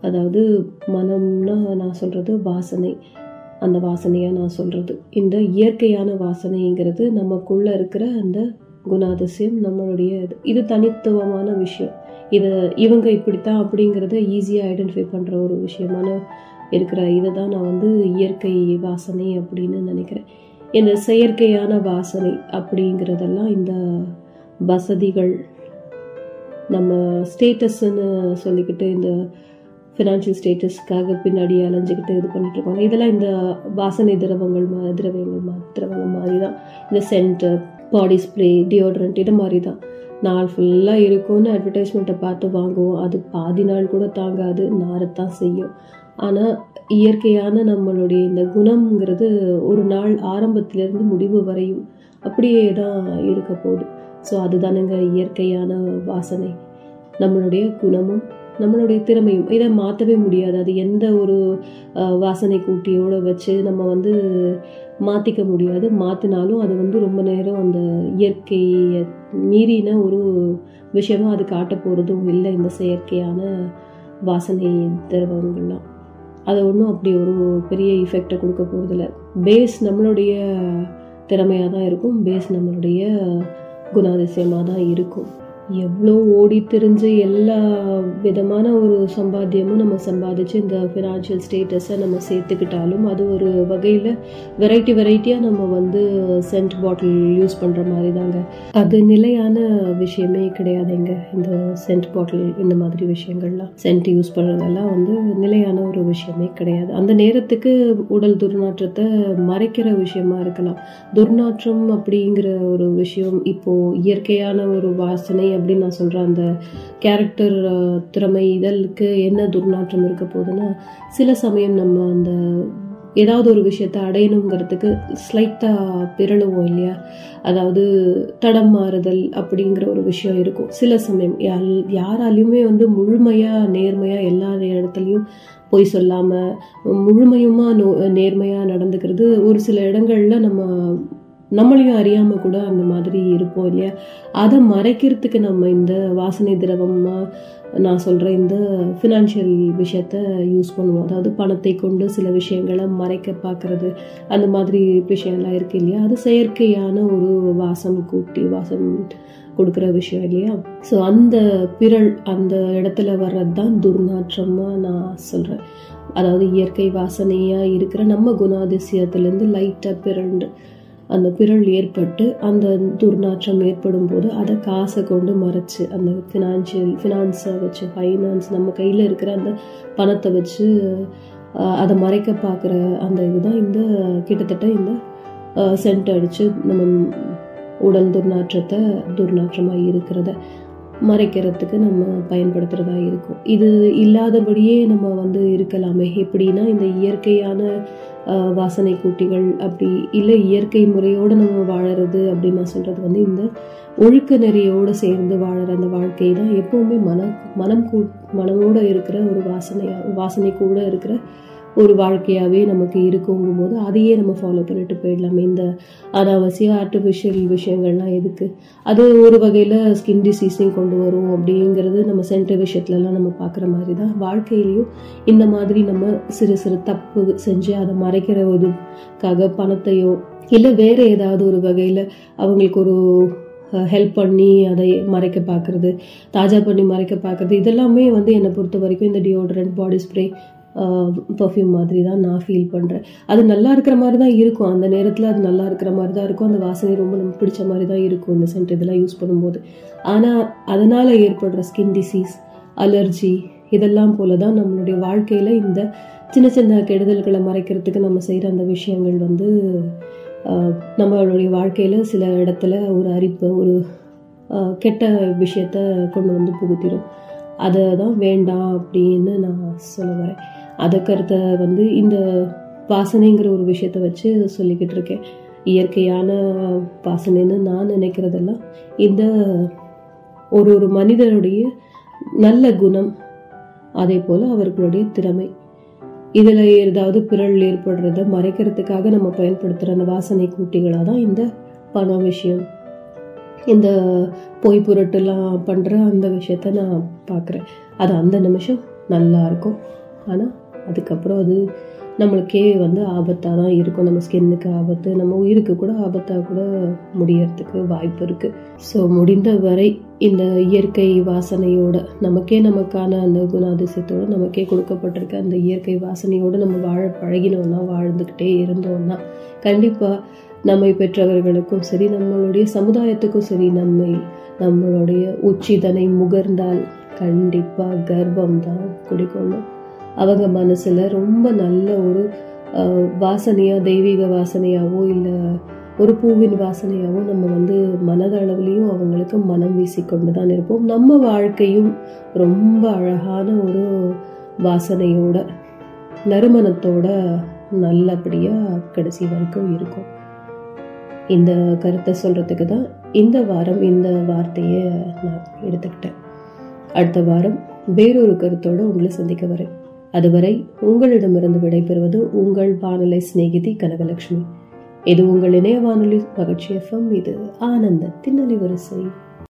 அதாவது மனம்னா நான் சொல்கிறது வாசனை. அந்த வாசனையாக நான் சொல்கிறது இந்த இயற்கையான வாசனைங்கிறது நமக்குள்ளே இருக்கிற அந்த குணாதிசயம் நம்மளுடைய இது. இது தனித்துவமான விஷயம். இது இவங்க இப்படித்தான் அப்படிங்கிறத ஈஸியாக ஐடென்டிஃபை பண்ணுற ஒரு விஷயமான இருக்கிற இதை தான் நான் வந்து இயற்கை வாசனை அப்படின்னு நினைக்கிறேன். இந்த செயற்கையான வாசனை அப்படிங்கிறதெல்லாம் இந்த வசதிகள் நம்ம ஸ்டேட்டஸ்ன்னு சொல்லிக்கிட்டு இந்த ஃபினான்ஷியல் ஸ்டேட்டஸ்க்காக பின்னாடி அலைஞ்சிக்கிட்டு இது பண்ணிட்டு இதெல்லாம் இந்த வாசனை திரவங்கள் மா திரவியங்கள் மா திரவங்கள் மாதிரி தான் இந்த சென்ட் பாடி ஸ்ப்ரே டியோட்ரண்ட் இது மாதிரி தான் நாள் ஃபுல்லாக இருக்கும்னு அட்வர்டைஸ்மெண்ட்டை பார்த்து வாங்குவோம். அது பாதி நாள் கூட தாங்காது. நாரத்தான் செய்யும். ஆனால் இயற்கையான நம்மளுடைய இந்த குணம்ங்கிறது ஒரு நாள் ஆரம்பத்திலேருந்து முடிவு வரையும் அப்படியே தான் இருக்க போகுது. ஸோ அதுதானுங்க இயற்கையான வாசனை. நம்மளுடைய குணமும் நம்மளுடைய திறமையும். இதை மாற்றவே முடியாது. அது எந்த ஒரு வாசனை கூட்டியோடு வச்சு நம்ம வந்து மாற்றிக்க முடியாது. மாற்றினாலும் அது வந்து ரொம்ப நேரம் அந்த இயற்கையை மீறின ஒரு விஷயமும் அது காட்ட போகிறதும் இல்லை இந்த செயற்கையான வாசனை திரவங்கள்லாம். அது ஒன்றும் அப்படி ஒரு பெரிய இஃபெக்டை கொடுக்க போகிறதில்ல பேஸ் நம்மளுடைய திறமையாக தான் இருக்கும். பேஸ் நம்மளுடைய குணாதிசயமாக தான் இருக்கும். எவ்வளோ ஓடி திரிஞ்சு எல்லா விதமான ஒரு சம்பாத்தியமும் நம்ம சம்பாதிச்சு இந்த ஃபினான்ஷியல் ஸ்டேட்டஸை நம்ம சேர்த்துக்கிட்டாலும் அது ஒரு வகையில் வெரைட்டி வெரைட்டியாக நம்ம வந்து சென்ட் பாட்டில் யூஸ் பண்ணுற மாதிரி தாங்க அது நிலையான விஷயமே கிடையாதுங்க. இந்த சென்ட் பாட்டில் இந்த மாதிரி விஷயங்கள்லாம். சென்ட் யூஸ் பண்ணுறதெல்லாம் வந்து நிலையான ஒரு விஷயமே கிடையாது. அந்த நேரத்துக்கு உடல் துர்நாற்றத்தை மறைக்கிற விஷயமா இருக்கலாம். துர்நாற்றம் அப்படிங்கிற ஒரு விஷயம் இப்போது இயற்கையான ஒரு வாசனை அப்படின்னு நான் சொல்கிறேன் அந்த கேரக்டர் திறமை இதழுக்கு என்ன துர்நாற்றம் இருக்க போகுதுன்னா சில சமயம் நம்ம அந்த ஏதாவது ஒரு விஷயத்தை அடையணுங்கிறதுக்கு ஸ்லைட்டாக பிறழுவோம் இல்லையா? அதாவது தடம் மாறுதல் அப்படிங்கிற ஒரு விஷயம் இருக்கும். சில சமயம் யார் யாராலையுமே வந்து முழுமையாக நேர்மையாக எல்லா இடத்துலையும் பொய் சொல்லாமல் முழுமையுமாக நோ நேர்மையாக நடந்துக்கிறது ஒரு சில இடங்களில் நம்ம நம்மளையும் அறியாமல் கூட அந்த மாதிரி இருப்போம் இல்லையா? அதை மறைக்கிறதுக்கு நம்ம இந்த வாசனை திரவமாக நான் சொல்கிற இந்த ஃபினான்ஷியல் விஷயத்த யூஸ் பண்ணுவோம். அதாவது பணத்தை கொண்டு சில விஷயங்களை மறைக்க பார்க்குறது அந்த மாதிரி விஷயம்லாம் இருக்கு இல்லையா? அது செயற்கையான ஒரு வாசம் கூட்டி வாசம் கொடுக்குற விஷயம் இல்லையா? ஸோ அந்த பிறள் அந்த இடத்துல வர்றது தான் துர்நாற்றமாக நான் சொல்கிறேன் அதாவது இயற்கை வாசனையாக இருக்கிற நம்ம குணாதிசயத்துலேருந்து லைட்டாக பிறண்டு அந்த பிறல் ஏற்பட்டு அந்த துர்நாற்றம் ஏற்படும் போது அதை காசை கொண்டு மறைச்சு அந்த ஃபினான்ஷியல் ஃபினான்ஸை வச்சு ஃபைனான்ஸ் நம்ம கையில் இருக்கிற அந்த பணத்தை வச்சு அதை மறைக்க பார்க்குற அந்த இதுதான் இந்த கிட்டத்தட்ட இந்த சென்ட் அடித்து நம்ம உடல் துர்நாற்றத்தை துர்நாற்றமாக இருக்கிறத மறைக்கிறதுக்கு நம்ம பயன்படுத்துகிறதா இருக்கும். இது இல்லாதபடியே நம்ம வந்து இருக்கலாமே. எப்படின்னா இந்த இயற்கையான வாசனை கூட்டிகள் அப்படி இல்லை இயற்கை முறையோடு நம்ம வாழறது அப்படின்னு நான் சொல்கிறது வந்து இந்த ஒழுக்க நெறியோடு சேர்ந்து வாழற அந்த வாழ்க்கை தான் எப்போவுமே மன மனம் கூ மனமோடு இருக்கிற ஒரு வாசனையாக வாசனை கூட இருக்கிற ஒரு வாழ்க்கையாகவே நமக்கு இருக்குங்கும் போது அதையே நம்ம ஃபாலோ பண்ணிட்டு போயிடலாம். இந்த அனாவசிய ஆர்டிஃபிஷியல் விஷயங்கள்லாம் எதுக்கு? அது ஒரு வகையில் ஸ்கின் டிசீஸையும் கொண்டு வரும் அப்படிங்கிறது நம்ம சென்ட் விஷயத்துலலாம் நம்ம பார்க்குற மாதிரி தான் வாழ்க்கையிலையும் இந்த மாதிரி நம்ம சிறு சிறு தப்பு செஞ்சு அதை மறைக்கிற இதுக்காக பணத்தையோ இல்லை வேறு ஏதாவது ஒரு வகையில் அவங்களுக்கு ஒரு ஹெல்ப் பண்ணி அதை மறைக்க பார்க்குறது தாஜா பண்ணி மறைக்க பார்க்குறது இதெல்லாமே வந்து என்னை பொறுத்த வரைக்கும் இந்த டியோட்ரண்ட் பாடி ஸ்ப்ரே பர்ஃப்யூம் மாதிரி தான் நான் ஃபீல் பண்ணுறேன் அது நல்லா இருக்கிற மாதிரி தான் இருக்கும். அந்த நேரத்தில் அது நல்லா இருக்கிற மாதிரி தான் இருக்கும். அந்த வாசனை ரொம்ப நமக்கு பிடிச்ச மாதிரி தான் இருக்கும். இந்த சென்ட் இதெல்லாம் யூஸ் பண்ணும்போது. ஆனால் அதனால் ஏற்படுற ஸ்கின் டிசீஸ் அலர்ஜி இதெல்லாம் போல தான் நம்மளுடைய வாழ்க்கையில் இந்த சின்ன சின்ன கெடுதல்களை மறைக்கிறதுக்கு நம்ம செய்கிற அந்த விஷயங்கள் வந்து நம்மளுடைய வாழ்க்கையில் சில இடத்துல ஒரு அரிப்பு ஒரு கெட்ட விஷயத்த கொண்டு வந்து புகுத்திடும் அதை தான் வேண்டாம் அப்படின்னு நான் சொல்ல வரேன். அதுக்கடுத்த வந்து இந்த வாசனைங்கிற ஒரு விஷயத்த வச்சு சொல்லிக்கிட்டு இருக்கேன். இயற்கையான வாசனைன்னு நான் நினைக்கிறதெல்லாம் இந்த ஒரு ஒரு மனிதனுடைய நல்ல குணம் அதே போல் அவர்களுடைய திறமை. இதில் ஏதாவது பிறல் ஏற்படுறத மறைக்கிறதுக்காக நம்ம பயன்படுத்துகிற அந்த வாசனை கூட்டிகளாக தான் இந்த பண விஷயம் இந்த பொய் புரட்டுலாம் பண்ணுற அந்த விஷயத்த நான் பார்க்குறேன். அது அந்த நிமிஷம் நல்லா இருக்கும். ஆனால் அதுக்கப்புறம் அது நம்மளுக்கே வந்து ஆபத்தாக தான் இருக்கும். நம்ம ஸ்கின்னுக்கு ஆபத்து நம்ம உயிருக்கு கூட ஆபத்தாக கூட முடியறதுக்கு வாய்ப்பு இருக்குது ஸோ முடிந்த வரை இந்த இயற்கை வாசனையோட நமக்கே நமக்கான அந்த குணாதிசயத்தோடு நமக்கே கொடுக்கப்பட்டிருக்க அந்த இயற்கை வாசனையோடு நம்ம வாழ பழகினோம்னா வாழ்ந்துக்கிட்டே இருந்தோம்னா கண்டிப்பாக நம்மை பெற்றவர்களுக்கும் சரி நம்மளுடைய சமுதாயத்துக்கும் சரி நம்மை நம்மளுடைய உச்சிதனை முகர்ந்தால் கண்டிப்பாக கர்வம் தான் குடிக்கொள்ளும் அவங்க மனசில் ரொம்ப நல்ல ஒரு வாசனையாக தெய்வீக வாசனையாகவோ இல்லை ஒரு பூவின் வாசனையாகவும் நம்ம வந்து மனதளவுலேயும் அவங்களுக்கு மனம் வீசிக்கொண்டு தான் இருப்போம். நம்ம வாழ்க்கையும் ரொம்ப அழகான ஒரு வாசனையோட நறுமணத்தோட நல்லபடியாக கடைசி வரைக்கும் இருக்கும். இந்த கருத்தை சொல்கிறதுக்கு தான் இந்த வாரம் இந்த வார்த்தையை நான் எடுத்துக்கிட்டேன். அடுத்த வாரம் வேறொரு கருத்தோடு உங்களை சந்திக்க வரேன். அதுவரை உங்களிடமிருந்து விடைபெறுவது உங்கள் வானொலி சிநேகிதி கனகலட்சுமி. இது உங்கள் இணைய வானொலி மகிழ்ச்சி எஃப்எம் இது ஆனந்தத்தின் அலைவரிசை.